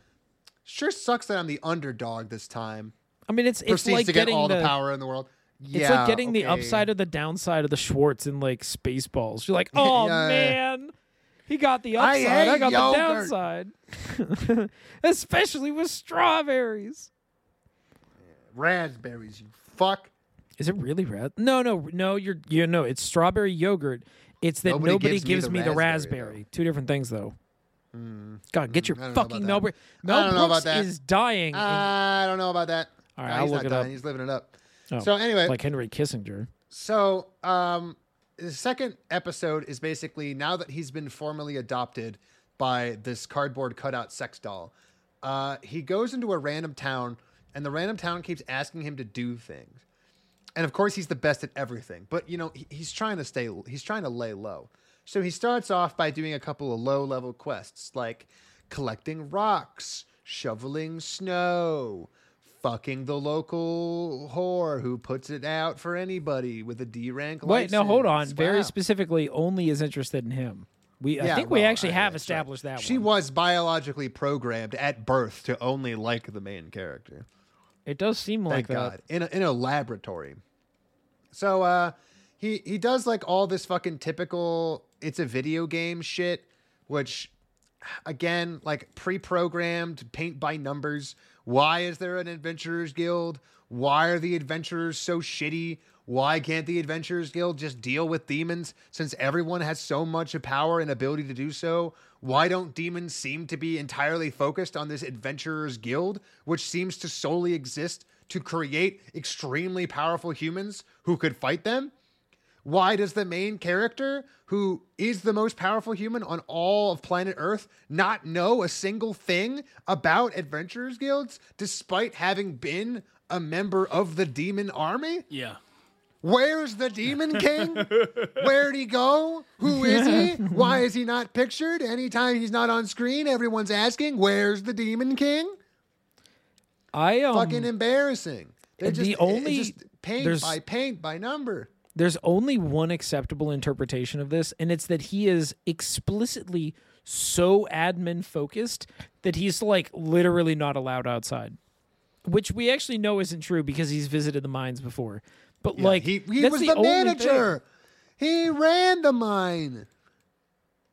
S6: sure sucks that I'm the underdog this time.
S5: I mean, it's it's like
S6: to get
S5: getting
S6: all the,
S5: the
S6: power in the world. Yeah,
S5: It's like getting the upside of the downside of the Schwartz in like Spaceballs. You're like, oh
S6: Yeah, yeah.
S5: Man, he got the upside. I,
S6: hate
S5: got
S6: yogurt."
S5: the downside. Especially with strawberries.
S6: raspberries. You fuck.
S5: Is it really red? No, no, no. You're you know it's strawberry yogurt. It's that
S6: Nobody
S5: nobody,
S6: gives me the
S5: me the
S6: raspberry,
S5: raspberry. Two different things though. God, get your
S6: I
S5: fucking
S6: about
S5: Mel
S6: that.
S5: Brooks.
S6: I
S5: Mel
S6: don't know
S5: Brooks
S6: about that.
S5: is dying. in-
S6: I don't know about that.
S5: All right,
S6: No,
S5: I'll
S6: he's
S5: look
S6: not
S5: it
S6: dying.
S5: up.
S6: He's living it up.
S5: Oh,
S6: So anyway,
S5: like Henry Kissinger.
S6: So, um, the second episode is basically now that he's been formally adopted by this cardboard cutout sex doll, uh, he goes into a random town, and the random town keeps asking him to do things. And of course, he's the best at everything. But you know, he, he's trying to stay. He's trying to lay low. So he starts off by doing a couple of low-level quests, like collecting rocks, shoveling snow, fucking the local whore who puts it out for anybody with a D rank.
S5: Wait, no, hold on.
S6: license.
S5: Very specifically, only is interested in him. We, I
S6: Yeah,
S5: think we actually
S6: I-
S5: have
S6: right.
S5: established that.
S6: She
S5: one.
S6: was biologically programmed at birth to only like the main character.
S5: It does seem like
S6: Thank
S5: that.
S6: In a, in a laboratory. So uh he he does like all this fucking typical it's a video game shit, which again, like pre-programmed, paint by numbers. Why is there an adventurers guild? Why are the adventurers so shitty? Why can't the adventurers guild just deal with demons since everyone has so much power and ability to do so? Why don't demons seem to be entirely focused on this adventurers guild, which seems to solely exist to create extremely powerful humans who could fight them? Why does the main character, who is the most powerful human on all of planet Earth, not know a single thing about adventurers guilds despite having been a member of the demon army?
S4: Yeah.
S6: Where's the Demon King? Where'd he go? Who is he? Why is he not pictured? Anytime he's not on screen, everyone's asking, Where's the Demon King?
S5: I um,
S6: Fucking embarrassing. They're
S5: the
S6: just,
S5: only-
S6: it's just paint
S5: there's-
S6: by paint by number.
S5: There's only one acceptable interpretation of this, and it's that he is explicitly so admin focused that he's like literally not allowed outside. Which we actually know isn't true because he's visited the mines before. But
S6: Yeah,
S5: like
S6: he, he was
S5: the,
S6: the, manager. He ran the mine.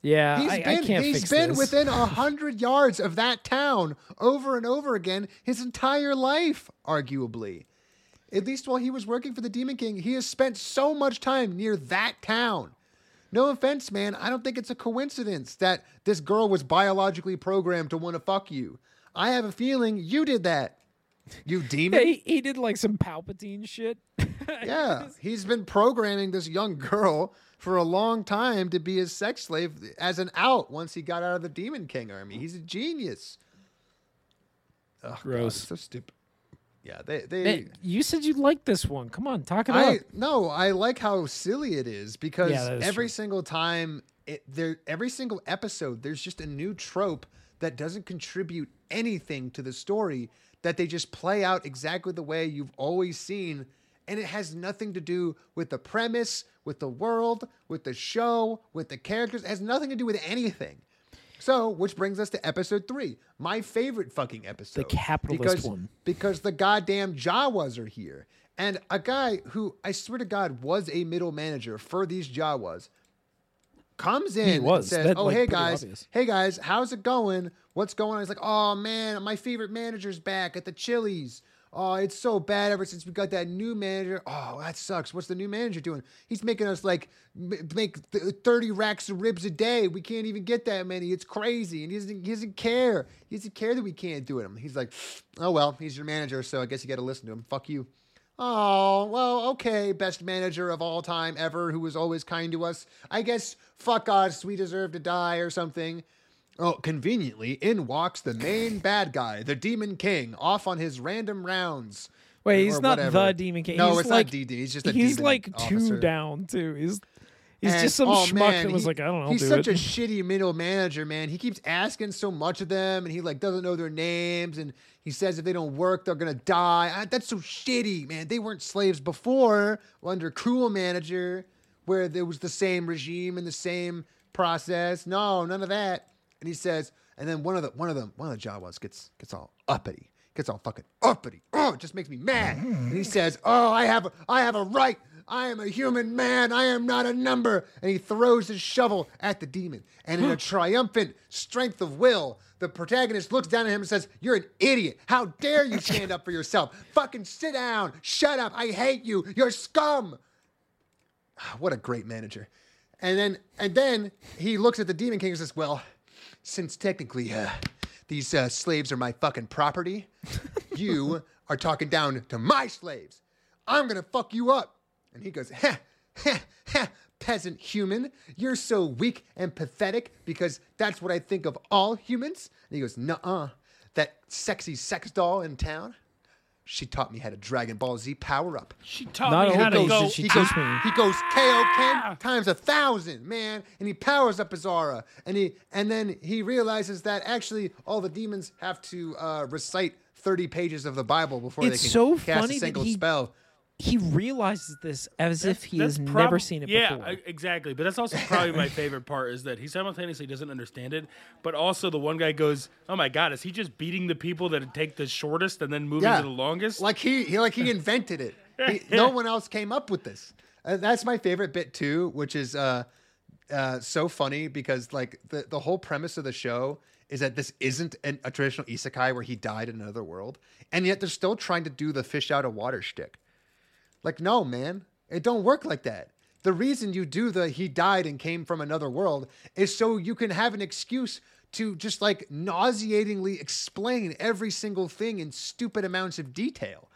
S5: Yeah,
S6: He's
S5: I,
S6: been,
S5: I
S6: he's been
S5: this.
S6: within a hundred yards of that town over and over again his entire life, arguably. At least while he was working for the Demon King, he has spent so much time near that town. No offense, man. I don't think it's a coincidence that this girl was biologically programmed to want to fuck you. I have a feeling you did that. You demon.
S5: Yeah, he, he did like some Palpatine shit.
S6: Yeah, he's been programming this young girl for a long time to be his sex slave as an out once he got out of the Demon King army. He's a genius. Oh,
S5: Gross.
S6: it's so stupid. Yeah, they they.
S5: Man, you said you liked this one. Come on, talk it
S6: I
S5: up.
S6: no, I like how silly it is because
S5: Yeah, is
S6: every
S5: true.
S6: single time it there every single episode there's just a new trope that doesn't contribute anything to the story that they just play out exactly the way you've always seen and it has nothing to do with the premise, with the world, with the show, with the characters. It has nothing to do with anything. So, which brings us to episode three, my favorite fucking episode.
S5: The capitalist
S6: because,
S5: one.
S6: Because the goddamn Jawas are here. And a guy who, I swear to God, was a middle manager for these Jawas comes in and says,
S5: That,
S6: Oh,
S5: like,
S6: hey guys,
S5: obvious.
S6: hey guys, how's it going? What's going on? He's like, Oh man, my favorite manager's back at the Chili's. Oh, it's so bad ever since we got that new manager. Oh, that sucks. What's the new manager doing? He's making us like make 30 racks of ribs a day. We can't even get that many. It's crazy. And he doesn't, he doesn't care. He doesn't care that we can't do it. He's like, oh, well, he's your manager. So I guess you got to listen to him. Fuck you. Oh, well, okay. Best manager of all time ever who was always kind to us. I guess fuck us. We deserve to die or something. Oh, conveniently, in walks the main bad guy, the Demon King, off on his random rounds.
S5: Wait, he's not
S6: whatever.
S5: the demon king.
S6: No,
S5: he's
S6: it's
S5: like,
S6: not DD. He's just a
S5: he's like
S6: officer.
S5: two down too. He's He's
S6: And,
S5: just some
S6: oh,
S5: schmuck
S6: man,
S5: that was
S6: he-
S5: like, I don't know.
S6: He's
S5: do
S6: such
S5: it.
S6: a shitty middle manager, man. He keeps asking so much of them, and he like doesn't know their names, and he says if they don't work, they're gonna die. I, that's so shitty, man. They weren't slaves before under cruel manager, where there was the same regime and the same process. No, none of that. And he says, and then one of the one of them one of the Jawas gets gets all uppity, gets all fucking uppity. Oh, it just makes me mad. And he says, "Oh, I have a, I have a right. I am a human man. I am not a number." And he throws his shovel at the demon. And in a triumphant strength of will, the protagonist looks down at him and says, "You're an idiot. How dare you stand up for yourself? Fucking sit down. Shut up. I hate you. You're scum." Ah, what a great manager. And then and then he looks at the Demon King and says, "Well, since technically uh, these uh, slaves are my fucking property, you are talking down to my slaves. I'm gonna fuck you up." And he goes, "Ha, ha, ha, peasant human, you're so weak and pathetic because that's what I think of all humans." And he goes, "Nuh-uh, that sexy sex doll in town." She taught me how to Dragon Ball Z power up.
S4: She taught
S5: Not
S4: me how
S5: only
S4: to go.
S5: she
S6: he goes,
S5: me.
S6: He goes KO Ken times a thousand, man, and he powers up his aura, and he and then he realizes that actually all the demons have to uh, recite thirty pages of the Bible before
S5: It's
S6: they can
S5: so
S6: cast
S5: funny
S6: a
S5: that
S6: single
S5: he-
S6: spell.
S5: He realizes this as if he has
S4: That's
S5: never seen it
S4: yeah,
S5: before.
S4: I- exactly. But that's also probably my favorite part is that he simultaneously doesn't understand it, but also the one guy goes, "Oh my god, is he just beating the people that take the shortest and then moving
S6: Yeah,
S4: to the longest?"
S6: Like he, he like he invented it. He, no one else came up with this. Uh, that's my favorite bit too, which is uh, uh, so funny because like the the whole premise of the show is that this isn't an, a traditional isekai where he died in another world, and yet they're still trying to do the fish out of water shtick. Like, no, man, it don't work like that. The reason you do the he died and came from another world is so you can have an excuse to just like nauseatingly explain every single thing in stupid amounts of detail.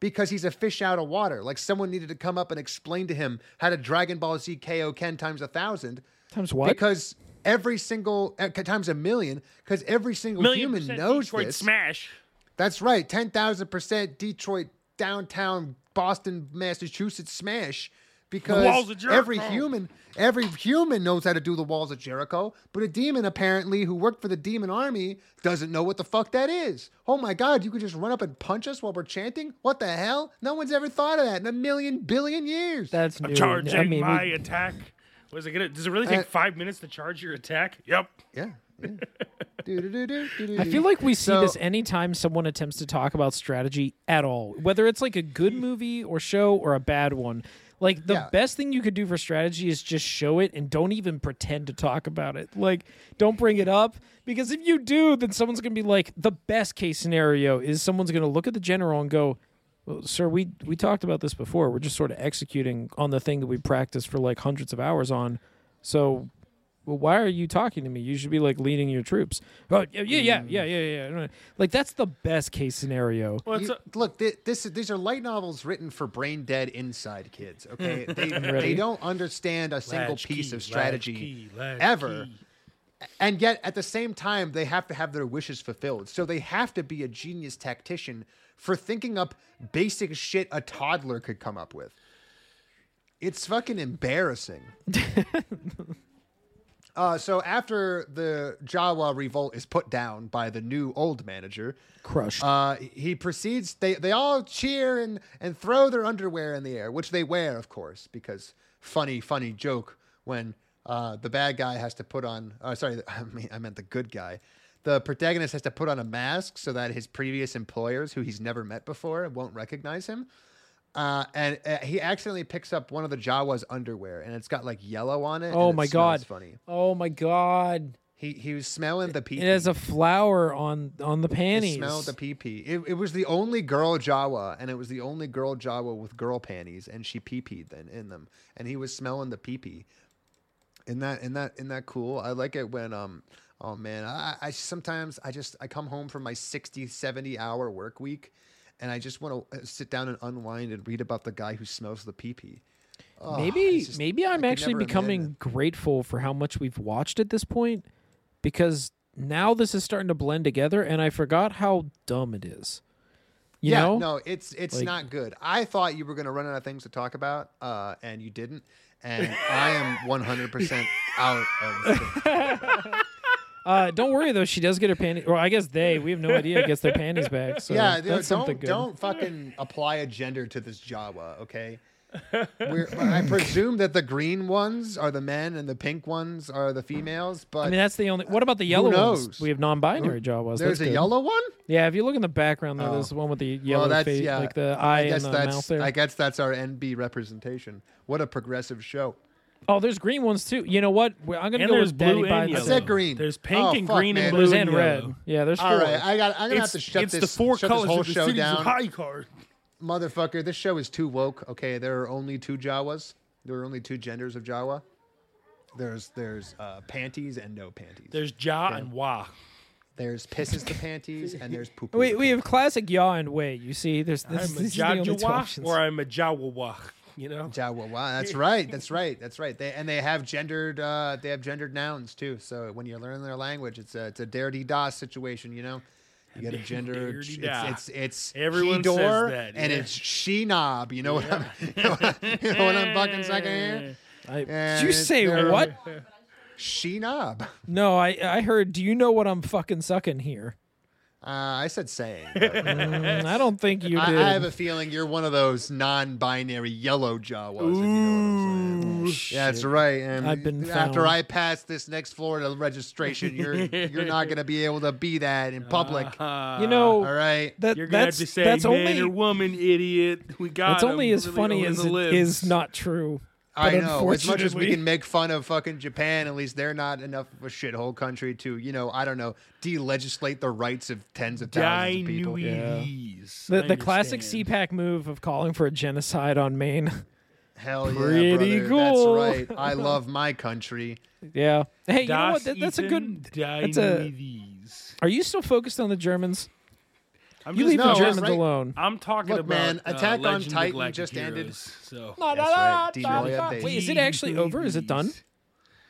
S6: Because he's a fish out of water. Like someone needed to come up and explain to him how to Dragon Ball Z Kaioken times a thousand.
S5: Times what?
S6: Because every single uh, times a million. Because every single
S4: Million
S6: human
S4: percent
S6: knows
S4: Detroit
S6: this.
S4: smash.
S6: That's right. 10,000% Detroit downtown Boston, Massachusetts smash because every human every human knows how to do the walls of Jericho, but a demon apparently who worked for the demon army doesn't know what the fuck that is. Oh my god, you could just run up and punch us while we're chanting? What the hell? No one's ever thought of that in a million billion years.
S5: That's
S4: I'm charging
S5: I mean,
S4: my
S5: we-
S4: attack. Was it gonna? Does it really take
S6: Uh,
S4: five minutes to charge your attack? Yep.
S6: yeah.
S5: I feel like we see
S6: So-
S5: this anytime someone attempts to talk about strategy at all, whether it's like a good movie or show or a bad one. Like the
S6: Yeah.
S5: best thing you could do for strategy is just show it and don't even pretend to talk about it. Like don't bring it up because if you do, then someone's going to be like the best case scenario is someone's going to look at the general and go, well, "Sir, we we talked about this before. We're just sort of executing on the thing that we practiced for like hundreds of hours on." So well, why are you talking to me? You should be like leading your troops. Oh, yeah, yeah, yeah, mm. yeah, yeah, yeah. Like that's the best case scenario.
S4: Well,
S6: You-
S4: a,
S6: look, thi- this these are light novels written for brain dead inside kids. Mm. Okay, they they don't understand a single
S4: Latch
S6: piece
S4: key,
S6: of
S4: latch
S6: strategy
S4: key, latch
S6: ever,
S4: key.
S6: and yet at the same time they have to have their wishes fulfilled. So they have to be a genius tactician for thinking up basic shit a toddler could come up with. It's fucking embarrassing. Uh, so after the Jawa revolt is put down by the new old manager,
S5: Crushed.
S6: uh, he proceeds. They they all cheer and and throw their underwear in the air, which they wear, of course, because funny funny joke when uh, the bad guy has to put on. Uh, sorry, I mean I meant the good guy. The protagonist has to put on a mask so that his previous employers, who he's never met before, won't recognize him. Uh, and uh, he accidentally picks up one of the Jawa's underwear, and it's got like yellow on it.
S5: oh my god.
S6: Funny.
S5: Oh my god.
S6: He he was smelling the pee.
S5: It has a flower on on the panties.
S6: Smell the pee pee. It, it was the only girl Jawa, and it was the only girl Jawa with girl panties, and she pee peed then in them, and he was smelling the pee pee. Isn't that isn't that isn't that cool? I like it when um oh man I, I sometimes I just I come home from my 60 70 hour work week, and I just want to sit down and unwind and read about the guy who smells the pee pee. Oh,
S5: maybe
S6: just-
S5: maybe I'm actually
S6: never imagine
S5: becoming grateful for how much we've watched at this point because now this is starting to blend together and I forgot how dumb it is. You
S6: yeah,
S5: know?
S6: no, it's it's
S5: Like-
S6: not good. I thought you were going to run out of things to talk about, uh, and you didn't. and I am 100% out of.
S5: Uh, don't worry though, she does get her panties. Or I guess they. We have no idea. Gets their panties back. So
S6: yeah, dude,
S5: that's something
S6: don't
S5: good.
S6: don't fucking apply a gender to this Jawa, okay? We're, I presume that the green ones are the men and the pink ones are the females, but
S5: I mean, that's the only. What about the yellow ones?
S6: knows?
S5: We have non-binary Jawas.
S6: there's
S5: That's
S6: a
S5: good.
S6: yellow one.
S5: Yeah, if you look in the background, there,
S6: Oh.
S5: there's the one with the yellow
S6: well, that's
S5: face,
S6: yeah,
S5: like the eye
S6: I guess
S5: and the
S6: that's
S5: mouth there.
S6: I guess that's our NB representation. What a progressive show.
S5: Oh, there's green ones too. You know what? We're- I'm gonna
S4: And
S5: go
S4: there's
S5: with Daddy
S4: blue
S5: by
S4: and
S6: I
S4: yellow.
S6: said green.
S4: There's pink
S6: Oh,
S4: and
S6: fuck,
S4: green
S6: man.
S4: and blue
S5: Blues
S4: and,
S5: and red.
S4: yellow.
S5: Yeah, there's four.
S6: All right, I got. I'm gonna have
S4: It's,
S6: to shut
S4: it's
S6: this.
S4: the four
S6: shut
S4: colors
S6: this whole
S4: of the
S6: show
S4: cities
S6: down.
S4: of high card.
S6: Motherfucker, this show is too woke. Okay, there are only two Jawas. There are only two genders of Jawa. There's there's uh, panties and no panties.
S4: There's Ja and Wa.
S6: There's pisses the panties and there's poop.
S5: we we have classic yaw and way. You see, there's this,
S4: I'm a
S5: this is the only two
S4: Jajawa
S5: options.
S4: or I'm a Jawawa. You know?
S6: That's right. That's right. That's right. They and they have gendered. Uh, they have gendered nouns too. So when you learn their language, it's a it's a dirty das situation. You know. You get a gender. It's it's it's
S4: Everyone
S6: he-door
S4: says that,
S6: and
S4: yeah.
S6: it's she knob. You know what I'm you know what, I- you know what I'm fucking saying here?
S5: I, did you say what?
S6: She knob.
S5: No, I I heard. Do you know what I'm fucking sucking here?
S6: Uh, I said saying. but
S5: Mm, I don't think you
S6: I,
S5: did.
S6: I have a feeling you're one of those non-binary yellow Jawas. if you know what I'm saying. Yeah, that's right. And
S5: I've been
S6: after
S5: found.
S6: I pass this next Florida registration, you're you're not gonna be able to be that in public.
S5: you know,
S6: All right.
S5: that
S4: You're gonna
S5: that's
S4: have to say
S5: that's
S4: man
S5: only
S4: or woman, idiot. We got.
S5: it's only as
S4: Really
S5: funny as
S4: the
S5: it
S4: libs.
S5: is not true.
S6: I
S5: But
S6: know. As much as we can make fun of fucking Japan, at least they're not enough of a shithole country to, you know, I don't know, de-legislate the rights of tens of thousands of people.
S4: Dinuities.
S5: The the classic. CPAC move of calling for a genocide on Maine.
S6: Hell yeah,
S5: Pretty
S6: brother.
S5: cool.
S6: That's right. I love my country.
S5: yeah. Hey, you know what? That, that's a good. That's a. Are you still focused on the Germans?
S4: I'm
S5: You
S4: just
S5: leave
S6: no,
S5: the Germans
S6: right.
S5: alone.
S4: I'm talking
S6: Look,
S4: about
S6: man,
S4: uh,
S6: Attack on Titan
S4: Galactic
S6: just ended.
S4: So
S6: That's right. Denoya
S5: Wait, is it actually over? Is it done?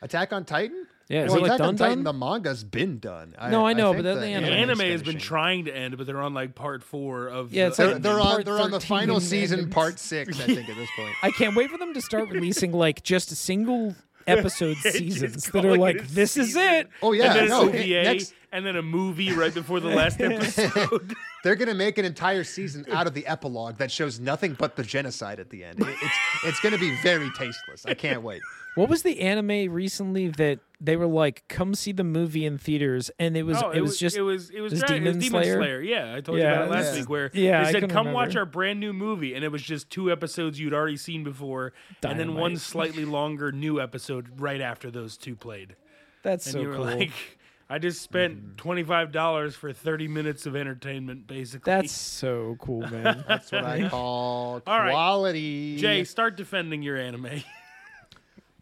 S6: Attack on Titan?
S5: Yeah, is
S6: well,
S5: it like
S6: Attack
S5: done
S6: on Titan,
S5: done?
S6: the manga's been done.
S5: No, I know,
S6: think
S5: but then the
S4: the
S5: anime
S4: anime has been trying to end, but they're on like part four of.
S5: Yeah,
S4: the
S6: They're,
S5: like-
S6: they're on. They're on the final season,
S5: then-
S6: part six. I think at this point.
S5: I can't wait for them to start releasing like just a single episode seasons that are like,
S4: a
S5: this is it.
S6: Oh yeah,
S4: and then
S6: no.
S4: an OVA,
S6: Next,
S4: and then a movie right before the last episode.
S6: they're gonna make an entire season out of the epilogue that shows nothing but the genocide at the end. It- it's it's gonna be very tasteless. I can't wait.
S5: What was the anime recently that they were like, come see the movie in theaters, and it was
S4: Oh,
S5: it, was just
S4: it was it was,
S5: it was
S4: Dra- it was
S5: Demon
S4: Demon
S5: Slayer?
S4: Slayer. Yeah, I told
S5: Yeah,
S4: you about it last
S6: yeah.
S4: week. Where
S5: Yeah,
S4: they said,
S5: couldn't
S4: "Come watch our brand new movie," and it was just two episodes you'd already seen before, and then one slightly longer new episode right after those two played.
S5: that's
S4: And
S5: so
S4: you were
S5: cool.
S4: like, "I just spent mm-hmm. twenty five dollars for thirty minutes of entertainment, basically."
S5: that's so cool, man.
S6: That's what I call
S4: All right.
S6: quality.
S4: Jay. Start defending your anime.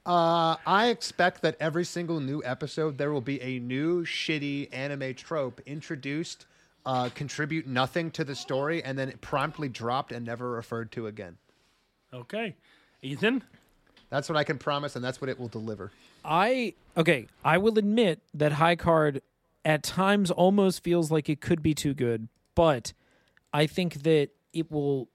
S6: Uh, I expect that every single new episode there will be a new shitty anime trope introduced, uh, contribute nothing to the story, and then promptly dropped and never referred to again.
S4: okay, Ethan.
S6: That's what I can promise, and that's what it will deliver.
S5: I okay. I will admit that High Card at times almost feels like it could be too good, but I think that it will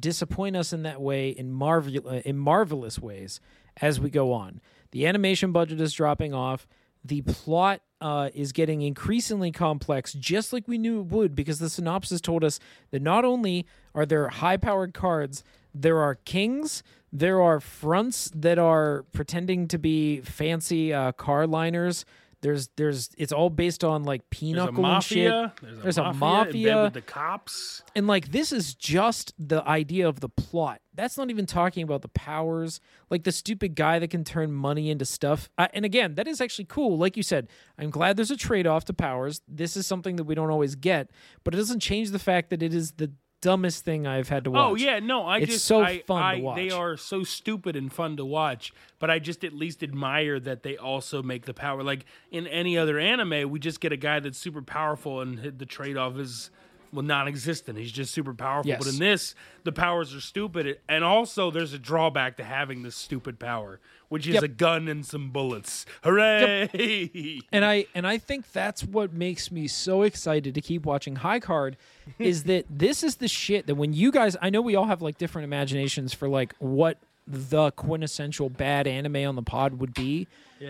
S5: disappoint us in that way in marvel uh, in marvelous ways as we go on. The animation budget is dropping off. The plot uh, is getting increasingly complex, just like we knew it would, because the synopsis told us that not only are there high powered cards, there are kings, there are fronts that are pretending to be fancy uh, car liners. There's, there's, it's all based on like
S4: There's a
S5: pinochle and shit.
S4: mafia.
S5: There's a
S4: in bed
S5: mafia.
S4: with the cops.
S5: And like this is just the idea of the plot. That's not even talking about the powers, like the stupid guy that can turn money into stuff. Uh, and again, that is actually cool. Like you said, I'm glad there's a trade off to powers. This is something that we don't always get, but it doesn't change the fact that it is the dumbest thing I've had to oh, watch.
S4: Oh yeah, no, I
S5: It's
S4: just
S5: so
S4: I,
S5: fun to watch.
S4: They are so stupid and fun to watch, but I just at least admire that they also make the power. Like in any other anime, we just get a guy that's super powerful, and the trade off is well non-existent. He's just super powerful. But in this, the powers are stupid, and also there's a drawback to having this stupid power, which is
S5: Yep.
S4: a gun and some bullets. Hooray!
S5: And I and I think that's what makes me so excited to keep watching High Card is that this is the shit that when you guys I know we all have like different imaginations for like what the quintessential bad anime on the pod would be.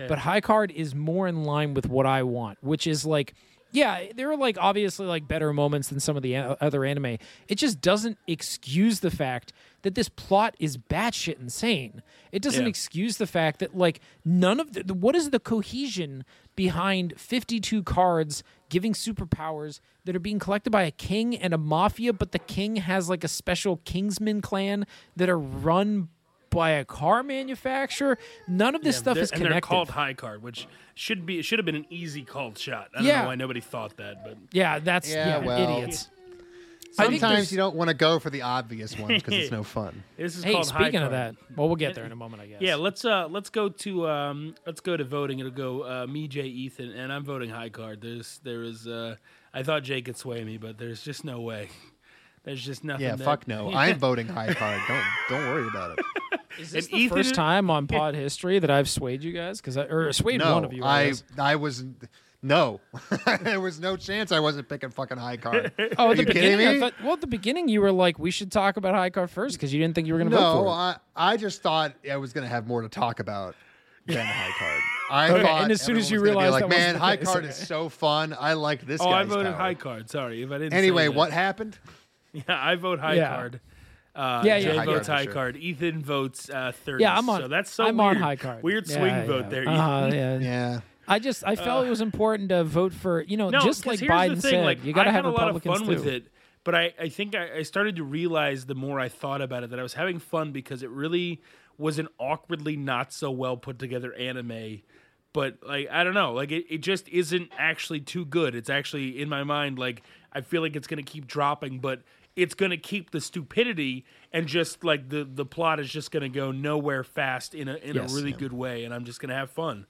S5: But High Card is more in line with what I want, which is like, yeah, there are like obviously like better moments than some of the a- other anime. It just doesn't excuse the fact that this plot is batshit insane. It doesn't
S4: Yeah.
S5: excuse the fact that like none of the, the what is the cohesion behind 52 cards giving superpowers that are being collected by a king and a mafia but the king has like a special kingsman clan that are run by a car manufacturer none of this
S4: Yeah,
S5: stuff
S4: they're-
S5: is
S4: and
S5: connected
S4: they're called high card, which should be it should have been an easy called shot. I don't
S5: Yeah.
S4: know why nobody thought that, but
S5: yeah that's
S6: Yeah,
S5: yeah,
S6: well,
S5: idiots
S6: Sometimes you don't want to go for the obvious ones because it's no fun.
S4: this is
S5: hey
S4: called high
S5: speaking of
S4: card.
S5: that well we'll get there in a moment i guess
S4: Yeah, let's uh let's go to um let's go to voting. It'll go uh, me, Jay, Ethan, and I'm voting high card. There's there is uh I thought Jay could sway me, but there's just no way. There's just nothing.
S6: Yeah,
S4: that-
S6: fuck no. I'm voting high card. Don't don't worry about it.
S5: is this
S4: and
S5: the
S4: Ethan-
S5: first time on pod history that i've swayed you guys because i or swayed
S6: No,
S5: one of you
S6: I
S5: guess.
S6: I was no. there was no chance I wasn't picking fucking high card.
S5: Oh, at the
S6: you
S5: beginning, I
S6: me?
S5: thought. Well, at the beginning, you were like, "We should talk about high card first because you didn't think you were going to vote
S6: No,
S5: for it."
S6: I I just thought I was gonna have more to talk about than high card. I
S5: Okay,
S6: thought
S5: and as soon as you
S6: everyone was
S5: realized that
S6: like, man, high card
S5: okay.
S6: is so fun. I like this
S4: Oh, I voted
S6: tower.
S4: high card. Sorry if I didn't.
S6: Anyway,
S4: that.
S6: what happened?
S4: Yeah, I vote high
S5: Yeah.
S4: card. Uh,
S5: Yeah,
S4: Jay
S5: yeah,
S6: High
S4: votes
S6: card
S4: high
S6: sure.
S4: card. Ethan votes uh, 30.
S5: Yeah, I'm on.
S4: So that's so
S5: I'm
S4: weird.
S5: on high card.
S4: Weird swing
S5: yeah.
S4: vote there.
S5: Uh-huh, yeah.
S6: Yeah.
S5: I just I felt it was important to vote for you know
S4: No,
S5: just
S4: 'cause
S5: like
S4: here's
S5: Biden
S4: the thing,
S5: said
S4: like,
S5: you got to
S4: I
S5: have
S4: had a lot of
S5: Republicans
S4: fun
S5: too.
S4: with it, but I, I think I, I started to realize the more I thought about it that I was having fun because it really was an awkwardly not so well put together anime. But like I don't know, like it, it just isn't actually too good. It's actually in my mind like I feel like it's gonna keep dropping, but it's gonna keep the stupidity and just like the the plot is just gonna go nowhere fast in a in
S5: Yes.
S4: a really good way, and I'm just gonna have fun.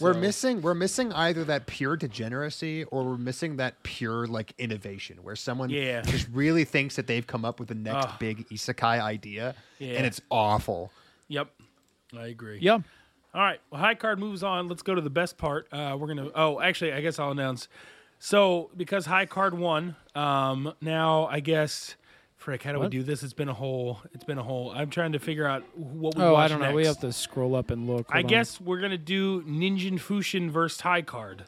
S6: We're missing we're missing either that pure degeneracy or we're missing that pure like innovation where someone
S4: Yeah.
S6: just really thinks that they've come up with the next
S4: Ugh.
S6: big isekai idea
S4: Yeah.
S6: and it's awful.
S4: Yep, I agree.
S5: Yep.
S4: All right. Well, high card moves on. Let's go to the best part. Uh, we're gonna. Oh, actually, I guess I'll announce. So because high card won, um, now I guess. Frick, how do we do this? It's been a whole. It's been a whole. I'm trying to figure out what we.
S5: Oh,
S4: watch
S5: I don't know. We have to scroll up and look.
S4: I
S5: on.
S4: guess we're gonna do Ninjin Fushin versus High Card.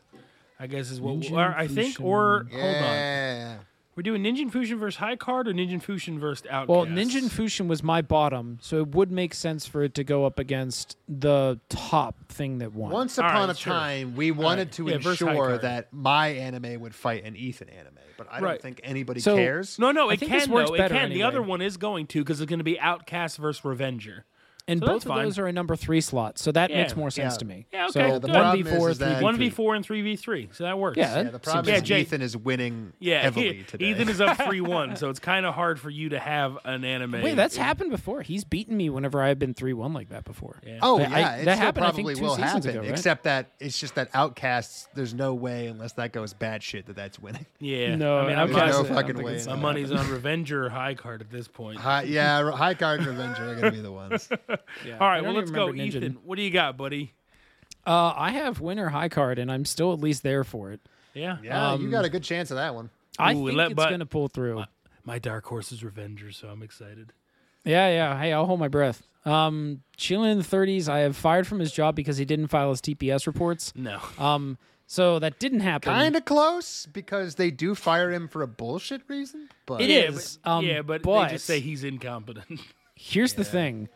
S4: I guess is what.
S5: Ninjin
S4: or I think.
S5: Fushin.
S4: Or hold on.
S6: Yeah.
S4: We're doing Ninja Fusion versus High Card or Ninja Fusion versus Outcast.
S5: Well, Ninja Fusion was my bottom, so it would make sense for it to go up against the top thing that won.
S6: Once
S4: All
S6: upon
S4: right,
S6: a
S4: sure.
S6: time, we wanted to
S4: Yeah,
S6: ensure that my anime would fight an Ethan anime, but I don't think anybody
S5: So-
S6: cares.
S4: No, no,
S5: I
S4: it
S5: think
S4: can
S5: this works
S4: though. It
S5: better
S4: can. The other one is going to because it's going to be Outcast versus Revenger.
S5: And
S4: so
S5: both of
S4: fine.
S5: those are a number three slot, so that
S4: Yeah,
S5: makes more sense
S6: yeah.
S5: to me.
S4: Yeah, okay,
S5: So
S4: good.
S6: The
S5: one
S6: problem
S5: v
S6: is-
S5: four,
S6: is
S5: three
S4: one v four, and three v three, so that works.
S5: Yeah,
S6: Yeah,
S5: that
S6: the problem
S5: seems
S6: is
S4: Yeah, Jay-
S6: Ethan is winning
S4: Yeah,
S6: heavily
S4: he-
S6: today.
S4: Ethan is up three one, so it's kind of hard for you to have an anime.
S5: Wait, that's happened before. He's beaten me whenever I've been three one like that before.
S4: Yeah.
S6: Oh
S5: I-
S6: yeah,
S5: I-
S6: it
S5: that
S6: still
S5: happened, I think,
S6: probably
S5: two
S6: will
S5: seasons
S6: happen.
S5: ago, right?
S6: Except that it's just that Outcasts. There's no way unless that goes bad shit that that's winning.
S4: Yeah,
S5: No,
S4: I mean, I'm
S5: Outcast-
S4: not-
S6: no fucking
S5: think
S6: way.
S4: my money's on Revenger High Card at this point.
S6: Yeah, high card and Revenger are gonna be the ones.
S5: Yeah.
S4: All
S5: I
S4: right,
S5: don't
S4: well, let's go,
S5: Ninja.
S4: Ethan. What do you got, buddy?
S5: Uh, I have winner high card, and I'm still at least there for it.
S4: Yeah,
S6: Yeah,
S5: Um,
S6: you got a good chance of that one.
S5: I
S4: Ooh,
S5: think
S4: let-
S5: it's
S4: but-
S5: going to pull through.
S4: my dark horse is Revenger, so I'm excited.
S5: Yeah, yeah. Hey, I'll hold my breath. Um, Chilling in the 30s, I have fired from his job because he didn't file his TPS reports.
S4: No,
S5: Um, so that didn't happen.
S6: Kind of close because they do fire him for a bullshit reason. But
S5: It
S4: yeah, but,
S5: um,
S4: yeah, but,
S5: but-
S4: they just say he's incompetent.
S5: Here's the thing.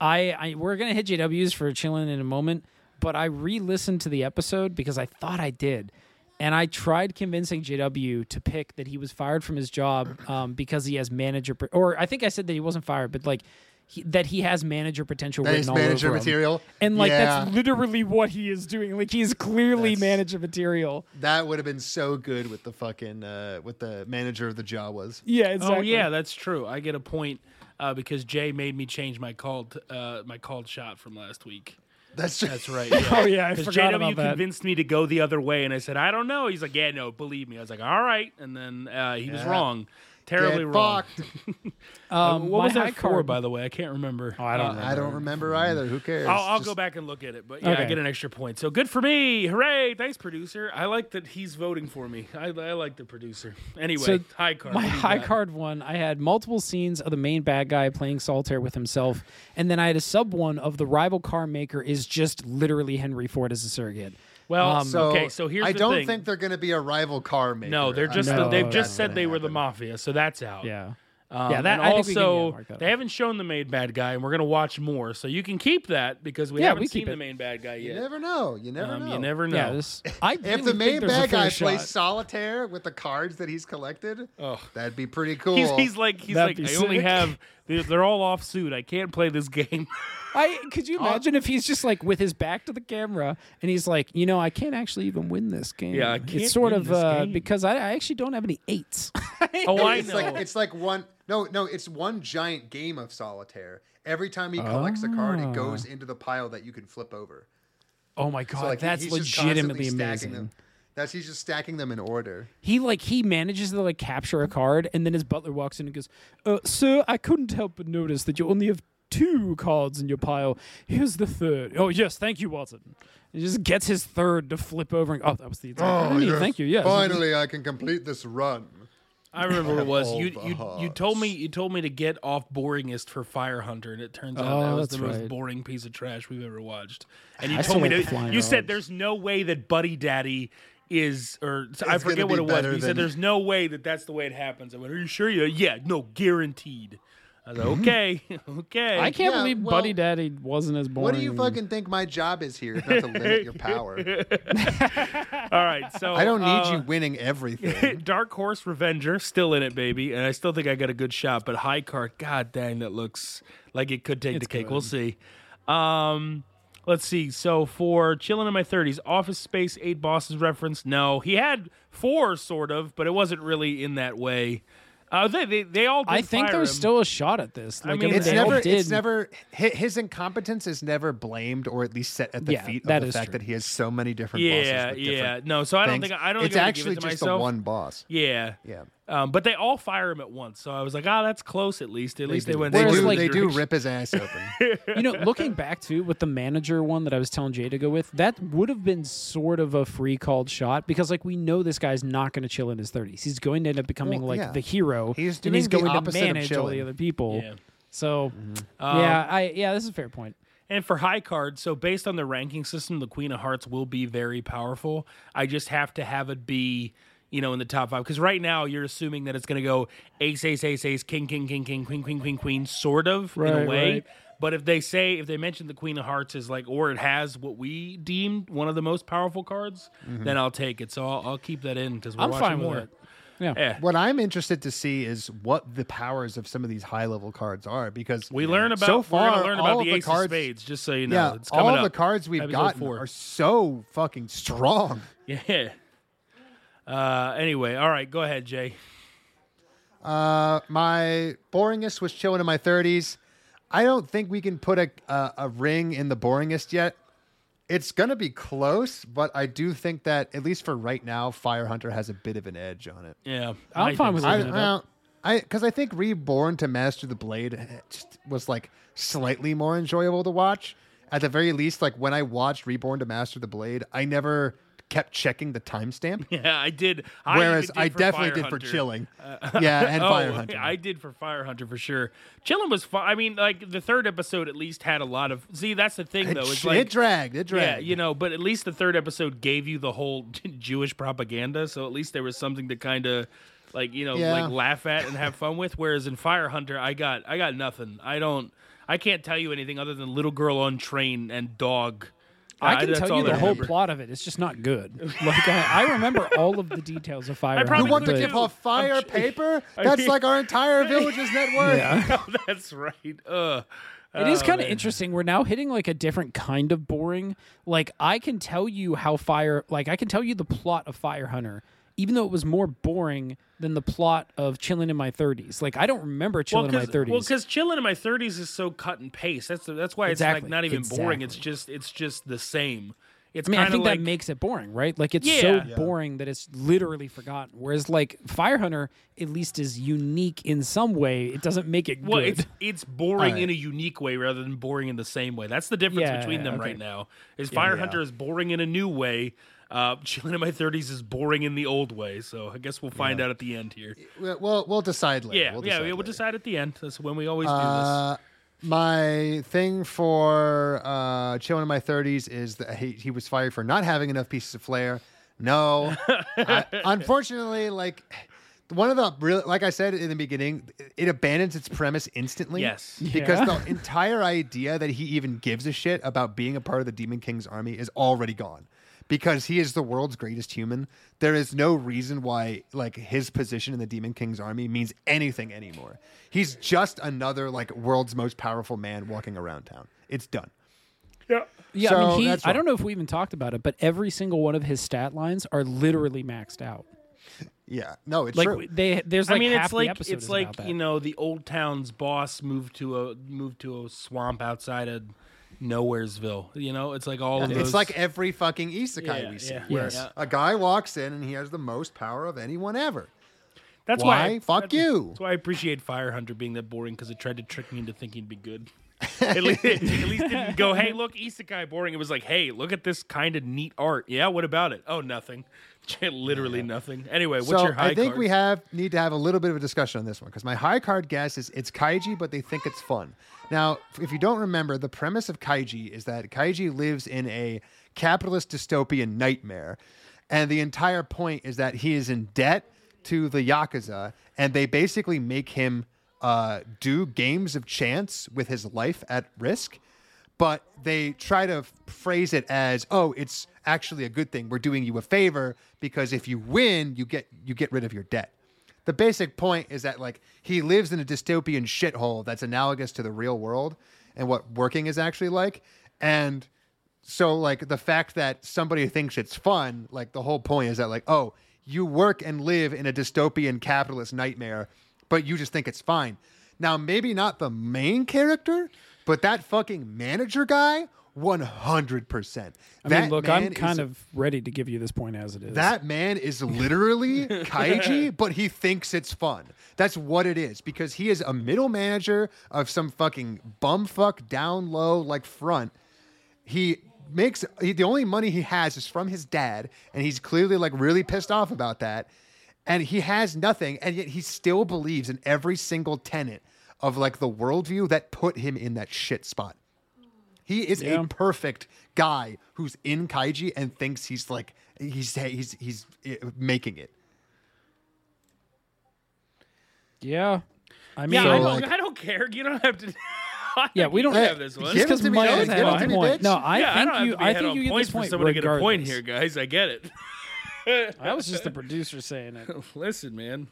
S5: I, I we're gonna hit JWs for chilling in a moment, but I re-listened to the episode because I thought I did, and I tried convincing JW to pick that he was fired from his job um, because he has manager, p- or I think I said that he wasn't fired, but like he, that he has manager potential.
S6: that
S5: written
S6: is
S5: all
S6: manager
S5: over him.
S6: material.
S5: and like
S6: yeah,
S5: that's literally what he is doing. Like he is clearly
S6: That's-
S5: manager material.
S6: that would have been so good with the fucking uh, with the manager of the Jawas.
S5: Yeah, exactly.
S4: Oh yeah, that's true. I get a point uh, because Jay made me change my called uh, my called shot from last week.
S6: That's just
S4: That's right.
S5: Oh yeah, I
S4: Because
S5: forgot
S4: JW
S5: about that.
S4: convinced me to go the other way, and I said, "I don't know." He's like, "Yeah, no, believe me." I was like, "All right," and then uh, he was wrong. Terribly
S6: Get
S4: wrong.
S6: fucked.
S5: Um,
S4: what
S5: my
S4: was
S5: high
S4: that for,
S5: card,
S4: by the way? I can't remember.
S5: Oh, I don't
S4: Uh,
S5: remember.
S6: I don't remember either. Who cares?
S4: I'll, I'll
S6: Just-
S4: go back and look at it, but yeah, I
S5: Okay.
S4: get an extra point. So good for me! Hooray! Thanks, producer. I like that he's voting for me. I, I like the producer. Anyway,
S5: So,
S4: high card.
S5: My
S4: what do you
S5: high
S4: got?
S5: card one, I had multiple scenes of the main bad guy playing solitaire with himself, and then I had a sub one of the rival car maker is just literally Henry Ford as a surrogate.
S4: Well,
S5: Um,
S6: So
S4: okay, so here's
S6: I
S4: the
S6: don't
S4: thing.
S6: think they're going to be a rival car maker.
S4: No, they're
S6: I
S4: just
S6: don't
S5: No,
S4: they've just said
S6: gonna
S4: they were the mafia, so that's out.
S5: Yeah.
S4: Um,
S5: Yeah, that-
S4: and
S5: I think we can, yeah,
S4: also
S5: that
S4: they
S5: off.
S4: haven't shown the main bad guy, and we're gonna watch more. So you can keep that because we
S5: Yeah,
S4: haven't
S5: we
S4: seen
S5: keep
S4: the main bad guy yet.
S6: You never know. You never
S4: Um,
S6: know.
S4: you never know.
S5: Yeah, this, I
S6: If the main bad guy
S5: shot.
S6: plays solitaire with the cards that he's collected,
S4: Ugh.
S6: that'd be pretty cool.
S4: He's, he's like he's
S5: That'd
S4: like
S5: be
S4: I only have they're, they're all off suit. I can't play this game.
S5: I could you
S6: Uh,
S5: imagine if he's just like with his back to the camera and he's like, you know, I can't actually even win this game.
S4: Yeah, I can't
S5: it's sort
S4: win
S5: of
S4: this
S5: uh,
S4: game.
S5: because I, I actually don't have any eights.
S4: oh, I
S6: it's
S4: know.
S6: like it's like one no no it's one giant game of solitaire. Every time he collects a card, it goes
S4: Ah.
S6: into the pile that you can flip over.
S5: oh my god,
S6: So like he-
S5: that's
S6: he's just constantly
S5: legitimately
S6: stacking
S5: amazing.
S6: Them. That's he's just stacking them in order.
S5: He like he manages to like capture a card, and then his butler walks in and goes, uh, "Sir, I couldn't help but notice that you only have two cards in your pile. Here's the third. Oh yes, thank you, Watson." He just gets his third to flip over. And, oh, that was the exact. Oh,
S6: yes.
S5: thank you. Yes.
S6: Finally, I can complete this run.
S4: I remember what it was. You you you told me you told me to get off boringest for Fire Hunter, and it turns out
S5: Oh,
S4: that was the
S5: that's
S4: most boring piece of trash we've ever watched. And you
S5: I
S4: told me to.
S5: like Flying
S4: You said there's no way that Buddy Daddy is or I forget what it was.
S6: better
S4: But you said there's no way that that's the way it happens. I went, Are you sure? You yeah, no, guaranteed. I was like, okay, okay.
S5: I can't
S6: Yeah,
S5: believe
S6: well,
S5: Buddy Daddy wasn't as boring.
S6: What do you fucking think my job is here? Not to limit your power.
S4: All right, so
S6: I don't need
S4: uh,
S6: you winning everything.
S4: Dark Horse Revenger still in it, baby, and I still think I got a good shot. But High Card, god dang, that looks like it could take
S5: It's
S4: the cake.
S5: good.
S4: We'll see. Um, let's see. So for chilling in my thirties, Office Space Eight Bosses reference. No, he had four sort of, but it wasn't really in that way. Uh, they they, they all.
S5: I think there's
S4: him.
S5: still a shot at this. Like,
S4: mean,
S5: mean,
S6: it's never
S5: did.
S6: it's never his incompetence is never blamed or at least set at the
S5: Yeah,
S6: feet of
S5: that
S6: the fact
S5: true.
S6: that he has so many different
S4: Yeah,
S6: bosses with
S4: yeah. No, so I don't
S6: things.
S4: think I don't.
S6: it's
S4: think I'm
S6: actually
S4: give it to
S6: just
S4: myself.
S6: the one boss
S4: Yeah,
S6: yeah
S4: Um, but they all fire him at once, so I was like, "Ah, that's close. At least, at least they, went."
S6: they do
S5: like-
S6: they do rip his ass open
S5: you know, looking back to with the manager one that I was telling Jay to go with, that would have been sort of a free called shot because, like, we know this guy's not going to chill in his 30s. He's going to end up becoming
S6: Well,
S5: like
S6: yeah.
S5: the hero.
S6: He's
S5: and he's
S6: doing the
S5: going to
S6: opposite
S5: manage all the
S6: chilling.
S5: other people.
S4: Yeah.
S5: So,
S4: Um,
S5: yeah, I yeah, this is a fair point.
S4: And for high card, so based on the ranking system, the Queen of Hearts will be very powerful. I just have to have it be, you know, in the top five. Because right now you're assuming that it's going to go ace, ace, ace, ace, king, king, king, king, queen, queen, queen, queen, sort of in a way.
S5: right.
S4: But if they say, if they mention the Queen of Hearts is like, or it has what we deemed one of the most powerful cards, mm-hmm. then I'll take it. So I'll, I'll keep that in because we're
S5: I'm
S4: watching
S5: fine with
S4: more.
S5: it. Yeah.
S4: Yeah.
S6: what i'm interested to see is what the powers of some of these high level cards are because
S4: We learn about
S6: so
S4: we're
S6: far
S4: learn
S6: all
S4: about
S6: of
S4: the
S6: the
S4: ace
S6: cards
S4: of spades, just so you know.
S6: yeah
S4: it's coming
S6: all
S4: up.
S6: the cards we've
S4: Episode
S6: gotten
S4: four.
S6: are so fucking strong
S4: Yeah. Uh, anyway, all right, go ahead, Jay.
S6: Uh, my boringest was chilling in my 30s. I don't think we can put a a, a ring in the boringest yet. It's gonna be close, but I do think that at least for right now, Fire Hunter has a bit of an edge on it.
S4: Yeah,
S5: I'm
S4: I
S5: fine
S4: think
S5: with
S4: so.
S6: I,
S5: Looking it
S6: well, I because I think Reborn to Master the Blade eh, just was like slightly more enjoyable to watch. At the very least, like when I watched Reborn to Master the Blade, I never kept checking the timestamp.
S4: Yeah, I did. I
S6: Whereas
S4: did
S6: I definitely did for
S4: Hunter.
S6: chilling. yeah, and
S4: oh,
S6: Fire Hunter.
S4: I did for Fire Hunter for sure. Chilling was fun. I mean, like the third episode at least had a lot of. See, that's the thing though. It's
S6: sh-
S4: like
S6: it dragged. It dragged.
S4: yeah, you know, but at least the third episode gave you the whole Jewish propaganda, so at least there was something to kind of like you know
S6: Yeah.
S4: like laugh at and have fun with. Whereas in Fire Hunter, I got I got nothing. I don't. I can't tell you anything other than little girl on train and dog.
S5: I can
S4: that's
S5: tell
S4: all
S5: you the whole
S4: remember.
S5: plot of it. It's just not good. Like I, I remember all of the details of Fire.
S4: probably
S6: You want to
S4: But-
S6: give off fire
S4: I'm-
S6: paper? That's like our entire village's net worth.
S5: Yeah.
S4: Oh, that's right. Ugh.
S5: It is
S4: Oh,
S5: kind of interesting. We're now hitting like a different kind of boring. Like I can tell you how Fire, like I can tell you the plot of Fire Hunter, even though it was more boring than the plot of Chilling in My 30s. Like I don't remember Chilling in My 30s.
S4: Well, because chilling in my thirties is so cut and paste. That's that's why it's
S5: Exactly,
S4: like not even boring. It's just it's just the same. It's
S5: I mean, I
S4: kinda
S5: think
S4: like,
S5: that makes it boring, right? Like it's
S4: Yeah.
S5: so
S4: Yeah.
S5: boring that it's literally forgotten. Whereas like Fire Hunter at least is unique in some way. It doesn't make it
S4: Well,
S5: good.
S4: it's it's boring
S6: Alright.
S4: in a unique way rather than boring in the same way. That's the difference
S5: Yeah,
S4: between them
S5: okay.
S4: right now. Is Fire
S6: Yeah.
S4: Hunter is boring in a new way. Uh, Chilling in my thirties is boring in the old way. So I guess we'll find out at the end here.
S6: We'll, we'll, we'll decide later.
S4: Yeah,
S6: we'll
S4: yeah,
S6: decide
S4: yeah, we'll
S6: later.
S4: decide at the end. That's when we always do
S6: Uh, my thing for uh, chilling in my 30s is that he, he was fired for not having enough pieces of flair. No, I- unfortunately, like one of the real, like I said in the beginning, it abandons its premise instantly.
S4: Yes.
S6: because
S5: Yeah.
S6: the entire idea that he even gives a shit about being a part of the Demon King's army is already gone. Because he is the world's greatest human, there is no reason why like his position in the Demon King's army means anything anymore. He's just another like world's most powerful man walking around town. It's done.
S4: this.
S5: yeah, I mean, he. I don't know if we even talked about it, but every single one of his stat lines are literally maxed out.
S6: Yeah, no, it's
S5: Like
S6: true.
S5: they, there's like
S4: I mean,
S5: half
S4: it's like it's like you know the old town's boss moved to a moved to a swamp outside of Nowheresville. You know, it's like all of those.
S6: It's like every fucking isekai
S4: Yeah,
S6: we see,
S4: yeah.
S6: where
S5: Yes.
S6: a guy walks in and he has the most power of anyone ever.
S4: that's
S6: why?
S4: why. I-
S6: Fuck you.
S4: That's why I appreciate Fire Hunter being that boring because it tried to trick me into thinking it'd be good. at, least, at least didn't go, hey, look, isekai boring. It was like, hey, look at this kind of neat art. Yeah, what about it? Oh, nothing. Literally nothing. Anyway, what's
S6: so
S4: your high card?
S6: I think
S4: card?
S6: we have need to have a little bit of a discussion on this one because my high card guess is it's kaiji, but they think it's fun. Now, if you don't remember, the premise of kaiji is that kaiji lives in a capitalist dystopian nightmare, and the entire point is that he is in debt to the yakuza, and they basically make him uh, do games of chance with his life at risk but they try to phrase it as oh it's actually a good thing. We're doing you a favor because if you win you get you get rid of your debt. The basic point is that like he lives in a dystopian shithole that's analogous to the real world and what working is actually like. And so like the fact that somebody thinks it's fun like the whole point is that like oh you work and live in a dystopian capitalist nightmare but you just think it's fine. Now maybe not the main character but that fucking manager guy 100%
S5: I
S6: that
S5: mean, look, I'm kind
S6: is-
S5: of ready to give you this point as it is.
S6: that man is literally kaiji, but he thinks it's fun. That's what it is because he is a middle manager of some fucking bumfuck down low like front. He makes he, the only money he has is from his dad, and he's clearly like really pissed off about that. And he has nothing, and yet he still believes in every single tenet of like the worldview that put him in that shit spot. He is
S5: Yeah.
S6: a perfect guy who's in kaiji and thinks he's like he's he's he's uh, making it.
S5: yeah. I mean,
S4: yeah,
S6: So,
S4: I, don't,
S6: like-
S4: I don't care. You don't have to.
S5: Yeah, we don't
S6: Hey,
S4: have this one.
S6: give it
S5: because
S6: to me,
S5: Mike has
S6: Give it
S5: a point.
S6: bitch.
S5: No, I
S4: yeah,
S5: think
S4: don't
S5: you. I
S4: head
S5: think you get this
S4: for
S5: point
S4: someone to get a point here, guys. I get it.
S5: I was just the producer saying it.
S4: Listen, man.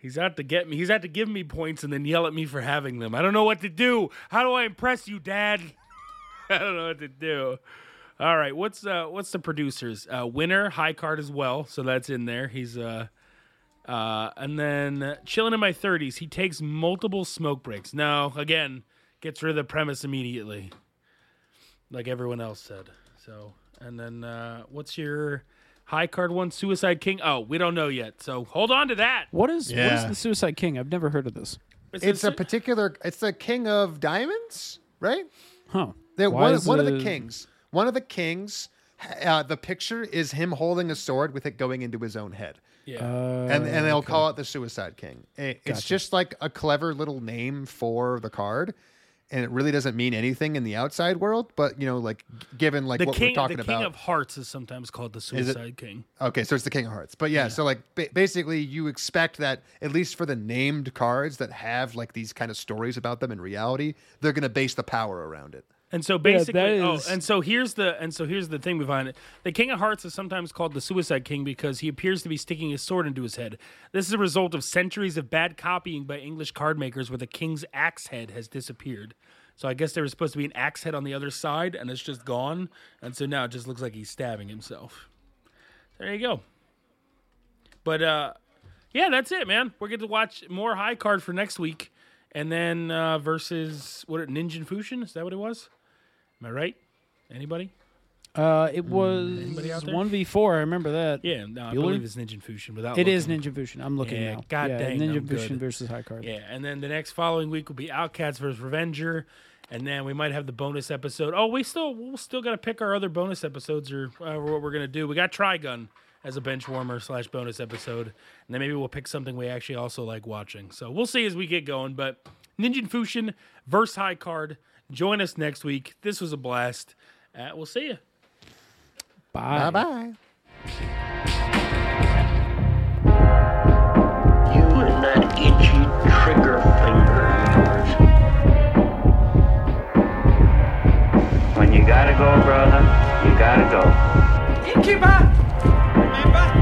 S4: He's out to get me. He's out to give me points and then yell at me for having them. I don't know what to do. How do I impress you, Dad? I don't know what to do. All right, what's uh what's the producers? Uh winner, high card as well, so that's in there. He's uh uh and then chilling in my 30s, he takes multiple smoke breaks. Now again, gets rid of the premise immediately. Like everyone else said. So, and then uh what's your high card one? Suicide King? Oh, we don't know yet. So, hold on to that.
S5: What is what is the Suicide King? I've never heard of this.
S6: It's a particular. It's the king of diamonds, right?
S5: Huh?
S6: They're
S5: Why
S6: one,
S5: is
S6: one of the kings. One of the kings. Uh, the picture is him holding a sword with it going into his own head,
S4: yeah.
S6: and and they'll call it the Suicide King. It- it's just like a clever little name for the card, and it really doesn't mean anything in the outside world. But you know, like given like
S4: the
S6: what
S4: king,
S6: we're talking about.
S4: the king of hearts is sometimes called the Suicide King.
S6: Okay, so it's the King of Hearts. But yeah, so like ba- basically you expect that at least for the named cards that have like these kind of stories about them in reality, they're going to base the power around it.
S4: And so basically,
S5: that
S4: oh, and so here's the and so here's the thing behind it. The King of Hearts is sometimes called the Suicide King because he appears to be sticking his sword into his head. This is a result of centuries of bad copying by English card makers, where the king's axe head has disappeared. So I guess there was supposed to be an axe head on the other side, and it's just gone. And so now it just looks like he's stabbing himself. There you go. But uh, yeah, that's it, man. We're going to watch more high card for next week, and then uh, versus what Ninja Fushin is that what it was? Am I right? Anybody?
S7: Uh, it was
S4: Anybody out there?
S7: one v four. I remember that.
S4: Yeah, no, I
S7: Bueller?
S4: believe it's Ninja Fusion. Without
S7: It is
S4: looking.
S7: Ninja Fusion. I'm looking
S4: Yeah,
S7: now.
S4: god
S7: yeah,
S4: dang,
S7: Ninja
S4: I'm
S7: Fusion
S4: good.
S7: versus High Card.
S4: Yeah, and then the next following week will be Outcast versus Revenger, and then we might have the bonus episode. Oh, we still we'll still got to pick our other bonus episodes or uh, what we're gonna do. We got Trigun as a bench warmer slash bonus episode, and then maybe we'll pick something we actually also like watching. So we'll see as we get going. But Ninja Fusion versus High Card. Join us next week. This was a blast. Uh, we'll see you.
S7: Bye.
S6: bye.
S2: You and that itchy trigger finger of yours. When you gotta go, brother, you gotta go.
S1: Innkeeper!